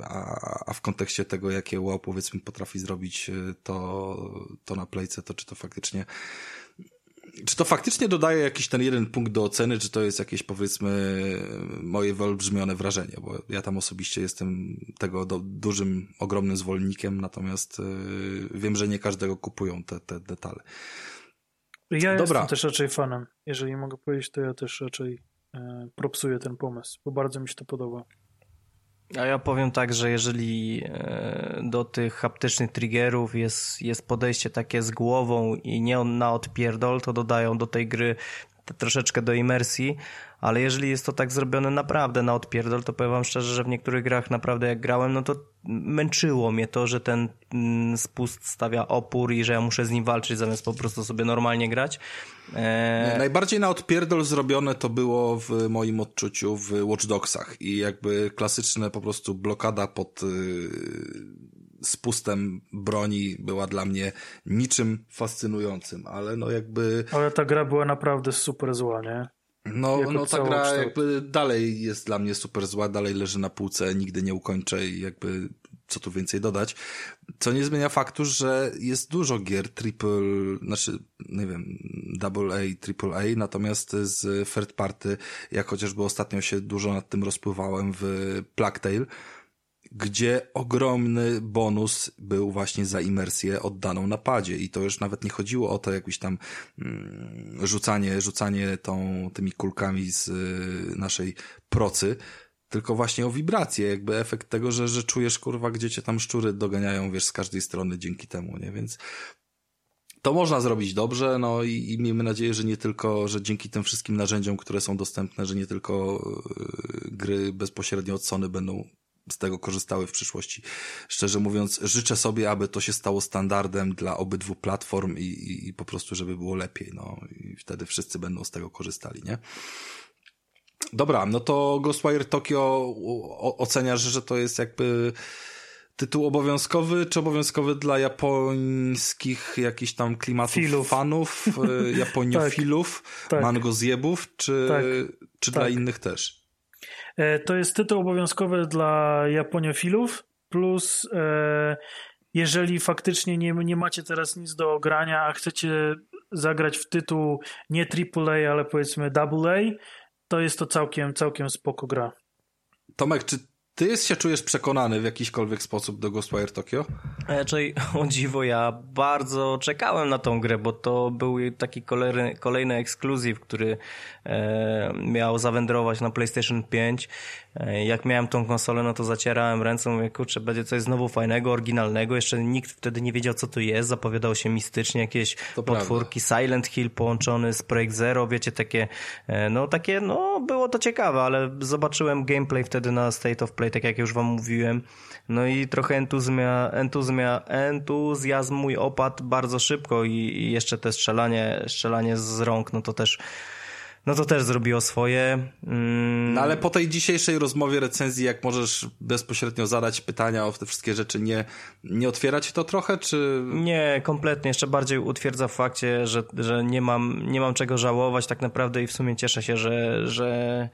e, a, a w kontekście tego, jakie wow, powiedzmy, potrafi zrobić e, to, to na playce, to czy to faktycznie czy to faktycznie dodaje jakiś ten jeden punkt do oceny, czy to jest jakieś powiedzmy moje wyolbrzymione wrażenie, bo ja tam osobiście jestem tego do, dużym, ogromnym zwolennikiem, natomiast yy, wiem, że nie każdego kupują te, te detale. Ja Dobra. jestem też raczej fanem. Jeżeli mogę powiedzieć, to ja też raczej e, propsuję ten pomysł, bo bardzo mi się to podoba. A ja powiem tak, że jeżeli e, do tych haptycznych triggerów jest, jest podejście takie z głową i nie na odpierdol, to dodają do tej gry troszeczkę do imersji, ale jeżeli jest to tak zrobione naprawdę na odpierdol, to powiem wam szczerze, że w niektórych grach naprawdę jak grałem, no to męczyło mnie to, że ten mm, spust stawia opór i że ja muszę z nim walczyć zamiast po prostu sobie normalnie grać. E... Najbardziej na odpierdol zrobione to było w moim odczuciu w Watch Dogsach i jakby klasyczne po prostu blokada pod y, spustem broni była dla mnie niczym fascynującym, ale no jakby... Ale ta gra była naprawdę super zła, nie? No, no ta gra kształt. jakby dalej jest dla mnie super zła, dalej leży na półce, nigdy nie ukończę i jakby co tu więcej dodać. Co nie zmienia faktu, że jest dużo gier triple, znaczy, nie wiem, double A, triple A, natomiast z third party, jak chociażby ostatnio się dużo nad tym rozpływałem w Plague Tale, gdzie ogromny bonus był właśnie za imersję oddaną napadzie i to już nawet nie chodziło o to jakieś tam mm, rzucanie, rzucanie tą, tymi kulkami z y, naszej procy, tylko właśnie o wibrację, jakby efekt tego, że, że czujesz kurwa, gdzie cię tam szczury doganiają, wiesz, z każdej strony dzięki temu, nie? Więc to można zrobić dobrze, no i, i miejmy nadzieję, że nie tylko, że dzięki tym wszystkim narzędziom, które są dostępne, że nie tylko yy, gry bezpośrednio od Sony będą z tego korzystały w przyszłości. Szczerze mówiąc, życzę sobie, aby to się stało standardem dla obydwu platform i, i, i po prostu, żeby było lepiej, no i wtedy wszyscy będą z tego korzystali, nie? Dobra, no to Ghostwire Tokyo oceniasz, że to jest jakby tytuł obowiązkowy, czy obowiązkowy dla japońskich jakichś tam klimatów Filów. fanów, e, japoniofilów, tak, tak. mangozjebów, czy, tak, czy dla tak. innych też? E, to jest tytuł obowiązkowy dla japoniofilów, plus e, jeżeli faktycznie nie, nie macie teraz nic do grania, a chcecie zagrać w tytuł nie AAA, ale powiedzmy AA, to jest to całkiem, całkiem spoko gra. Tomek, czy ty się czujesz przekonany w jakiśkolwiek sposób do Ghostwire Tokyo? Raczej, o dziwo, ja bardzo czekałem na tą grę, bo to był taki kolejny, kolejny ekskluzyw, który e, miał zawędrować na PlayStation 5. E, jak miałem tą konsolę, no to zacierałem ręce, mówię, kurczę, będzie coś znowu fajnego, oryginalnego. Jeszcze nikt wtedy nie wiedział, co to jest. Zapowiadało się mistycznie jakieś to potwórki, prawda. Silent Hill połączony z Projekt Zero, wiecie, takie, e, no takie, no było to ciekawe, ale zobaczyłem gameplay wtedy na State of Play, tak jak już wam mówiłem. No i trochę entuzmia, entuzmia, entuzjazm mój opadł bardzo szybko i, jeszcze te strzelanie, strzelanie z rąk, no to też no to też zrobiło swoje. Mm. No ale po tej dzisiejszej rozmowie, recenzji, jak możesz bezpośrednio zadać pytania o te wszystkie rzeczy, nie, nie otwierać to trochę, czy... Nie, kompletnie. Jeszcze bardziej utwierdza w fakcie, że, że nie, mam, nie mam czego żałować tak naprawdę i w sumie cieszę się, że, że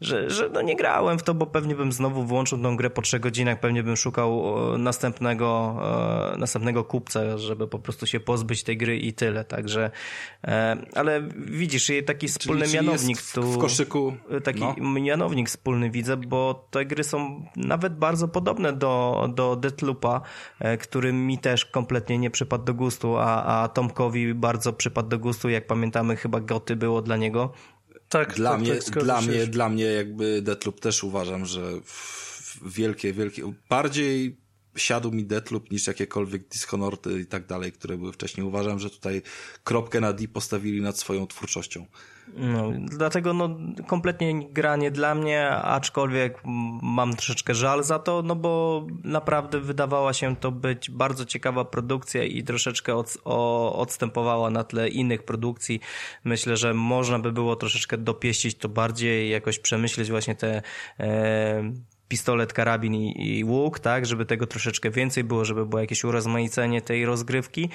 że, że no nie grałem w to, bo pewnie bym znowu włączył tą grę po trzech godzinach, pewnie bym szukał następnego, e, następnego kupca, żeby po prostu się pozbyć tej gry i tyle, także e, ale widzisz, taki wspólny czyli, czyli mianownik w, tu... w koszyku... Taki no. mianownik wspólny widzę, bo te gry są nawet bardzo podobne do, do Deathloopa, e, który mi też kompletnie nie przypadł do gustu, a, a Tomkowi bardzo przypadł do gustu, jak pamiętamy chyba Goty było dla niego, tak, dla tak, mnie, tak, dla mnie, dla mnie jakby Deathloop też uważam, że wielkie, wielkie, bardziej siadł mi Deathloop niż jakiekolwiek Dishonored i tak dalej, które były wcześniej. Uważam, że tutaj kropkę na D postawili nad swoją twórczością. No, dlatego no, kompletnie gra nie dla mnie, aczkolwiek mam troszeczkę żal za to, no bo naprawdę wydawała się to być bardzo ciekawa produkcja i troszeczkę od, o, odstępowała na tle innych produkcji. Myślę, że można by było troszeczkę dopieścić to bardziej, jakoś przemyśleć właśnie te e, pistolet, karabin i, i łuk, tak, żeby tego troszeczkę więcej było, żeby było jakieś urozmaicenie tej rozgrywki.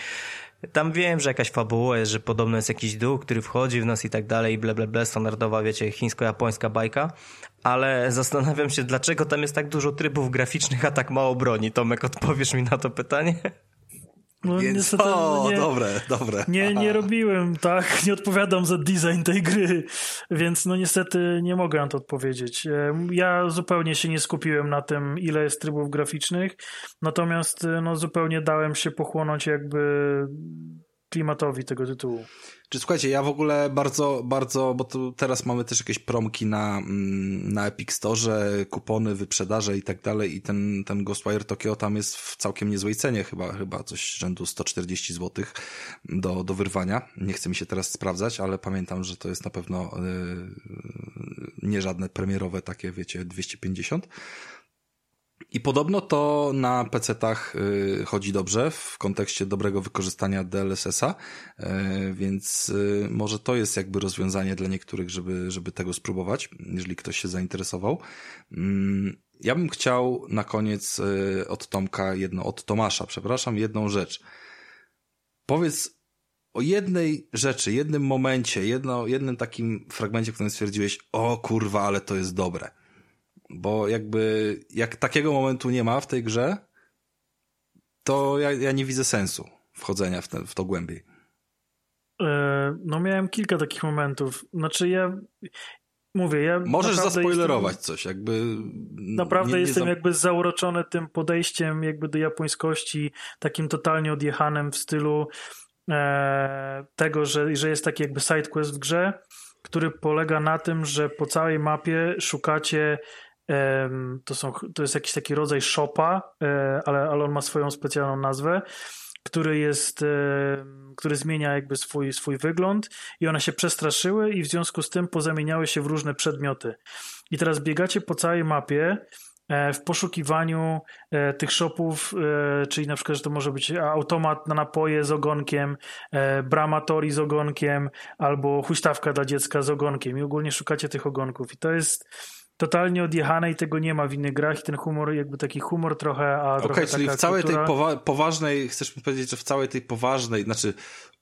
Tam wiem, że jakaś fabuła jest, że podobno jest jakiś duch, który wchodzi w nas i tak dalej, ble, ble, ble, standardowa, wiecie, chińsko-japońska bajka, ale zastanawiam się, dlaczego tam jest tak dużo trybów graficznych, a tak mało broni. Tomek, odpowiesz mi na to pytanie? No, Więc, niestety, o, nie, dobre, dobre. Nie, nie robiłem, tak, nie odpowiadam za design tej gry, więc no niestety nie mogę na to odpowiedzieć. Ja zupełnie się nie skupiłem na tym, ile jest trybów graficznych, natomiast no zupełnie dałem się pochłonąć jakby klimatowi tego tytułu. Czy słuchajcie, ja w ogóle bardzo, bardzo, bo tu teraz mamy też jakieś promki na, mm, na Epic Store, kupony, wyprzedaże i tak dalej i ten, ten Ghostwire Tokyo tam jest w całkiem niezłej cenie chyba, chyba coś rzędu 140 zł do, do wyrwania. Nie chcę mi się teraz sprawdzać, ale pamiętam, że to jest na pewno yy, nie żadne premierowe takie, wiecie, 250. I podobno to na PC-tach y, chodzi dobrze w kontekście dobrego wykorzystania DLSS-a, y, więc y, może to jest jakby rozwiązanie dla niektórych, żeby, żeby tego spróbować, jeżeli ktoś się zainteresował. Mm, ja bym chciał na koniec od Tomka jedno, od Tomasza, przepraszam, jedną rzecz. Powiedz o jednej rzeczy, jednym momencie, jedno, jednym takim fragmencie, w którym stwierdziłeś, o kurwa, ale to jest dobre bo jakby, jak takiego momentu nie ma w tej grze, to ja, ja nie widzę sensu wchodzenia w, te, w to głębiej. E, no miałem kilka takich momentów. Znaczy ja mówię, ja Możesz zaspoilerować jestem, coś, jakby naprawdę nie, nie jestem za... jakby zauroczony tym podejściem jakby do japońskości, takim totalnie odjechanym w stylu e, tego, że, że jest taki jakby sidequest w grze, który polega na tym, że po całej mapie szukacie to, są, to jest jakiś taki rodzaj shopa, e, ale, ale on ma swoją specjalną nazwę, który jest, który zmienia jakby swój, swój wygląd i one się przestraszyły i w związku z tym pozamieniały się w różne przedmioty. I teraz biegacie po całej mapie e, w poszukiwaniu e, tych shopów, czyli na przykład, że to może być automat na napoje z ogonkiem, brama tori z ogonkiem, albo huśtawka dla dziecka z ogonkiem i ogólnie szukacie tych ogonków. I to jest totalnie odjechane i tego nie ma w innych grach i ten humor, jakby taki humor trochę, a Okej, okay, czyli w całej kultura... tej powa poważnej, chcesz mi powiedzieć, że w całej tej poważnej, znaczy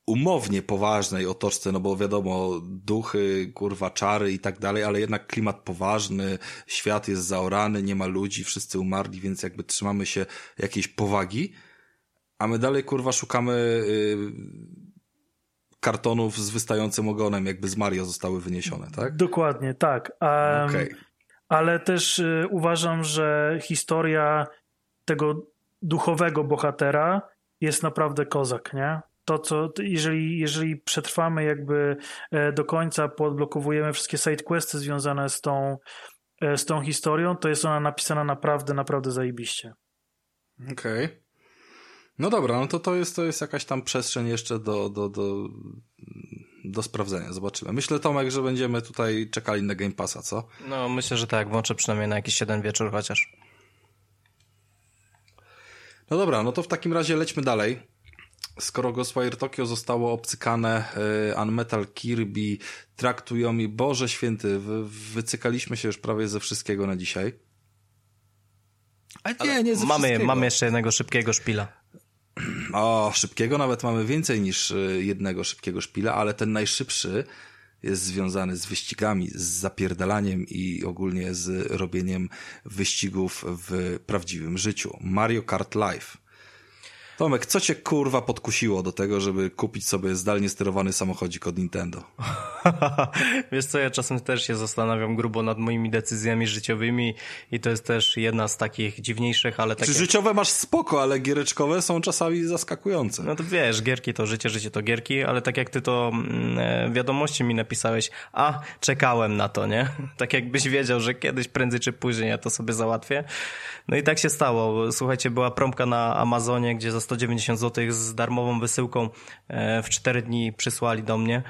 umownie poważnej otoczce, no bo wiadomo, duchy, kurwa, czary i tak dalej, ale jednak klimat poważny, świat jest zaorany, nie ma ludzi, wszyscy umarli, więc jakby trzymamy się jakiejś powagi, a my dalej, kurwa, szukamy yy, kartonów z wystającym ogonem, jakby z Mario zostały wyniesione, tak? Dokładnie, tak. Um, Okej. Ale też y, uważam, że historia tego duchowego bohatera jest naprawdę kozak, nie? To, co, jeżeli, jeżeli przetrwamy jakby e, do końca, podblokowujemy wszystkie sidequesty związane z tą, e, z tą historią, to jest ona napisana naprawdę, naprawdę zajebiście. Okej. No dobra, no to to jest, to jest jakaś tam przestrzeń jeszcze do, do, do, do sprawdzenia. Zobaczymy. Myślę, Tomek, że będziemy tutaj czekali na Game Passa, co? No myślę, że tak, włączę przynajmniej na jakiś jeden wieczór chociaż. No dobra, no to w takim razie lećmy dalej. Skoro Ghostwire Tokyo zostało obcykane, y, Unmetal Kirby, traktują mi, Boże Święty, wy, wycykaliśmy się już prawie ze wszystkiego na dzisiaj. A nie, nie ze Mamy, wszystkiego. mamy jeszcze jednego szybkiego szpila. O, szybkiego nawet mamy więcej niż y, jednego szybkiego szpila, ale ten najszybszy jest związany z wyścigami, z zapierdalaniem i ogólnie z robieniem wyścigów w prawdziwym życiu. Mario Kart Live. Tomek, co cię kurwa podkusiło do tego, żeby kupić sobie zdalnie sterowany samochodzik od Nintendo? Wiesz co, ja czasem też się zastanawiam grubo nad moimi decyzjami życiowymi i to jest też jedna z takich dziwniejszych, ale Czy takie... życiowe masz spoko, ale giereczkowe są czasami zaskakujące. No to wiesz, gierki to życie, życie to gierki, ale tak jak ty to mm, e, wiadomości mi napisałeś, a czekałem na to, nie? Tak jakbyś wiedział, że kiedyś, prędzej czy później ja to sobie załatwię. No i tak się stało. Słuchajcie, była promka na Amazonie, gdzie za 190 zł z darmową wysyłką e, w 4 dni przysłali do mnie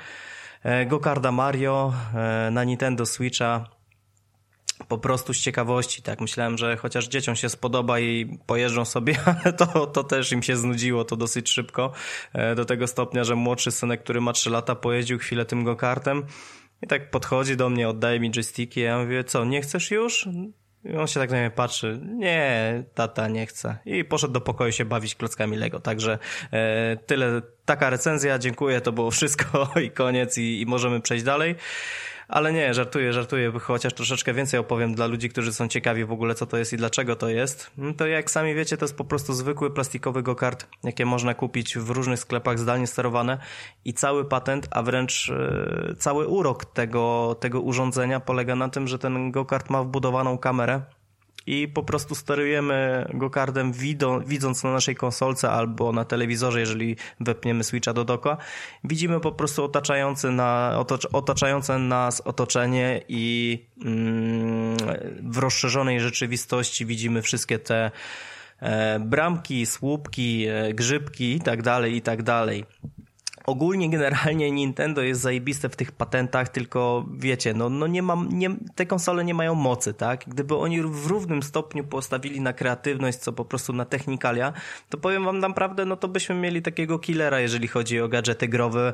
e, Gokarda Mario e, na Nintendo Switcha po prostu z ciekawości, tak. Myślałem, że chociaż dzieciom się spodoba i pojeżdżą sobie, ale to, to też im się znudziło to dosyć szybko. Do tego stopnia, że młodszy synek, który ma 3 lata, pojeździł chwilę tym go-kartem i tak podchodzi do mnie, oddaje mi joysticki. Ja mówię, co, nie chcesz już? On się tak na mnie patrzy. Nie, tata, nie chce. I poszedł do pokoju się bawić klockami Lego. Także e, tyle, taka recenzja. Dziękuję, to było wszystko i koniec i, i możemy przejść dalej. Ale nie, żartuję, żartuję, chociaż troszeczkę więcej opowiem dla ludzi, którzy są ciekawi w ogóle, co to jest i dlaczego to jest. No To jak sami wiecie, to jest po prostu zwykły plastikowy go-kart, jakie można kupić w różnych sklepach zdalnie sterowane i cały patent, a wręcz e, cały urok tego, tego urządzenia polega na tym, że ten go-kart ma wbudowaną kamerę, i po prostu sterujemy go-kardem widą, widząc na naszej konsolce albo na telewizorze, jeżeli wepniemy Switcha do doka. Widzimy po prostu otaczający na, otocz, otaczające nas otoczenie i mm, w rozszerzonej rzeczywistości widzimy wszystkie te e, bramki, słupki, e, grzybki i tak dalej, i tak dalej. Ogólnie generalnie Nintendo jest zajebiste w tych patentach, tylko wiecie, no, no nie mam, nie, te konsole nie mają mocy, tak? Gdyby oni w równym stopniu postawili na kreatywność, co po prostu na technikalia, to powiem wam naprawdę, no to byśmy mieli takiego killera, jeżeli chodzi o gadżety growe,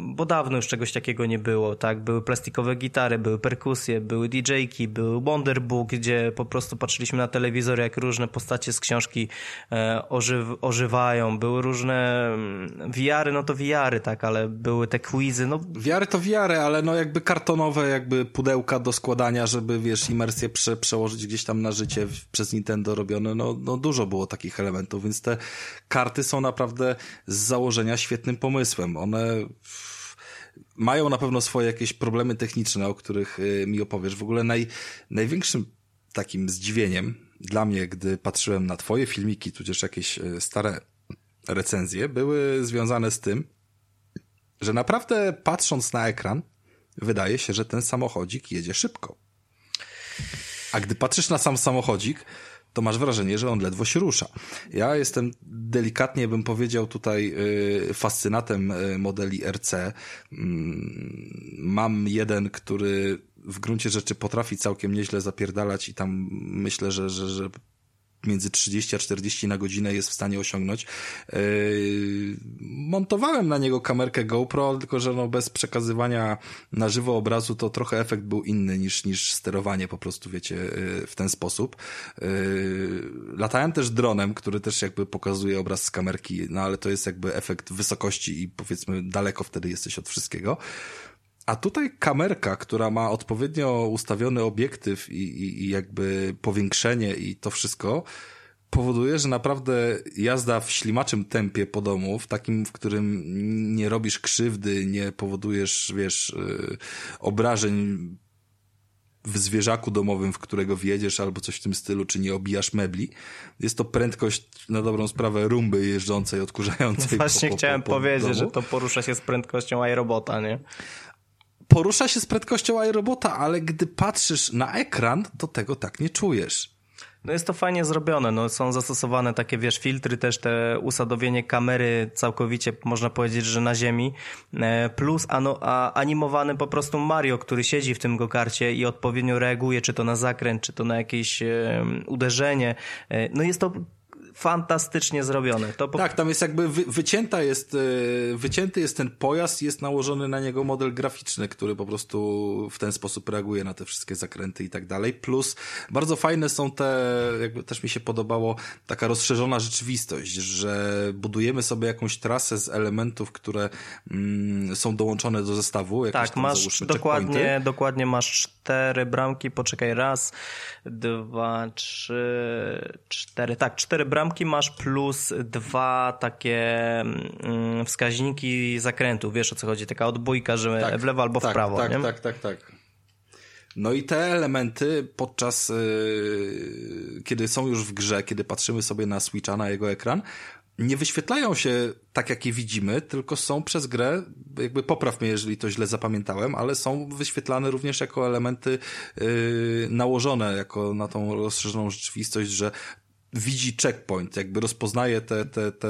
bo dawno już czegoś takiego nie było, tak? Były plastikowe gitary, były perkusje, były DJ-ki, był Wonderbook, gdzie po prostu patrzyliśmy na telewizor, jak różne postacie z książki e, ożyw, ożywają, były różne mm, VR-y, no to VR-y, tak, ale były te quizy, no Wiary to wiary, ale no jakby kartonowe jakby pudełka do składania, żeby wiesz, imersję prze, przełożyć gdzieś tam na życie przez Nintendo robione, no, no dużo było takich elementów, więc te karty są naprawdę z założenia świetnym pomysłem. One mają na pewno swoje jakieś problemy techniczne, o których y, mi opowiesz. W ogóle naj, największym takim zdziwieniem dla mnie, gdy patrzyłem na twoje filmiki, tudzież jakieś y, stare recenzje, były związane z tym, że naprawdę patrząc na ekran, wydaje się, że ten samochodzik jedzie szybko. A gdy patrzysz na sam samochodzik, to masz wrażenie, że on ledwo się rusza. Ja jestem delikatnie, bym powiedział tutaj, y, fascynatem y, modeli RC. Mm, Mam jeden, który w gruncie rzeczy potrafi całkiem nieźle zapierdalać i tam myślę, że, że, że między 30 a 40 na godzinę jest w stanie osiągnąć. Yy, montowałem na niego kamerkę GoPro, tylko że no bez przekazywania na żywo obrazu to trochę efekt był inny niż, niż sterowanie po prostu, wiecie, yy, w ten sposób. Yy, latałem też dronem, który też jakby pokazuje obraz z kamerki, no ale to jest jakby efekt wysokości i powiedzmy daleko wtedy jesteś od wszystkiego. A tutaj kamerka, która ma odpowiednio ustawiony obiektyw i, i, i jakby powiększenie i to wszystko, powoduje, że naprawdę jazda w ślimaczym tempie po domu, w takim, w którym nie robisz krzywdy, nie powodujesz, wiesz, yy, obrażeń w zwierzaku domowym, w którego wjedziesz albo coś w tym stylu, czy nie obijasz mebli. Jest to prędkość na dobrą sprawę rumby jeżdżącej, odkurzającej. Właśnie po, po, chciałem po, po powiedzieć, domu. że to porusza się z prędkością iRobota, nie? Porusza się z prędkością iRobota, ale gdy patrzysz na ekran, to tego tak nie czujesz. No jest to fajnie zrobione, no są zastosowane takie, wiesz, filtry, też te usadowienie kamery całkowicie, można powiedzieć, że na ziemi, e, plus ano, a animowany po prostu Mario, który siedzi w tym gokarcie i odpowiednio reaguje, czy to na zakręt, czy to na jakieś uderzenie. E, no jest to fantastycznie zrobione. To po... Tak, tam jest jakby wy, wycięta jest, e, wycięty jest ten pojazd, jest nałożony na niego model graficzny, który po prostu w ten sposób reaguje na te wszystkie zakręty i tak dalej. Plus bardzo fajne są te, jakby też mi się podobało, taka rozszerzona rzeczywistość, że budujemy sobie jakąś trasę z elementów, które mm, są dołączone do zestawu. Tak, tam, masz dokładnie, dokładnie masz cztery bramki, poczekaj, raz, dwa, trzy, cztery, tak, cztery bramki masz plus dwa takie mm, wskaźniki zakrętu, wiesz o co chodzi, taka odbójka, że Tak, w lewo albo tak, w prawo, tak, nie? Tak, tak, tak. No i te elementy podczas, yy, kiedy są już w grze, kiedy patrzymy sobie na Switcha, na jego ekran, nie wyświetlają się tak, jak je widzimy, tylko są przez grę, jakby popraw mnie, jeżeli to źle zapamiętałem, ale są wyświetlane również jako elementy yy, nałożone, jako na tą rozszerzoną rzeczywistość, że widzi checkpoint, jakby rozpoznaje te, te, te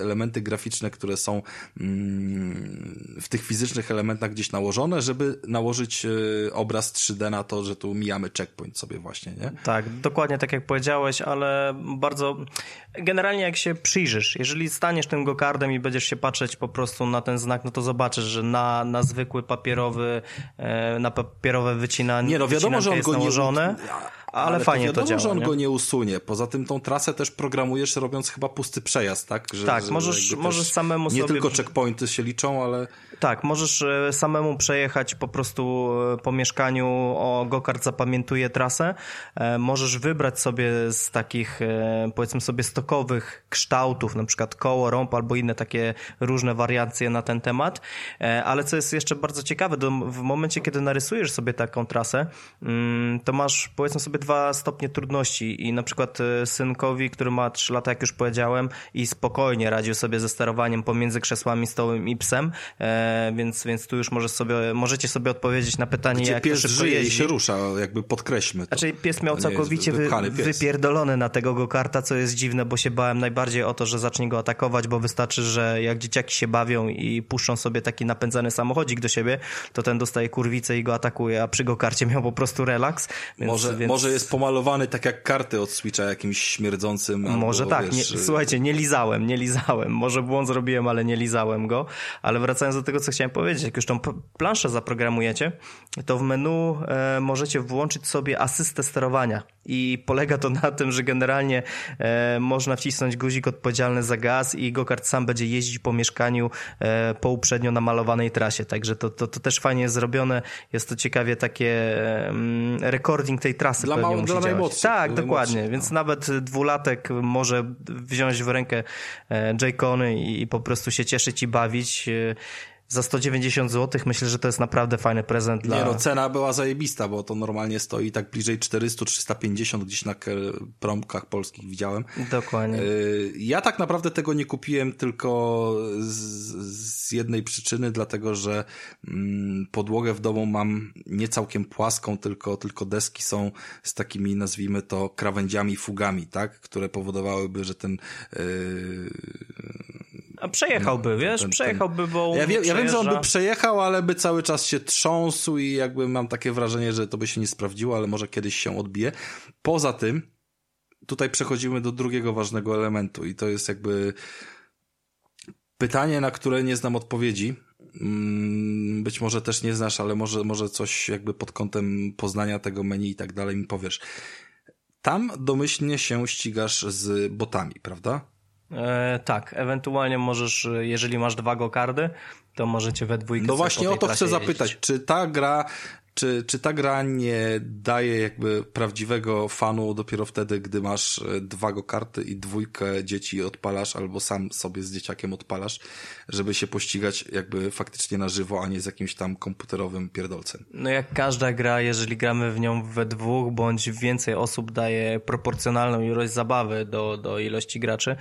elementy graficzne, które są mm, w tych fizycznych elementach gdzieś nałożone, żeby nałożyć y, obraz 3D na to, że tu mijamy checkpoint sobie właśnie, nie? Tak, dokładnie tak jak powiedziałeś, ale bardzo generalnie jak się przyjrzysz, jeżeli staniesz tym gokardem i będziesz się patrzeć po prostu na ten znak, no to zobaczysz, że na, na zwykły papierowy, e, na papierowe wycinanie Nie, no wiadomo, że on jest go nałożone, nie... ale, ale fajnie to, to, wiadomo, działa. że on nie? go nie usunie. Poza tym tą trasę też programujesz robiąc chyba pusty przejazd, tak? Że, Tak, że możesz- możesz samemu Nie sobie- tylko checkpointy się liczą, ale... Tak, możesz e, samemu przejechać po prostu e, po mieszkaniu, o Gokart zapamiętuje trasę. E, Możesz wybrać sobie z takich, powiedzmy sobie, stokowych kształtów, na przykład koło, rąb albo inne takie różne wariacje na ten temat. Ale co jest jeszcze bardzo ciekawe, w momencie, kiedy narysujesz sobie taką trasę, mm, to masz, powiedzmy sobie, dwa stopnie trudności i na przykład e, synkowi, który ma 3 lata, jak już powiedziałem, i spokojnie radził sobie ze sterowaniem pomiędzy krzesłami, stołem i psem, e, więc, więc tu już możesz sobie, możecie sobie odpowiedzieć na pytanie, Gdzie jak to pies szybko żyje i jeździ. się rusza, jakby podkreślmy to. Znaczy pies miał To całkowicie wy, wypierdolony na tego gokarta, co jest dziwne, bo się bałem najbardziej o to, że zacznie go atakować, bo wystarczy, że jak dzieciaki się bawią i puszczą sobie taki napędzany samochodzik do siebie, to ten dostaje kurwicę i go atakuje, a przy gokarcie miał po prostu relaks. Więc, Może, więc... może jest pomalowany tak jak karty od Switcha jakimś śmierdzącym. Może albo, tak, wiesz, nie, słuchajcie, nie lizałem, nie lizałem. Może błąd zrobiłem, ale nie lizałem go. Ale wracając do tego, co chciałem powiedzieć, jak już tą planszę zaprogramujecie, to w menu e, możecie włączyć sobie asystę sterowania. I polega to na tym, że generalnie e, można wcisnąć guzik odpowiedzialny za gaz i gokart sam będzie jeździć po mieszkaniu e, po uprzednio namalowanej trasie. Także to, to, to też fajnie jest zrobione. Jest to ciekawie takie mm, recording tej trasy Dla pewnie mał- musi dla działać. Tak, dla dokładnie. najmłodszych, Więc no. nawet dwulatek może wziąć w rękę e, J-Cony i, i po prostu się cieszyć i bawić. Za 190 zł myślę, że to jest naprawdę fajny prezent dla... Nie no, cena była zajebista, bo to normalnie stoi tak bliżej 400-350 gdzieś na promkach polskich widziałem. Dokładnie. Y, Ja tak naprawdę tego nie kupiłem tylko z, z jednej przyczyny, dlatego że mm, podłogę w domu mam nie całkiem płaską, tylko, tylko deski są z takimi, nazwijmy to, krawędziami, fugami, tak? Które powodowałyby, że ten... Yy, A przejechałby, wiesz? no, ten- ten- przejechałby, bo ja, wiem, ja wiem, że on by przejechał, ale by cały czas się trząsł i jakby mam takie wrażenie, że to by się nie sprawdziło, ale może kiedyś się odbije. Poza tym, tutaj przechodzimy do drugiego ważnego elementu i to jest jakby pytanie, na które nie znam odpowiedzi. Mm, Być może też nie znasz, ale może, może coś jakby pod kątem poznania tego menu i tak dalej mi powiesz. Tam domyślnie się ścigasz z botami, prawda? E, tak, ewentualnie możesz, jeżeli masz dwa gokardy, to możecie we dwójkę No właśnie o to chcę jeździć. zapytać, czy ta gra czy, czy ta gra nie daje jakby prawdziwego fanu dopiero wtedy, gdy masz e, dwa go karty i dwójkę dzieci odpalasz, albo sam sobie z dzieciakiem odpalasz, żeby się pościgać jakby faktycznie na żywo, a nie z jakimś tam komputerowym pierdolcem? No jak każda gra, jeżeli gramy w nią we dwóch, bądź więcej osób daje proporcjonalną ilość zabawy do, do ilości graczy,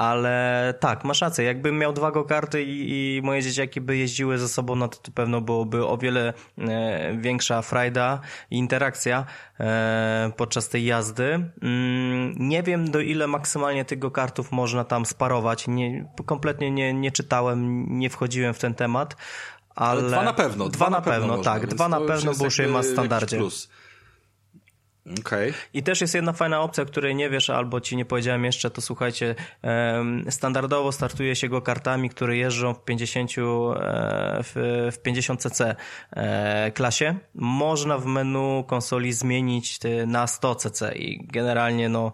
ale tak, masz rację. Jakbym miał dwa go-karty i, i, moje dzieciaki by jeździły ze sobą, no to, to pewno byłoby o wiele e, większa frajda i interakcja e, podczas tej jazdy. Mm, nie wiem, do ile maksymalnie tych go-kartów można tam sparować. Nie, kompletnie nie, nie czytałem, nie wchodziłem w ten temat. Ale, dwa na pewno. Dwa, dwa na, pewno, pewno można, tak. Dwa na pewno, bo już je ma w standardzie. Plus. Okay. I też jest jedna fajna opcja, której nie wiesz, albo ci nie powiedziałem jeszcze, to słuchajcie, standardowo startuje się go kartami, które jeżdżą w 50, e, w, w 50 cc e, klasie. Można w menu konsoli zmienić na 100 cc i generalnie no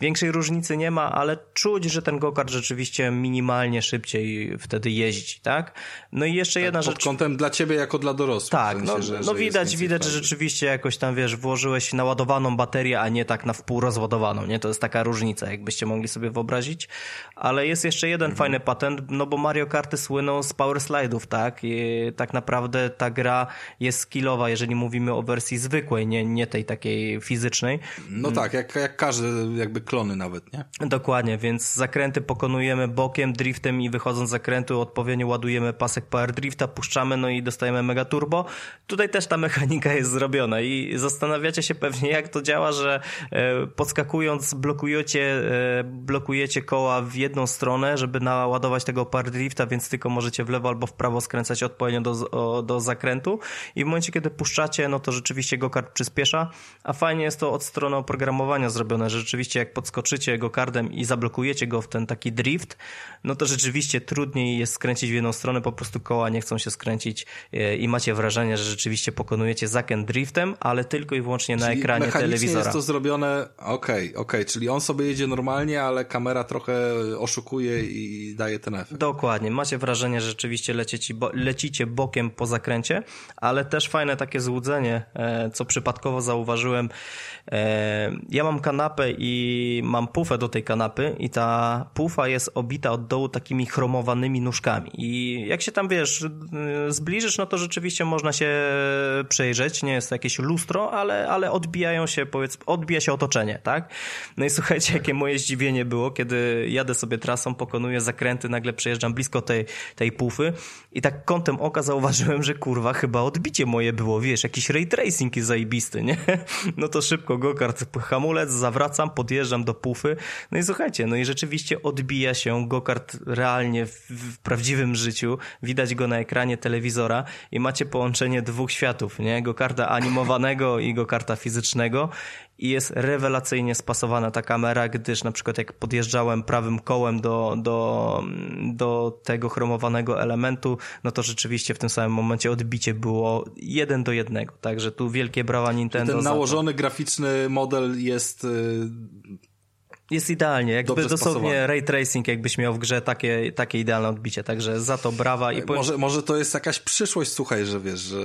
Większej różnicy nie ma, ale czuć, że ten gokart rzeczywiście minimalnie szybciej wtedy jeździ, tak? No i jeszcze tak, jedna pod rzecz. Pod kątem dla ciebie jako dla dorosłych. Tak, w sensie, no, że, no że widać, widać, że rzeczywiście jakoś tam, wiesz, włożyłeś naładowaną baterię, a nie tak na wpół rozładowaną, nie? To jest taka różnica, jakbyście mogli sobie wyobrazić. Ale jest jeszcze jeden mhm. fajny patent, no bo Mario Karty słyną z power slide'ów, tak? I tak naprawdę ta gra jest skillowa, jeżeli mówimy o wersji zwykłej, nie, nie tej takiej fizycznej. No tak, jak, jak każdy jakby klony nawet, nie? Dokładnie, więc zakręty pokonujemy bokiem, driftem i wychodząc z zakrętu odpowiednio ładujemy pasek power drifta, puszczamy, no i dostajemy mega turbo. Tutaj też ta mechanika jest zrobiona i zastanawiacie się pewnie jak to działa, że e, podskakując blokujecie, e, blokujecie koła w jedną stronę, żeby naładować tego power drifta, więc tylko możecie w lewo albo w prawo skręcać odpowiednio do, do zakrętu i w momencie kiedy puszczacie, no to rzeczywiście go-kart przyspiesza, a fajnie jest to od strony oprogramowania zrobione, że rzeczywiście jak podskoczycie go cardem i zablokujecie go w ten taki drift, no to rzeczywiście trudniej jest skręcić w jedną stronę, po prostu koła nie chcą się skręcić e, i macie wrażenie, że rzeczywiście pokonujecie zakręt driftem, ale tylko i wyłącznie na czyli ekranie telewizora. jest to zrobione, okej, okay, okej, okay. czyli on sobie jedzie normalnie, ale kamera trochę oszukuje i daje ten efekt. Dokładnie, macie wrażenie, że rzeczywiście lecicie, bo, lecicie bokiem po zakręcie, ale też fajne takie złudzenie, e, co przypadkowo zauważyłem. E, ja mam kanapę i mam pufę do tej kanapy i ta pufa jest obita od dołu takimi chromowanymi nóżkami. I jak się tam, wiesz, zbliżysz, no to rzeczywiście można się przejrzeć. Nie jest to jakieś lustro, ale, ale odbijają się, powiedz, odbija się otoczenie, tak? No i słuchajcie, jakie moje zdziwienie było, kiedy jadę sobie trasą, pokonuję zakręty, nagle przejeżdżam blisko tej, tej pufy i tak kątem oka zauważyłem, że kurwa, chyba odbicie moje było, wiesz, jakiś ray tracing jest zajebisty, nie? No to szybko go-kart, hamulec, zawracam, podjeżdżam do pufy, no i słuchajcie, no i rzeczywiście odbija się go-kart realnie w, w, prawdziwym życiu. Widać go na ekranie telewizora i macie połączenie dwóch światów, nie? Go-karta animowanego i go-karta fizycznego i jest rewelacyjnie spasowana ta kamera, gdyż na przykład jak podjeżdżałem prawym kołem do, do, do tego chromowanego elementu, no to rzeczywiście w tym samym momencie odbicie było jeden do jednego. Także tu wielkie brawa Nintendo. Ten nałożony graficzny model jest y, jest idealnie, jakby dosłownie ray tracing jakbyś miał w grze takie, takie idealne odbicie, także za to brawa i powiem... może, może to jest jakaś przyszłość, słuchaj, że wiesz, że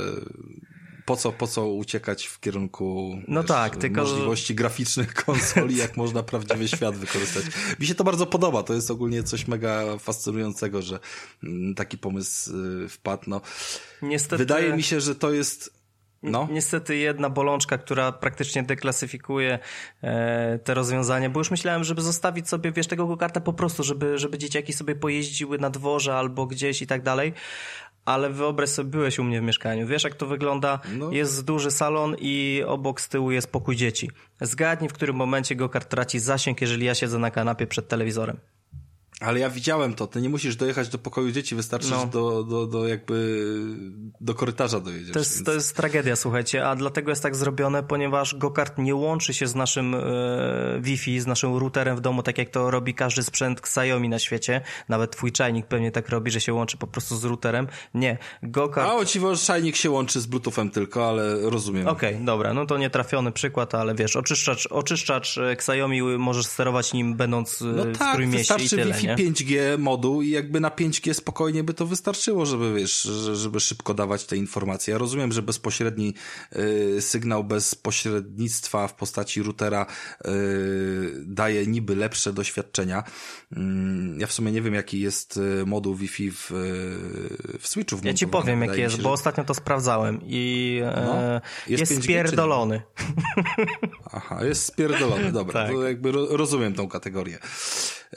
po co, po co uciekać w kierunku no wiesz, tak, tylko... możliwości graficznych konsoli, jak można prawdziwy świat wykorzystać. Mi się to bardzo podoba, to jest ogólnie coś mega fascynującego, że mm, taki pomysł y, wpadł. No. Niestety... Wydaje mi się, że to jest no. Niestety jedna bolączka, która praktycznie deklasyfikuje e, te rozwiązania, bo już myślałem, żeby zostawić sobie, wiesz, tego go-karta po prostu, żeby, żeby dzieciaki sobie pojeździły na dworze albo gdzieś i tak dalej, ale wyobraź sobie, byłeś u mnie w mieszkaniu, wiesz jak to wygląda? No. Jest duży salon i obok z tyłu jest pokój dzieci. Zgadnij, w którym momencie go-kart traci zasięg, jeżeli ja siedzę na kanapie przed telewizorem. Ale ja widziałem to, ty nie musisz dojechać do pokoju dzieci, wystarczy, no. do, do, do jakby do korytarza dojedziesz. To jest, więc... to jest tragedia, słuchajcie, a dlatego jest tak zrobione, ponieważ GoKart nie łączy się z naszym e, Wi-Fi, z naszym routerem w domu, tak jak to robi każdy sprzęt Xiaomi na świecie. Nawet twój czajnik pewnie tak robi, że się łączy po prostu z routerem. Nie, GoKart... A o czajnik się łączy z Bluetoothem tylko, ale rozumiem. Okej, okay, dobra, no to nietrafiony przykład, ale wiesz, oczyszczacz, oczyszczacz Xiaomi możesz sterować nim będąc e, no tak, w którymś mieście i tyle, taki nie? 5G moduł i jakby na 5G spokojnie by to wystarczyło, żeby wiesz, żeby szybko dawać te informacje. Ja rozumiem, że bezpośredni y, sygnał bez pośrednictwa w postaci routera y, daje niby lepsze doświadczenia. Y, ja w sumie nie wiem, jaki jest y, moduł Wi-Fi w, w Switchu. Ja ci powiem, jaki jest, bo ostatnio to sprawdzałem i no, jest, jest 5G, spierdolony. Aha, jest spierdolony, dobra. tak. To jakby rozumiem tą kategorię.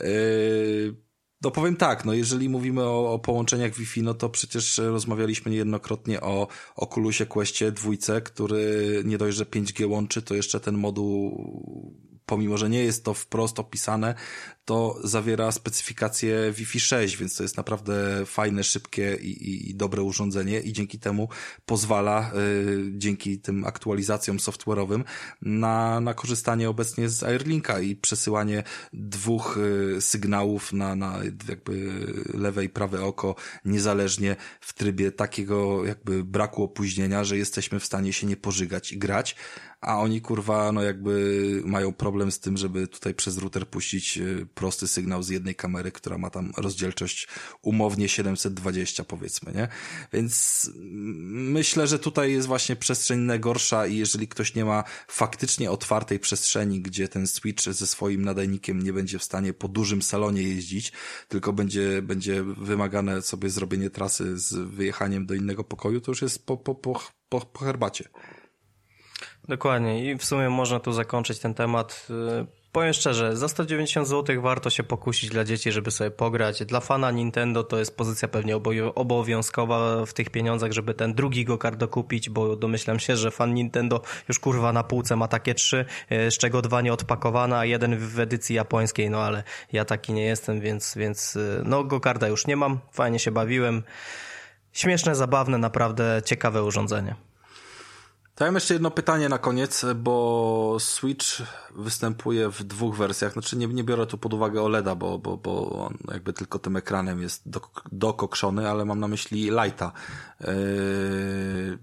Yy, no powiem tak, no jeżeli mówimy o, o, połączeniach Wi-Fi, no to przecież rozmawialiśmy niejednokrotnie o Oculusie Questie dwójce, który nie dość, że 5G łączy, to jeszcze ten moduł pomimo, że nie jest to wprost opisane, to zawiera specyfikację Wi-Fi 6, więc to jest naprawdę fajne, szybkie i, i, i dobre urządzenie i dzięki temu pozwala, y, dzięki tym aktualizacjom software'owym na, na korzystanie obecnie z Airlinka i przesyłanie dwóch y, sygnałów na, na jakby lewe i prawe oko niezależnie w trybie takiego jakby braku opóźnienia, że jesteśmy w stanie się nie pożygać i grać, a oni kurwa no jakby mają problem z tym, żeby tutaj przez router puścić y, prosty sygnał z jednej kamery, która ma tam rozdzielczość umownie 720 powiedzmy, nie? Więc myślę, że tutaj jest właśnie przestrzeń najgorsza i jeżeli ktoś nie ma faktycznie otwartej przestrzeni, gdzie ten switch ze swoim nadajnikiem nie będzie w stanie po dużym salonie jeździć, tylko będzie, będzie wymagane sobie zrobienie trasy z wyjechaniem do innego pokoju, to już jest po, po, po, po, po herbacie. Dokładnie i w sumie można tu zakończyć ten temat. Y, powiem szczerze, za 190 zł warto się pokusić dla dzieci, żeby sobie pograć. Dla fana Nintendo to jest pozycja pewnie obowiązkowa w tych pieniądzach, żeby ten drugi go-kart dokupić, bo domyślam się, że fan Nintendo już kurwa na półce ma takie trzy, y, z czego dwa nieodpakowane, a jeden w edycji japońskiej, no ale ja taki nie jestem, więc, więc y, no go-karta już nie mam, fajnie się bawiłem. Śmieszne, zabawne, naprawdę ciekawe urządzenie. To ja mam jeszcze jedno pytanie na koniec, bo Switch występuje w dwóch wersjach. Znaczy nie, nie biorę tu pod uwagę OLEDa, bo, bo, bo on jakby tylko tym ekranem jest dokokszony, ale mam na myśli Lighta. Yy,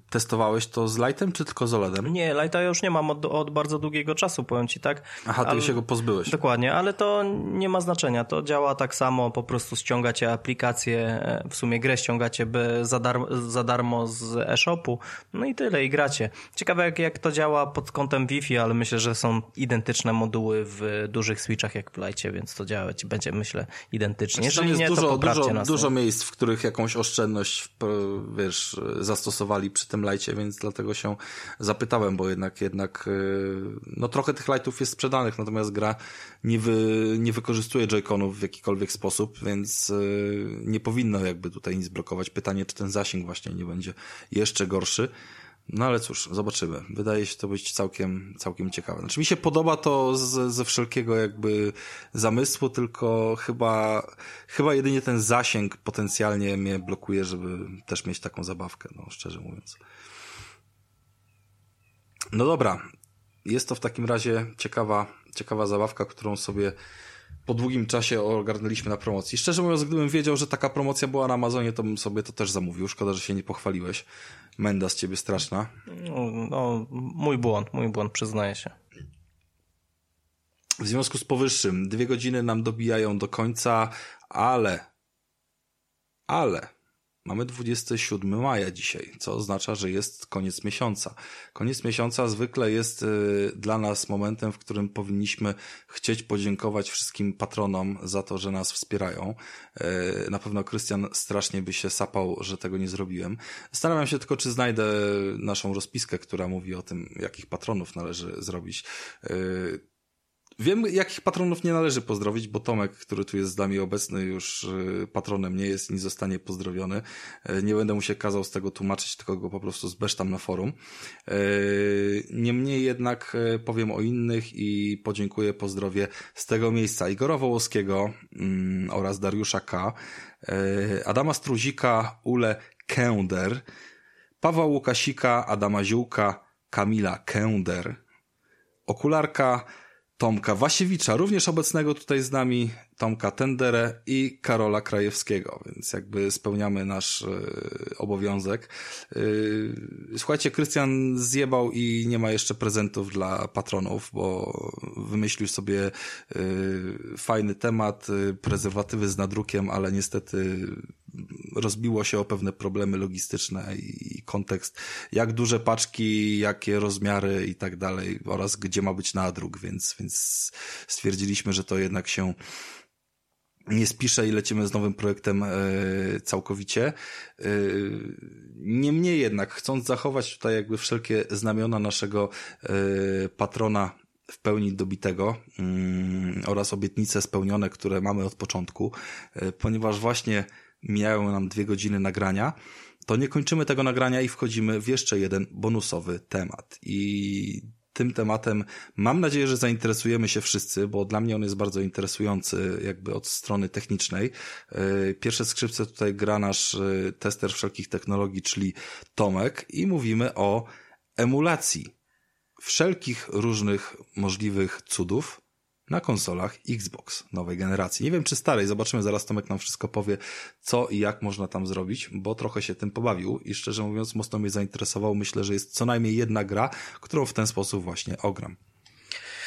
testowałeś to z Lightem, czy tylko z OLEDem? Nie, Lighta już nie mam od, od bardzo długiego czasu, powiem ci tak. Aha, ty ale, się go pozbyłeś. Dokładnie, ale to nie ma znaczenia. To działa tak samo, po prostu ściągacie aplikację, e, w sumie grę ściągacie za, darmo, za darmo z e-shopu, no i tyle, i gracie. Ciekawe jak, jak to działa pod kątem Wi-Fi, ale myślę, że są identyczne moduły w dużych switchach jak w Lightie, więc to działać będzie myślę identycznie. Jeżeli jest nie, dużo, to dużo, nas, dużo miejsc, w których jakąś oszczędność wiesz, zastosowali przy tym Lightie, więc dlatego się zapytałem, bo jednak jednak y, no trochę tych Lightów jest sprzedanych, natomiast gra nie, wy, nie wykorzystuje Joy-Conów w jakikolwiek sposób, więc y, nie powinno jakby tutaj nic blokować. Pytanie, czy ten zasięg właśnie nie będzie jeszcze gorszy. No ale cóż, zobaczymy. Wydaje się to być całkiem, całkiem ciekawe. Znaczy mi się podoba to z, ze wszelkiego jakby zamysłu, tylko chyba, chyba jedynie ten zasięg potencjalnie mnie blokuje, żeby też mieć taką zabawkę, no szczerze mówiąc. No dobra. Jest to w takim razie ciekawa, ciekawa zabawka, którą sobie po długim czasie ogarnęliśmy na promocji. Szczerze mówiąc, gdybym wiedział, że taka promocja była na Amazonie, to bym sobie to też zamówił. Szkoda, że się nie pochwaliłeś. Menda z ciebie straszna. No, no, mój błąd, mój błąd, przyznaję się. W związku z powyższym, dwie godziny nam dobijają do końca, ale, ale Mamy 27 maja dzisiaj, co oznacza, że jest koniec miesiąca. Koniec miesiąca zwykle jest y, dla nas momentem, w którym powinniśmy chcieć podziękować wszystkim patronom za to, że nas wspierają. Y, na pewno Krystian strasznie by się sapał, że tego nie zrobiłem. Zastanawiam się tylko, czy znajdę naszą rozpiskę, która mówi o tym, jakich patronów należy zrobić. Wiem, jakich patronów nie należy pozdrowić, bo Tomek, który tu jest z nami obecny, już y, patronem nie jest i nie zostanie pozdrowiony. Y, nie będę mu się kazał z tego tłumaczyć, tylko go po prostu zbesztam na forum. Y, niemniej jednak powiem o innych i podziękuję, pozdrowię z tego miejsca Igora Wołoskiego mm, oraz Dariusza K., Adama Struzika, Ule Kęder, Pawła Łukasika, Adama Ziółka, Kamila Kęder, Okularka, Tomka Wasiewicza, również obecnego tutaj z nami, Tomka Tenderę i Karola Krajewskiego, więc jakby spełniamy nasz y, obowiązek. Y, słuchajcie, Krystian zjebał i nie ma jeszcze prezentów dla patronów, bo wymyślił sobie y, fajny temat, prezerwatywy z nadrukiem, ale niestety rozbiło się o pewne problemy logistyczne i kontekst, jak duże paczki, jakie rozmiary i tak dalej oraz gdzie ma być nadruk, więc, więc stwierdziliśmy, że to jednak się nie spiszę i lecimy z nowym projektem e, całkowicie. E, niemniej jednak, chcąc zachować tutaj jakby wszelkie znamiona naszego e, patrona w pełni dobitego mm, oraz obietnice spełnione, które mamy od początku, ponieważ właśnie mijają nam dwie godziny nagrania, to nie kończymy tego nagrania i wchodzimy w jeszcze jeden bonusowy temat. I tym tematem mam nadzieję, że zainteresujemy się wszyscy, bo dla mnie on jest bardzo interesujący jakby od strony technicznej. E, pierwsze skrzypce tutaj gra nasz e, tester wszelkich technologii, czyli Tomek i mówimy o emulacji wszelkich różnych możliwych cudów, na konsolach Xbox nowej generacji. Nie wiem czy starej, zobaczymy, zaraz Tomek nam wszystko powie, co i jak można tam zrobić, bo trochę się tym pobawił i szczerze mówiąc mocno mnie zainteresował. Myślę, że jest co najmniej jedna gra, którą w ten sposób właśnie ogram.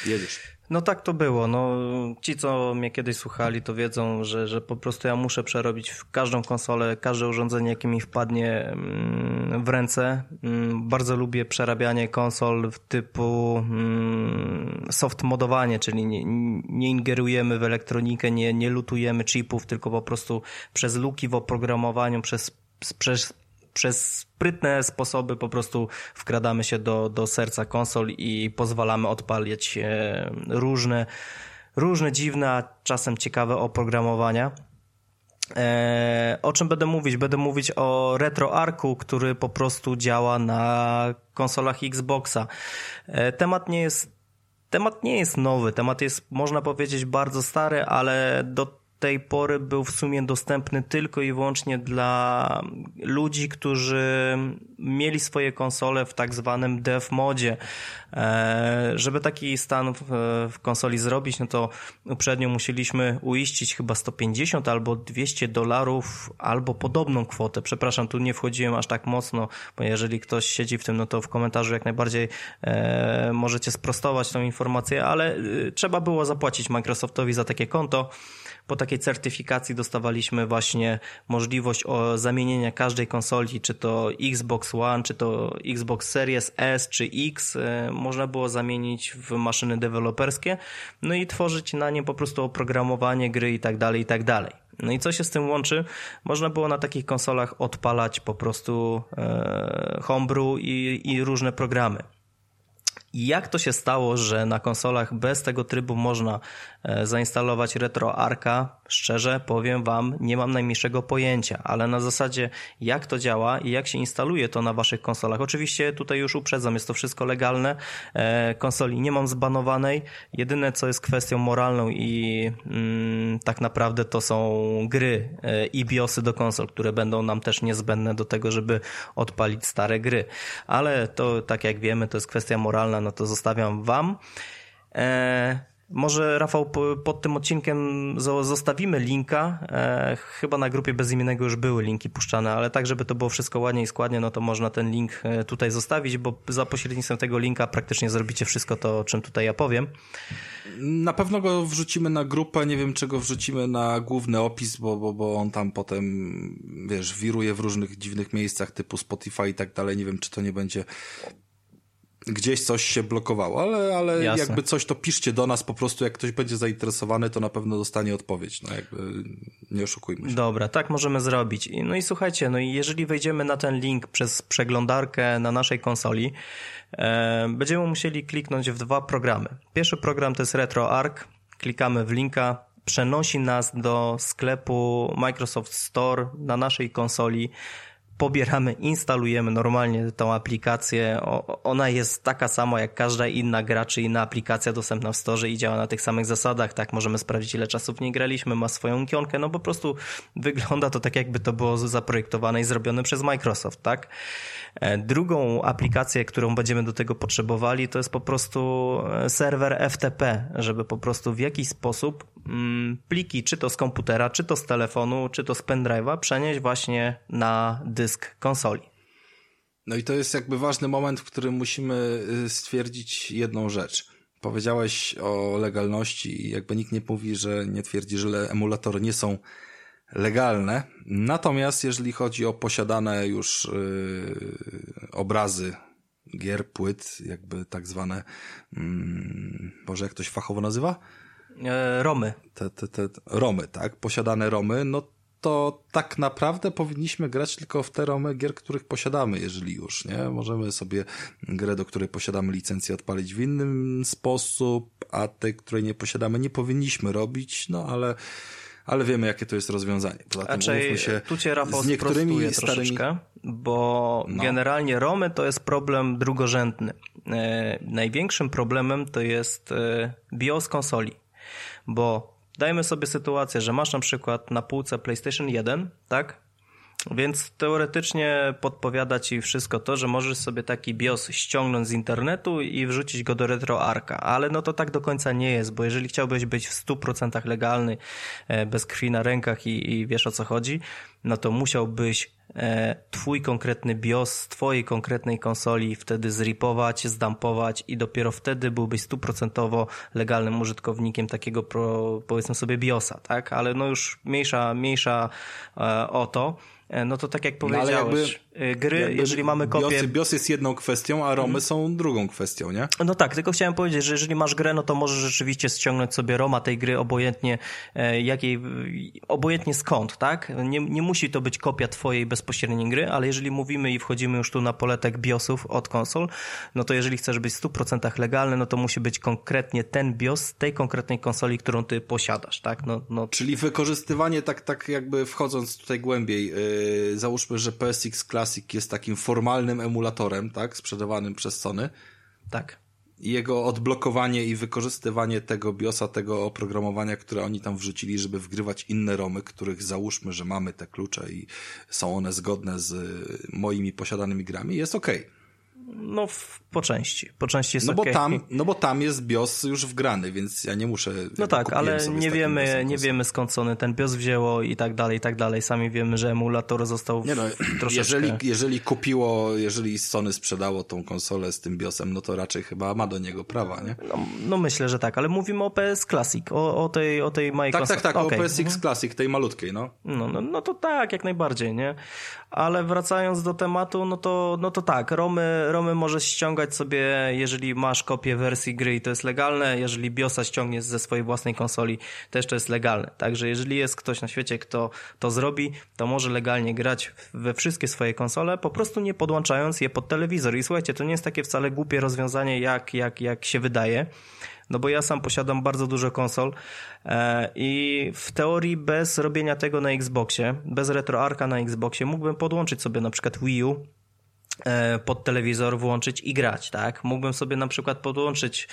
Jedziesz. No tak to było. No, ci, co mnie kiedyś słuchali, to wiedzą, że, że po prostu ja muszę przerobić każdą konsolę, każde urządzenie, jakie mi wpadnie mm, w ręce. Mm, bardzo lubię przerabianie konsol w typu mm, soft modowanie, czyli nie, nie ingerujemy w elektronikę, nie, nie lutujemy chipów, tylko po prostu przez luki w oprogramowaniu, przez, przez przez sprytne sposoby po prostu wkradamy się do, do serca konsol i pozwalamy odpalić e, różne, różne dziwne, a czasem ciekawe oprogramowania. E, o czym będę mówić? Będę mówić o RetroArku, który po prostu działa na konsolach Xboxa. E, temat nie jest Temat nie jest nowy, temat jest, można powiedzieć, bardzo stary, ale do tej pory był w sumie dostępny tylko i wyłącznie dla ludzi, którzy mieli swoje konsole w tak zwanym dev modzie. E, żeby taki stan w konsoli zrobić, no to uprzednio musieliśmy uiścić chyba 150 albo 200 dolarów, albo podobną kwotę. Przepraszam, tu nie wchodziłem aż tak mocno, bo jeżeli ktoś siedzi w tym, no to w komentarzu jak najbardziej e, możecie sprostować tą informację, ale e, trzeba było zapłacić Microsoftowi za takie konto po takiej certyfikacji dostawaliśmy właśnie możliwość zamienienia każdej konsoli, czy to Xbox One, czy to Xbox Series S, czy X, e, można było zamienić w maszyny deweloperskie, no i tworzyć na nie po prostu oprogramowanie gry i tak dalej, i tak dalej. No i co się z tym łączy? Można było na takich konsolach odpalać po prostu e, homebrew i, i różne programy. Jak to się stało, że na konsolach bez tego trybu można e, zainstalować RetroArka? Szczerze powiem Wam, nie mam najmniejszego pojęcia, ale na zasadzie jak to działa i jak się instaluje to na Waszych konsolach. Oczywiście tutaj już uprzedzam, jest to wszystko legalne. E, konsoli nie mam zbanowanej. Jedyne co jest kwestią moralną i mm, tak naprawdę to są gry e, i BIOSy do konsol, które będą nam też niezbędne do tego, żeby odpalić stare gry. Ale to tak jak wiemy, to jest kwestia moralna no to zostawiam Wam. E, może Rafał pod tym odcinkiem zostawimy linka. E, chyba na grupie bezimiennego już były linki puszczane, ale tak, żeby to było wszystko ładnie i składnie, no to można ten link e, tutaj zostawić, bo za pośrednictwem tego linka praktycznie zrobicie wszystko to, o czym tutaj ja powiem. Na pewno go wrzucimy na grupę, nie wiem czego wrzucimy na główny opis, bo, bo, bo on tam potem, wiesz, wiruje w różnych dziwnych miejscach typu Spotify i tak dalej. Nie wiem, czy to nie będzie gdzieś coś się blokowało, ale, ale jakby coś to piszcie do nas po prostu, jak ktoś będzie zainteresowany, to na pewno dostanie odpowiedź, no jakby nie oszukujmy się. Dobra, tak możemy zrobić. No i słuchajcie, no i jeżeli wejdziemy na ten link przez przeglądarkę na naszej konsoli, e, będziemy musieli kliknąć w dwa programy. Pierwszy program to jest RetroArch, klikamy w linka, przenosi nas do sklepu Microsoft Store na naszej konsoli, pobieramy, instalujemy normalnie tą aplikację. ona jest taka sama jak każda inna gra czy inna aplikacja dostępna w storze i działa na tych samych zasadach. Tak, możemy sprawdzić ile czasów w niej graliśmy, ma swoją ikionkę, no po prostu wygląda to tak jakby to było zaprojektowane i zrobione przez Microsoft, tak? E, drugą aplikację, którą będziemy do tego potrzebowali, to jest po prostu e, serwer FTP, żeby po prostu w jakiś sposób mm, pliki, czy to z komputera, czy to z telefonu, czy to z pendrive'a przenieść właśnie na dysk konsoli. No i to jest jakby ważny moment, w którym musimy y, stwierdzić jedną rzecz. Powiedziałeś o legalności i jakby nikt nie mówi, że nie twierdzi, że emulatory nie są legalne. Natomiast jeżeli chodzi o posiadane już yy, obrazy gier, płyt, jakby tak zwane, yy, może jak to się fachowo nazywa? E, romy. Te, te, te, romy, tak? Posiadane romy, no to tak naprawdę powinniśmy grać tylko w te romy gier, których posiadamy, jeżeli już, nie? Możemy sobie grę, do której posiadamy licencję odpalić w innym sposób, a tej, której nie posiadamy, nie powinniśmy robić, no ale ale wiemy, jakie to jest rozwiązanie. Poza tym Raczej się tu cię Rafał z niektórymi starymi... troszeczkę, bo no. generalnie Romy to jest problem drugorzędny. E, największym problemem to jest e, BIOS konsoli, bo dajmy sobie sytuację, że masz na przykład na półce PlayStation 1, tak? Więc teoretycznie podpowiada ci wszystko to, że możesz sobie taki BIOS ściągnąć z internetu i wrzucić go do RetroArka, ale no to tak do końca nie jest, bo jeżeli chciałbyś być w 100% legalny, e, bez krwi na rękach i, i wiesz o co chodzi, no to musiałbyś e, twój konkretny BIOS z twojej konkretnej konsoli wtedy zripować, zdampować i dopiero wtedy byłbyś stuprocentowo legalnym użytkownikiem takiego pro, powiedzmy sobie BIOSa, tak? Ale no już mniejsza, mniejsza e, o to. E, no to tak jak powiedziałeś, no jakby Y, gry, Jakby jeżeli mamy kopię... BIOS, BIOS jest jedną kwestią, a ROMy mm. są drugą kwestią, nie? No tak, tylko chciałem powiedzieć, że jeżeli masz grę, no to możesz rzeczywiście ściągnąć sobie ROMa tej gry obojętnie e, jakiej, obojętnie skąd, tak? Nie, nie musi to być kopia twojej bezpośredniej gry, ale jeżeli mówimy i wchodzimy już tu na poletek BIOSów od konsol, no to jeżeli chcesz być w 100% legalny, no to musi być konkretnie ten BIOS tej konkretnej konsoli, którą ty posiadasz, tak? No, no. Czyli wykorzystywanie tak, tak jakby wchodząc tutaj głębiej, yy, załóżmy, że PSX Classic Classic jest takim formalnym emulatorem, tak, sprzedawanym przez Sony. Tak. I jego odblokowanie i wykorzystywanie tego BIOSa, tego oprogramowania, które oni tam wrzucili, żeby wgrywać inne romy, których załóżmy, że mamy te klucze i są one zgodne z moimi posiadanymi grami, jest ok. No, w, po części. Po części jest no, bo okay. tam, no bo tam jest BIOS już wgrany, więc ja nie muszę... No tak, ale nie wiemy, nie wiemy skąd Sony ten BIOS wzięło i tak dalej, i tak dalej. Sami wiemy, że emulator został nie no, troszeczkę... Jeżeli, jeżeli kupiło, jeżeli Sony sprzedało tą konsolę z tym BIOSem, no to raczej chyba ma do niego prawa, nie? No, no myślę, że tak, ale mówimy o PS Classic, o, o tej, o tej Tak, tak, tak, okay. o PSX mhm. Classic, tej malutkiej, no. No, no. no to tak, jak najbardziej, nie? Ale wracając do tematu, no to, no to tak, Romy, Romy możesz ściągać sobie, jeżeli masz kopię wersji gry i to jest legalne, jeżeli BIOSa ściągniesz ze swojej własnej konsoli, też to jest legalne. Także jeżeli jest ktoś na świecie, kto to zrobi, to może legalnie grać we wszystkie swoje konsole, po prostu nie podłączając je pod telewizor. I słuchajcie, to nie jest takie wcale głupie rozwiązanie, jak, jak, jak się wydaje no bo ja sam posiadam bardzo dużo konsol e, i w teorii bez robienia tego na Xboxie, bez RetroArka na Xboxie mógłbym podłączyć sobie na przykład Wii U pod telewizor włączyć i grać, tak? Mógłbym sobie na przykład podłączyć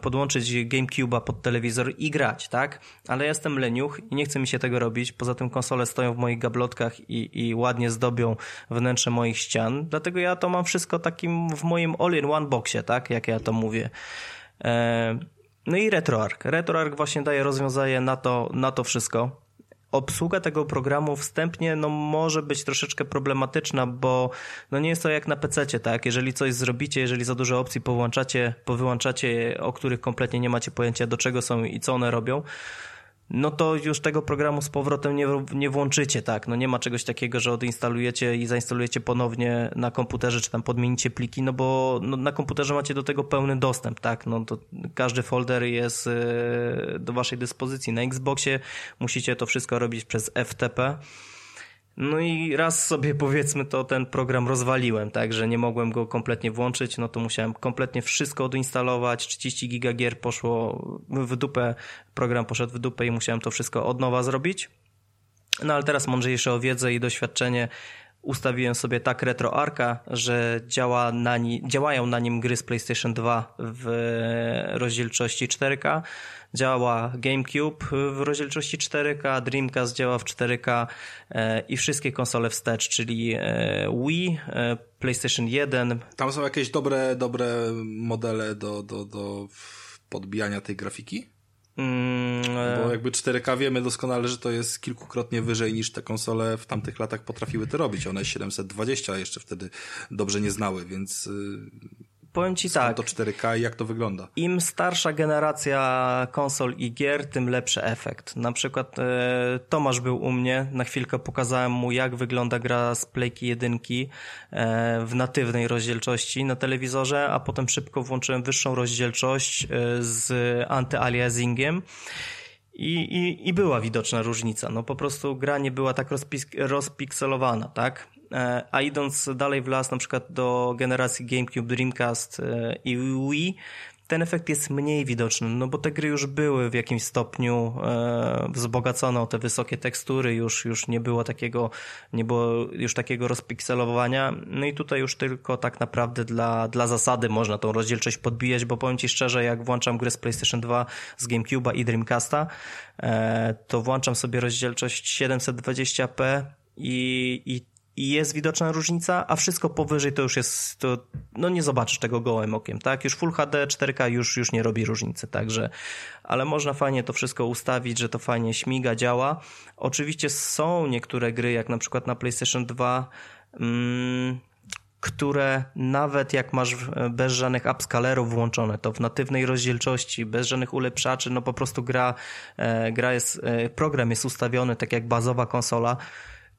podłączyć GameCube'a pod telewizor i grać, tak? Ale jestem leniuch i nie chce mi się tego robić. Poza tym konsole stoją w moich gablotkach i, i ładnie zdobią wnętrze moich ścian. Dlatego ja to mam wszystko takim w moim all-in-one boxie, tak? Jak ja to mówię. E, no i RetroArch. RetroArch właśnie daje rozwiązanie na to, na to wszystko. Obsługa tego programu wstępnie no, może być troszeczkę problematyczna, bo no, nie jest to jak na PC, tak? Jeżeli coś zrobicie, jeżeli za dużo opcji połączacie, powyłączacie, o których kompletnie nie macie pojęcia do czego są i co one robią, no to już tego programu z powrotem nie, nie włączycie, tak? No nie ma czegoś takiego, że odinstalujecie i zainstalujecie ponownie na komputerze, czy tam podmienicie pliki, no bo no, na komputerze macie do tego pełny dostęp, tak? No to każdy folder jest yy, do waszej dyspozycji. Na Xboxie musicie to wszystko robić przez FTP, no i raz sobie powiedzmy to ten program rozwaliłem, tak, że nie mogłem go kompletnie włączyć, no to musiałem kompletnie wszystko odinstalować, 30 giga gier poszło w dupę, program poszedł w dupę i musiałem to wszystko od nowa zrobić. No ale teraz mądrzejsze o wiedzę i doświadczenie ustawiłem sobie tak RetroArka, że działa na ni działają na nim gry z PlayStation 2 w rozdzielczości 4K, działa GameCube w rozdzielczości 4K, Dreamcast działa w 4K e, i wszystkie konsole wstecz, czyli e, Wii, e, PlayStation 1. Tam są jakieś dobre, dobre modele do, do, do podbijania tej grafiki? Mm, Bo jakby 4K wiemy doskonale, że to jest kilkukrotnie wyżej niż te konsole w tamtych latach potrafiły to robić. One 720 jeszcze wtedy dobrze nie znały, więc y, Powiem ci tak. to 4K i jak to wygląda? Im starsza generacja konsol i gier, tym lepszy efekt. Na przykład e, Tomasz był u mnie, na chwilkę pokazałem mu jak wygląda gra z Playki 1 e, w natywnej rozdzielczości na telewizorze, a potem szybko włączyłem wyższą rozdzielczość e, z anty-aliasingiem. I, i, I była widoczna różnica. No po prostu gra nie była tak rozpikselowana, tak? E, a idąc dalej w las, na przykład do generacji GameCube, Dreamcast e, i Wii, ten efekt jest mniej widoczny, no bo te gry już były w jakimś stopniu e, wzbogacone o te wysokie tekstury, już, już nie było takiego, nie było już takiego rozpikselowania, no i tutaj już tylko tak naprawdę dla, dla zasady można tą rozdzielczość podbijać, bo powiem Ci szczerze, jak włączam grę z PlayStation 2, z GameCube'a i Dreamcasta, to włączam sobie rozdzielczość 720p i, i i jest widoczna różnica, a wszystko powyżej to już jest, to, no nie zobaczysz tego gołym okiem, tak? Już Full HD 4K już, już nie robi różnicy, także, ale można fajnie to wszystko ustawić, że to fajnie śmiga, działa. Oczywiście są niektóre gry, jak na przykład na PlayStation 2, mm, które nawet jak masz bez żadnych upscalerów włączone, to w natywnej rozdzielczości, bez żadnych ulepszaczy, no po prostu gra, e, gra jest, e, program jest ustawiony tak jak bazowa konsola,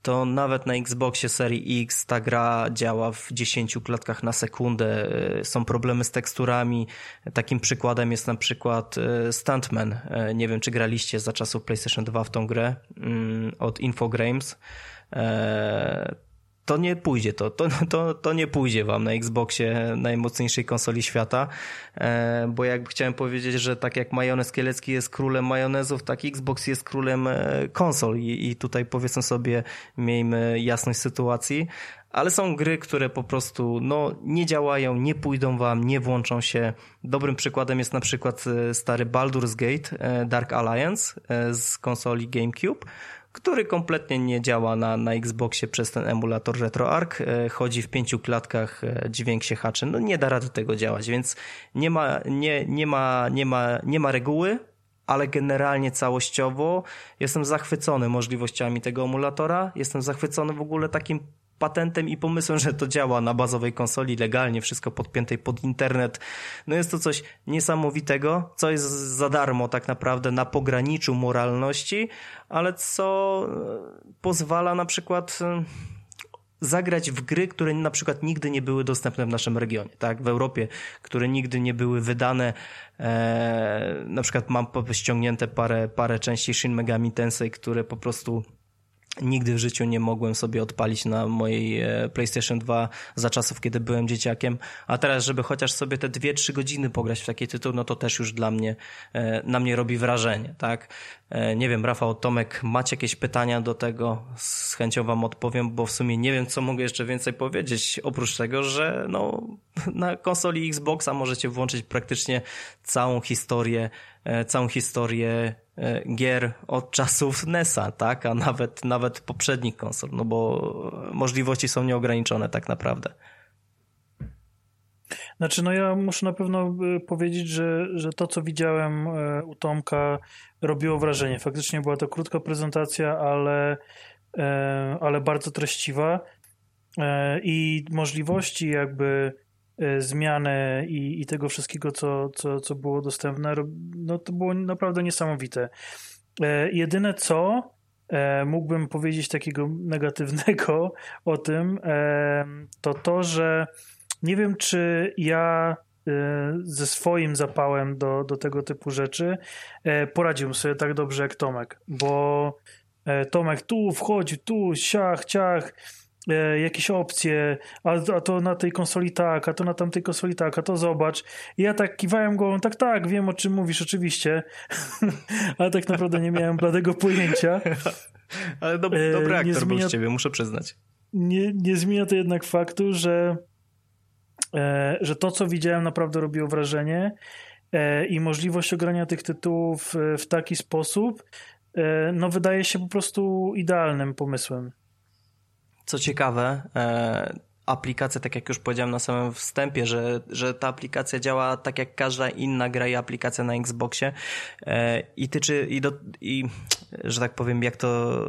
to nawet na Xboxie serii X ta gra działa w 10 klatkach na sekundę. E, są problemy z teksturami. Takim przykładem jest na przykład e, Stuntman. E, nie wiem, czy graliście za czasów PlayStation 2 w tą grę mm, od Infogrames to nie pójdzie to, to, to, to nie pójdzie wam na Xboxie najmocniejszej konsoli świata, e, bo jakby chciałem powiedzieć, że tak jak majonez kielecki jest królem majonezów, tak Xbox jest królem e, konsol i, i tutaj powiedzmy sobie, miejmy jasność sytuacji, ale są gry, które po prostu no, nie działają, nie pójdą wam, nie włączą się. Dobrym przykładem jest na przykład e, stary Baldur's Gate Dark Alliance z konsoli GameCube, który kompletnie nie działa na, na Xboxie przez ten emulator RetroArch. E, chodzi w pięciu klatkach, e, dźwięk się haczy. No nie da rady tego działać, więc nie ma, nie, nie ma, nie ma, nie ma reguły, ale generalnie całościowo jestem zachwycony możliwościami tego emulatora. Jestem zachwycony w ogóle takim patentem i pomysłem, że to działa na bazowej konsoli legalnie, wszystko podpięte pod internet. No jest to coś niesamowitego, co jest za darmo tak naprawdę na pograniczu moralności, ale co e, pozwala na przykład e, zagrać w gry, które na przykład nigdy nie były dostępne w naszym regionie, tak, w Europie, które nigdy nie były wydane. E, na przykład mam ściągnięte parę, parę części Shin Megami Tensei, które po prostu Nigdy w życiu nie mogłem sobie odpalić na mojej e, PlayStation 2 za czasów, kiedy byłem dzieciakiem, a teraz, żeby chociaż sobie te 2-3 godziny pograć w taki tytuł, no to też już dla mnie, e, na mnie robi wrażenie, tak? E, nie wiem, Rafał, Tomek, macie jakieś pytania do tego? Z chęcią wam odpowiem, bo w sumie nie wiem, co mogę jeszcze więcej powiedzieć, oprócz tego, że no, na konsoli Xboxa możecie włączyć praktycznie całą historię, całą historię E, gier od czasów NES-a, tak? A nawet, nawet poprzednich konsol, no bo możliwości są nieograniczone tak naprawdę. Znaczy, no ja muszę na pewno e, powiedzieć, że, że to, co widziałem e, u Tomka, robiło wrażenie. Faktycznie była to krótka prezentacja, ale, ale bardzo treściwa i możliwości jakby E, zmiany i, i tego wszystkiego, co, co, co było dostępne, no to było naprawdę niesamowite. E, jedyne co e, mógłbym powiedzieć takiego negatywnego o tym, to to, że nie wiem, czy ja ze swoim zapałem do, do tego typu rzeczy poradziłbym sobie tak dobrze jak Tomek, bo Tomek tu wchodzi, tu, siach, ciach, e, jakieś opcje, a, a to na tej konsoli tak, a to na tamtej konsoli tak, a to zobacz. I ja tak kiwałem głową, tak, tak, wiem o czym mówisz, oczywiście, ale tak naprawdę nie miałem bladego pojęcia. ale do, e, dobry aktor zmienia, był z ciebie, muszę przyznać. Nie, nie zmienia to jednak faktu, że, e, że to, co widziałem, naprawdę robiło wrażenie e, i możliwość ogrania tych tytułów w taki sposób, e, no wydaje się po prostu idealnym pomysłem. Co ciekawe, e, aplikacja, tak jak już powiedziałem na samym wstępie, że, że ta aplikacja działa tak jak każda inna gra i aplikacja na Xboxie. E, i tyczy, i, do, i że tak powiem, jak to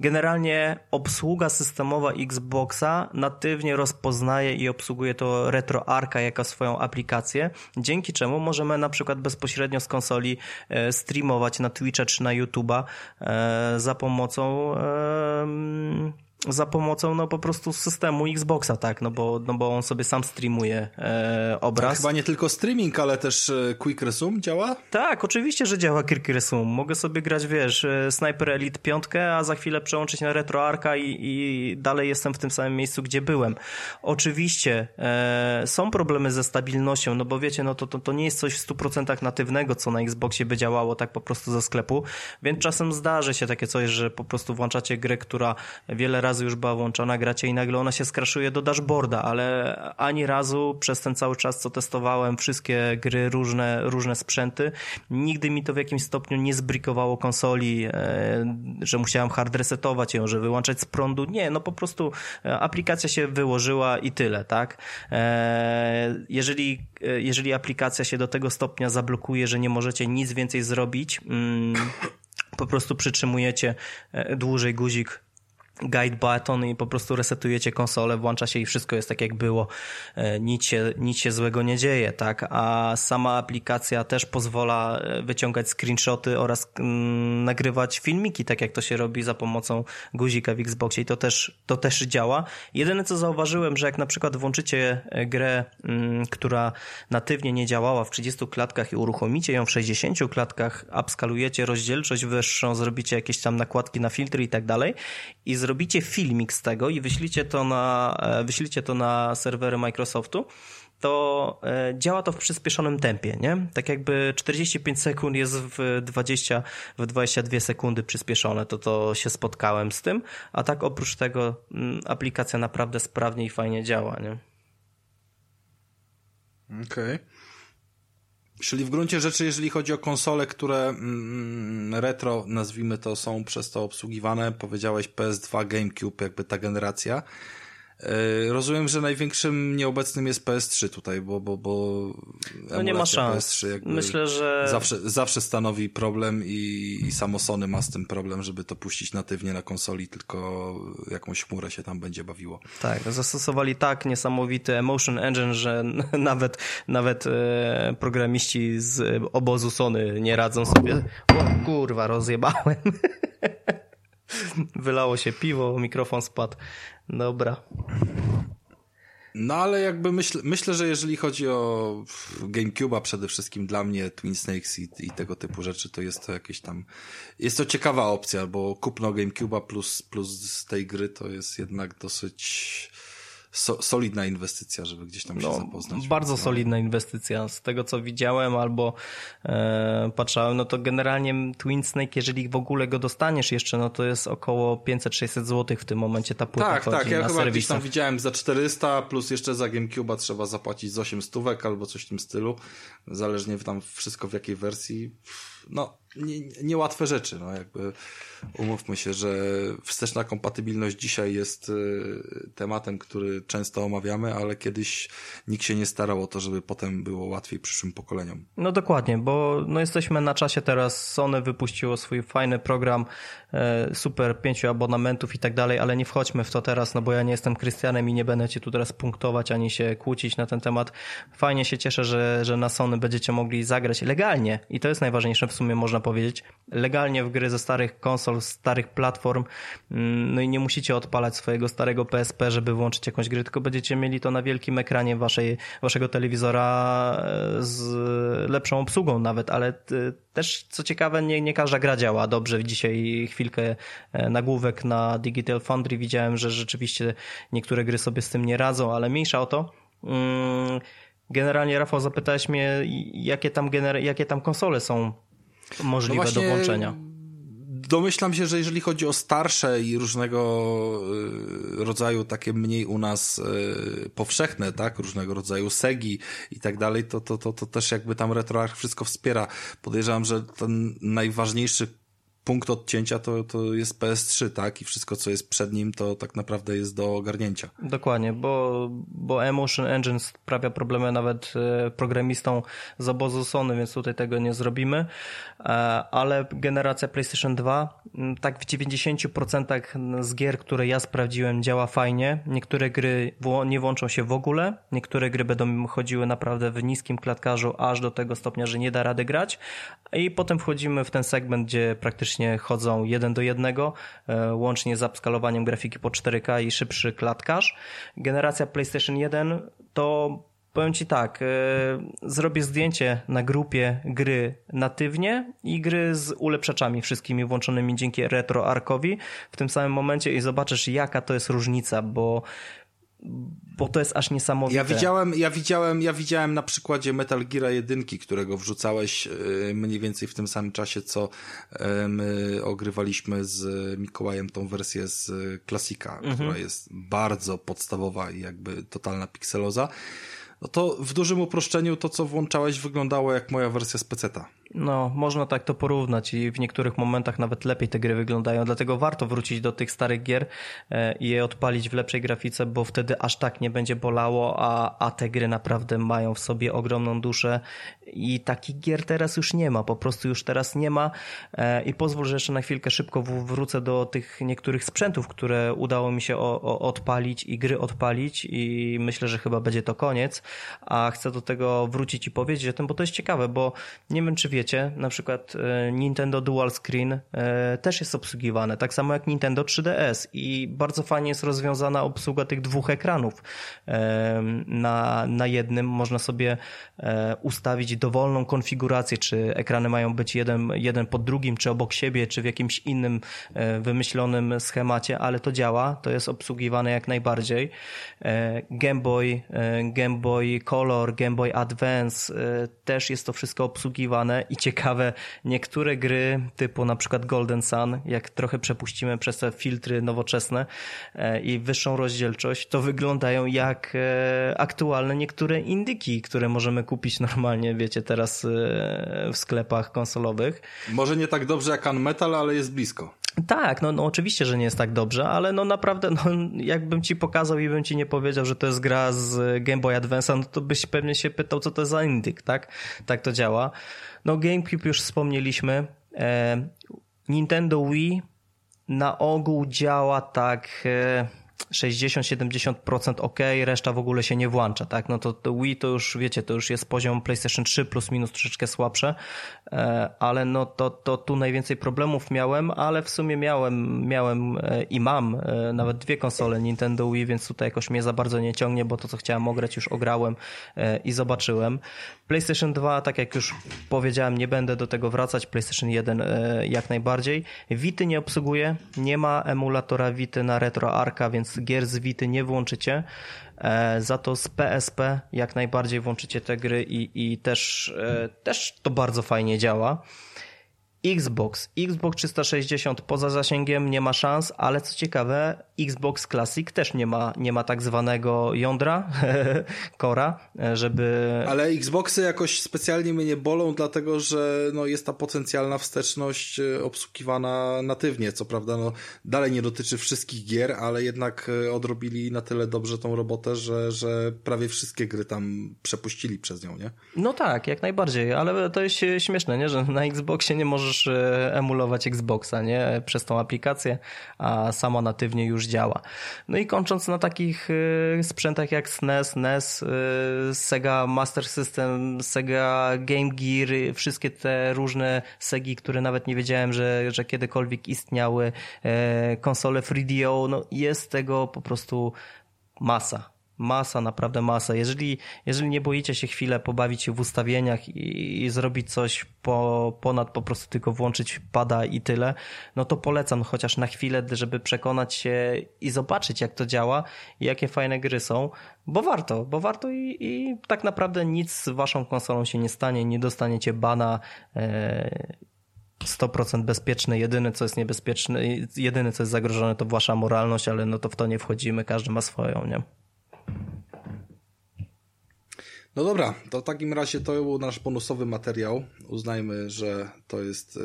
Generalnie obsługa systemowa Xboxa natywnie rozpoznaje i obsługuje to RetroArcha jako swoją aplikację, dzięki czemu możemy na przykład bezpośrednio z konsoli e, streamować na Twitcha czy na YouTube'a za pomocą za pomocą no po prostu systemu Xboxa, tak, no bo, no bo on sobie sam streamuje e, obraz. Tak, chyba nie tylko streaming, ale też e, Quick Resume działa? Tak, oczywiście, że działa Quick Resume. Mogę sobie grać, wiesz, e, Sniper Elite 5, a za chwilę przełączyć na RetroArcha i, i dalej jestem w tym samym miejscu, gdzie byłem. Oczywiście e, są problemy ze stabilnością, no bo wiecie, no to, to, to nie jest coś w 100% natywnego, co na Xboxie by działało tak po prostu ze sklepu, więc czasem zdarzy się takie coś, że po prostu włączacie grę, która wiele razy razy już była włączona, gracie i nagle ona się skraszuje do dashboarda, ale ani razu przez ten cały czas, co testowałem wszystkie gry, różne, różne sprzęty, nigdy mi to w jakimś stopniu nie zbrikowało konsoli, e, że musiałem hard resetować ją, że wyłączać z prądu. Nie, no po prostu e, aplikacja się wyłożyła i tyle, tak? E, jeżeli, jeżeli aplikacja się do tego stopnia zablokuje, że nie możecie nic więcej zrobić, mm, po prostu przytrzymujecie dłużej guzik guide button i po prostu resetujecie konsolę, włącza się i wszystko jest tak jak było. E, nic się, nic się złego nie dzieje, tak? A sama aplikacja też pozwala e, wyciągać screenshoty oraz mm, nagrywać filmiki, tak jak to się robi za pomocą guzika w Xboxie i to też, to też działa. Jedyne co zauważyłem, że jak na przykład włączycie e, grę, mm, która natywnie nie działała w 30 klatkach i uruchomicie ją w 60 klatkach, upskalujecie rozdzielczość wyższą, zrobicie jakieś tam nakładki na filtry i tak dalej i zrobicie filmik z tego i wyślicie to na, e, wyślicie to na serwery Microsoftu, to e, działa to w przyspieszonym tempie, nie? Tak jakby 45 sekund jest w 20, w 22 sekundy przyspieszone, to to się spotkałem z tym, a tak oprócz tego mm, aplikacja naprawdę sprawnie i fajnie działa, nie? Okej. Okay. Czyli w gruncie rzeczy, jeżeli chodzi o konsole, które mm, retro, nazwijmy to, są przez to obsługiwane, powiedziałeś PS2, GameCube, jakby ta generacja, rozumiem, że największym nieobecnym jest PS3 tutaj, bo, bo, bo no nie ma szans. PS3 Myślę, że zawsze, zawsze stanowi problem i, i samo Sony ma z tym problem, żeby to puścić natywnie na konsoli, tylko jakąś chmurę się tam będzie bawiło. Tak, zastosowali tak niesamowity Emotion Engine, że nawet, nawet e, programiści z obozu Sony nie radzą sobie. O kurwa, rozjebałem. Wylało się piwo, mikrofon spadł. Dobra. No ale jakby myśl, myślę, że jeżeli chodzi o GameCube'a przede wszystkim dla mnie Twin Snakes i, i, tego typu rzeczy, to jest to jakieś tam, jest to ciekawa opcja, bo kupno GameCube'a plus, plus z tej gry to jest jednak dosyć so, solidna inwestycja, żeby gdzieś tam się no, zapoznać. Bardzo no. solidna inwestycja. Z tego co widziałem albo e, patrzałem, no to generalnie Twin Snake, jeżeli w ogóle go dostaniesz jeszcze, no to jest około 500-600 zł w tym momencie ta płyta Tak, tak. Ja chyba serwisach. gdzieś tam widziałem za 400 plus jeszcze za GameCube'a trzeba zapłacić z 8 stówek albo coś w tym stylu. Zależnie tam wszystko w jakiej wersji. No, nie, niełatwe rzeczy, no jakby umówmy się, że wsteczna kompatybilność dzisiaj jest y, tematem, który często omawiamy, ale kiedyś nikt się nie starał o to, żeby potem było łatwiej przyszłym pokoleniom. No dokładnie, bo no jesteśmy na czasie teraz, Sony wypuściło swój fajny program, super pięciu abonamentów i tak dalej, ale nie wchodźmy w to teraz, no bo ja nie jestem Krystianem i nie będę cię tu teraz punktować, ani się kłócić na ten temat. Fajnie się cieszę, że, że na Sony będziecie mogli zagrać legalnie i to jest najważniejsze w sumie można powiedzieć, legalnie w gry ze starych konsol, starych platform, mm, no i nie musicie odpalać swojego starego PSP, żeby włączyć jakąś grę, tylko będziecie mieli to na wielkim ekranie waszej, waszego telewizora e, z lepszą obsługą nawet, ale też co ciekawe, nie, nie każda gra działa dobrze w dzisiaj chwili chwilkę nagłówek na Digital Foundry, widziałem, że rzeczywiście niektóre gry sobie z tym nie radzą, ale mniejsza o to. Mm, generalnie Rafał zapytałeś mnie, jakie tam, gener- jakie tam konsole są możliwe no właśnie... do włączenia domyślam się, że jeżeli chodzi o starsze i różnego y, rodzaju takie mniej u nas y, powszechne, tak, różnego rodzaju segi i tak dalej, to, to, to, to też jakby tam RetroArch wszystko wspiera. Podejrzewam, że ten najważniejszy punkt odcięcia to, to jest PS3, tak? I wszystko, co jest przed nim, to tak naprawdę jest do ogarnięcia. Dokładnie, bo, bo Emotion Engine sprawia problemy nawet e, programistom z obozu Sony, więc tutaj tego nie zrobimy. E, ale generacja PlayStation 2, tak w 90% z gier, które ja sprawdziłem, działa fajnie. Niektóre gry nie włączą się w ogóle, niektóre gry będą chodziły naprawdę w niskim klatkarzu, aż do tego stopnia, że nie da rady grać. I potem wchodzimy w ten segment, gdzie praktycznie chodzą jeden do jednego, e, łącznie z upskalowaniem grafiki po 4K i szybszy klatkarz. Generacja PlayStation 1 to powiem Ci tak, e, zrobię zdjęcie na grupie gry natywnie i gry z ulepszaczami wszystkimi włączonymi dzięki RetroArchowi w tym samym momencie i zobaczysz jaka to jest różnica, bo bo to jest aż niesamowite. Ja widziałem, ja widziałem, ja widziałem na przykładzie Metal Gear 1, którego wrzucałeś e, mniej więcej w tym samym czasie, co e, my ogrywaliśmy z Mikołajem tą wersję z klasika, mhm. która jest bardzo podstawowa i jakby totalna pikseloza. No to w dużym uproszczeniu to, co włączałeś, wyglądało jak moja wersja z peceta. No, można tak to porównać i w niektórych momentach nawet lepiej te gry wyglądają, dlatego warto wrócić do tych starych gier e, i je odpalić w lepszej grafice, bo wtedy aż tak nie będzie bolało, a, a te gry naprawdę mają w sobie ogromną duszę. I takich gier teraz już nie ma, po prostu już teraz nie ma. E, i pozwól, że jeszcze na chwilkę szybko wrócę do tych niektórych sprzętów, które udało mi się o, o, odpalić i gry odpalić i myślę, że chyba będzie to koniec, a chcę do tego wrócić i powiedzieć o tym, bo to jest ciekawe, bo nie wiem, czy wiecie, na przykład e, Nintendo Dual Screen e, też jest obsługiwane, tak samo jak Nintendo 3DS i bardzo fajnie jest rozwiązana obsługa tych dwóch ekranów na, na jednym. Można sobie ustawić dowolną konfigurację, czy ekrany mają być jeden, jeden pod drugim, czy obok siebie, czy w jakimś innym e, wymyślonym schemacie, ale to działa, to jest obsługiwane jak najbardziej. E, Game Boy, e, Game Boy Color, Game Boy Advance, też jest to wszystko obsługiwane i ciekawe, niektóre gry typu na przykład Golden Sun, jak trochę przepuścimy przez te filtry nowoczesne i wyższą rozdzielczość, to wyglądają jak aktualne niektóre indyki, które możemy kupić normalnie, wiecie, teraz e, w sklepach konsolowych. Może nie tak dobrze jak Unmetal, ale jest blisko. Tak, no, no oczywiście, że nie jest tak dobrze, ale no naprawdę, no, jakbym ci pokazał i bym ci nie powiedział, że to jest gra z Game Boy Advance, no to byś pewnie się pytał, co to jest za indyk, tak? Tak to działa. No GameCube już wspomnieliśmy. E, Nintendo Wii na ogół działa tak... E, 60-70% ok, reszta w ogóle się nie włącza, tak? No to, to Wii to już, wiecie, to już jest poziom PlayStation 3 plus minus troszeczkę słabsze, ale no to, to tu najwięcej problemów miałem, ale w sumie miałem, miałem e, i mam e, nawet dwie konsole Nintendo Wii, więc tutaj jakoś mnie za bardzo nie ciągnie, bo to co chciałem ograć już ograłem i zobaczyłem. PlayStation 2, tak jak już powiedziałem, nie będę do tego wracać, PlayStation 1 jak najbardziej. Wity nie obsługuje, nie ma emulatora Wity na RetroArcha, więc gier z Vity nie włączycie. E, za to z PSP jak najbardziej włączycie te gry i, i też, e, też to bardzo fajnie działa. Xbox. Xbox 360 poza zasięgiem nie ma szans, ale co ciekawe, Xbox Classic też nie ma, nie ma tak zwanego jądra, kora, żeby... Ale Xboxy jakoś specjalnie mnie nie bolą, dlatego że no, jest ta potencjalna wsteczność e, obsługiwana natywnie. Co prawda, no, dalej nie dotyczy wszystkich gier, ale jednak e, odrobili na tyle dobrze tą robotę, że, że prawie wszystkie gry tam przepuścili przez nią, nie? No tak, jak najbardziej, ale to jest śmieszne, nie? że na Xboxie nie możesz e, emulować Xboxa nie? przez tą aplikację, a sama natywnie już już działa. No i kończąc na takich y, sprzętach jak SNES, NES, y, Sega Master System, Sega Game Gear, wszystkie te różne Segi, które nawet nie wiedziałem, że, że kiedykolwiek istniały, e, konsole 3DO, no jest tego po prostu masa Masa, naprawdę masa. Jeżeli, jeżeli nie boicie się chwilę pobawić się w ustawieniach i, i, zrobić coś po, ponad po prostu tylko włączyć pada i tyle, no to polecam chociaż na chwilę, żeby przekonać się i zobaczyć jak to działa i jakie fajne gry są, bo warto, bo warto i, i tak naprawdę nic z waszą konsolą się nie stanie, nie dostaniecie bana, e, 100% bezpieczny, jedyne co jest niebezpieczne, jedyne co jest zagrożone to wasza moralność, ale no to w to nie wchodzimy, każdy ma swoją, nie? No dobra, to w takim razie to był nasz bonusowy materiał. Uznajmy, że to jest y,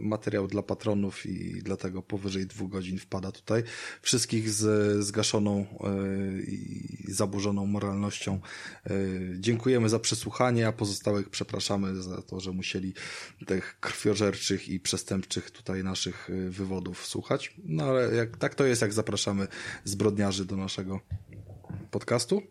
materiał dla patronów i dlatego powyżej dwóch godzin wpada tutaj. Wszystkich z zgaszoną y, i zaburzoną moralnością y, dziękujemy za przesłuchanie, a pozostałych przepraszamy za to, że musieli tych krwiożerczych i przestępczych tutaj naszych wywodów słuchać. No ale jak, tak to jest, jak zapraszamy zbrodniarzy do naszego podcastu.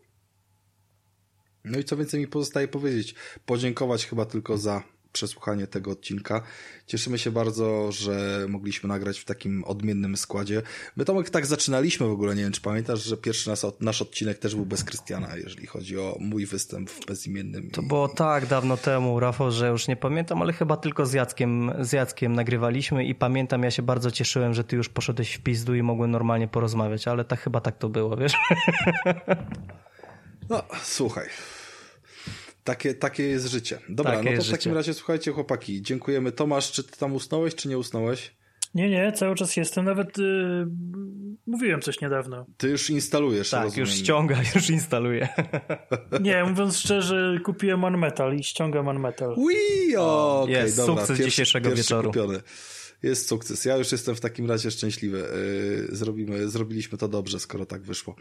No i co więcej mi pozostaje powiedzieć? Podziękować chyba tylko za przesłuchanie tego odcinka. Cieszymy się bardzo, że mogliśmy nagrać w takim odmiennym składzie. My Tomek tak zaczynaliśmy w ogóle, nie wiem czy pamiętasz, że pierwszy nas, nasz odcinek też był bez Krystiana, jeżeli chodzi o mój występ w bezimiennym. To było tak dawno temu, Rafał, że już nie pamiętam, ale chyba tylko z Jackiem, z Jackiem nagrywaliśmy i pamiętam, ja się bardzo cieszyłem, że ty już poszedłeś w pizdu i mogłem normalnie porozmawiać, ale tak chyba tak to było, wiesz? No, słuchaj. Takie, takie jest życie. Dobra, takie no to w takim życie. razie słuchajcie chłopaki, dziękujemy. Tomasz, czy ty tam usnąłeś, czy nie usnąłeś? Nie, nie, cały czas jestem. Nawet yy, mówiłem coś niedawno. Ty już instalujesz, Tak, rozumiem. już ściąga, już instaluje. nie, mówiąc szczerze, kupiłem Man Metal i ściągam Man Metal. Wii, okej, okay, jest, dobra. sukces pierwszy, dzisiejszego pierwszy wieczoru. Kupiony jest sukces. Ja już jestem w takim razie szczęśliwy. Y, zrobimy, zrobiliśmy to dobrze, skoro tak wyszło.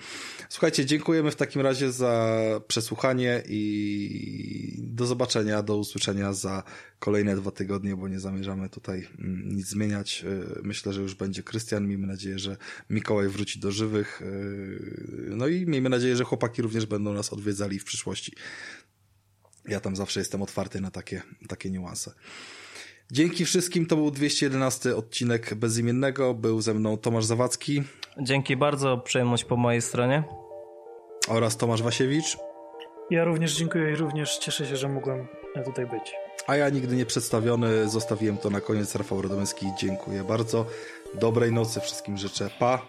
Słuchajcie, dziękujemy w takim razie za przesłuchanie i do zobaczenia, do usłyszenia za kolejne dwa tygodnie, bo nie zamierzamy tutaj mm, nic zmieniać. Y, myślę, że już będzie Krystian. Miejmy nadzieję, że Mikołaj wróci do żywych. Y, no i miejmy nadzieję, że chłopaki również będą nas odwiedzali w przyszłości. Ja tam zawsze jestem otwarty na takie, takie niuanse. Dzięki wszystkim, to był 211 odcinek Bezimiennego. Był ze mną Tomasz Zawadzki. Dzięki bardzo, przyjemność po mojej stronie. Oraz Tomasz Wasiewicz. Ja również dziękuję i również cieszę się, że mogłem tutaj być. A ja nigdy nie przedstawiony, zostawiłem to na koniec. Rafał Rodomyski, dziękuję bardzo. Dobrej nocy wszystkim życzę. Pa!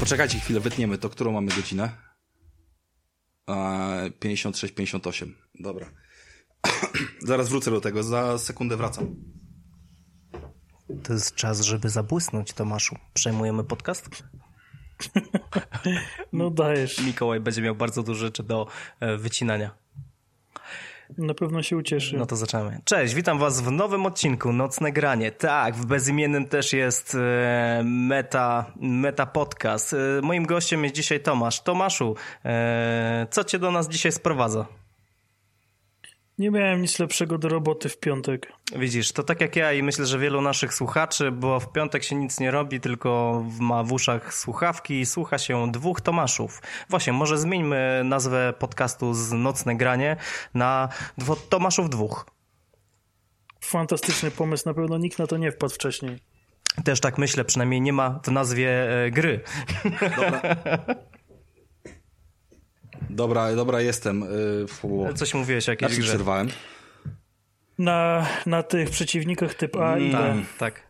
Poczekajcie chwilę, wytniemy to, którą mamy godzinę. 56-58. Dobra. Zaraz wrócę do tego, za sekundę wracam. To jest czas, żeby zabłysnąć, Tomaszu. Przejmujemy podcast? no dajesz. Mikołaj będzie miał bardzo dużo rzeczy do e, wycinania. Na pewno się ucieszy. No to zaczynamy. Cześć, witam was w nowym odcinku Nocne Granie. Tak, w bezimiennym też jest e, meta, meta podcast. E, moim gościem jest dzisiaj Tomasz. Tomaszu, e, co cię do nas dzisiaj sprowadza? Nie miałem nic lepszego do roboty w piątek. Widzisz, to tak jak ja i myślę, że wielu naszych słuchaczy, bo w piątek się nic nie robi, tylko ma w uszach słuchawki i słucha się dwóch Tomaszów. Właśnie, może zmieńmy nazwę podcastu z Nocne Granie na dwo Tomaszów dwóch. Fantastyczny pomysł, na pewno nikt na to nie wpadł wcześniej. Też tak myślę, przynajmniej nie ma w nazwie e, gry. Dobra. Dobra, dobra, jestem. Yy, Coś mówiłeś o jakiejś grze. przerwałem? Na, na tych przeciwnikach typ A i tak, B. Tak.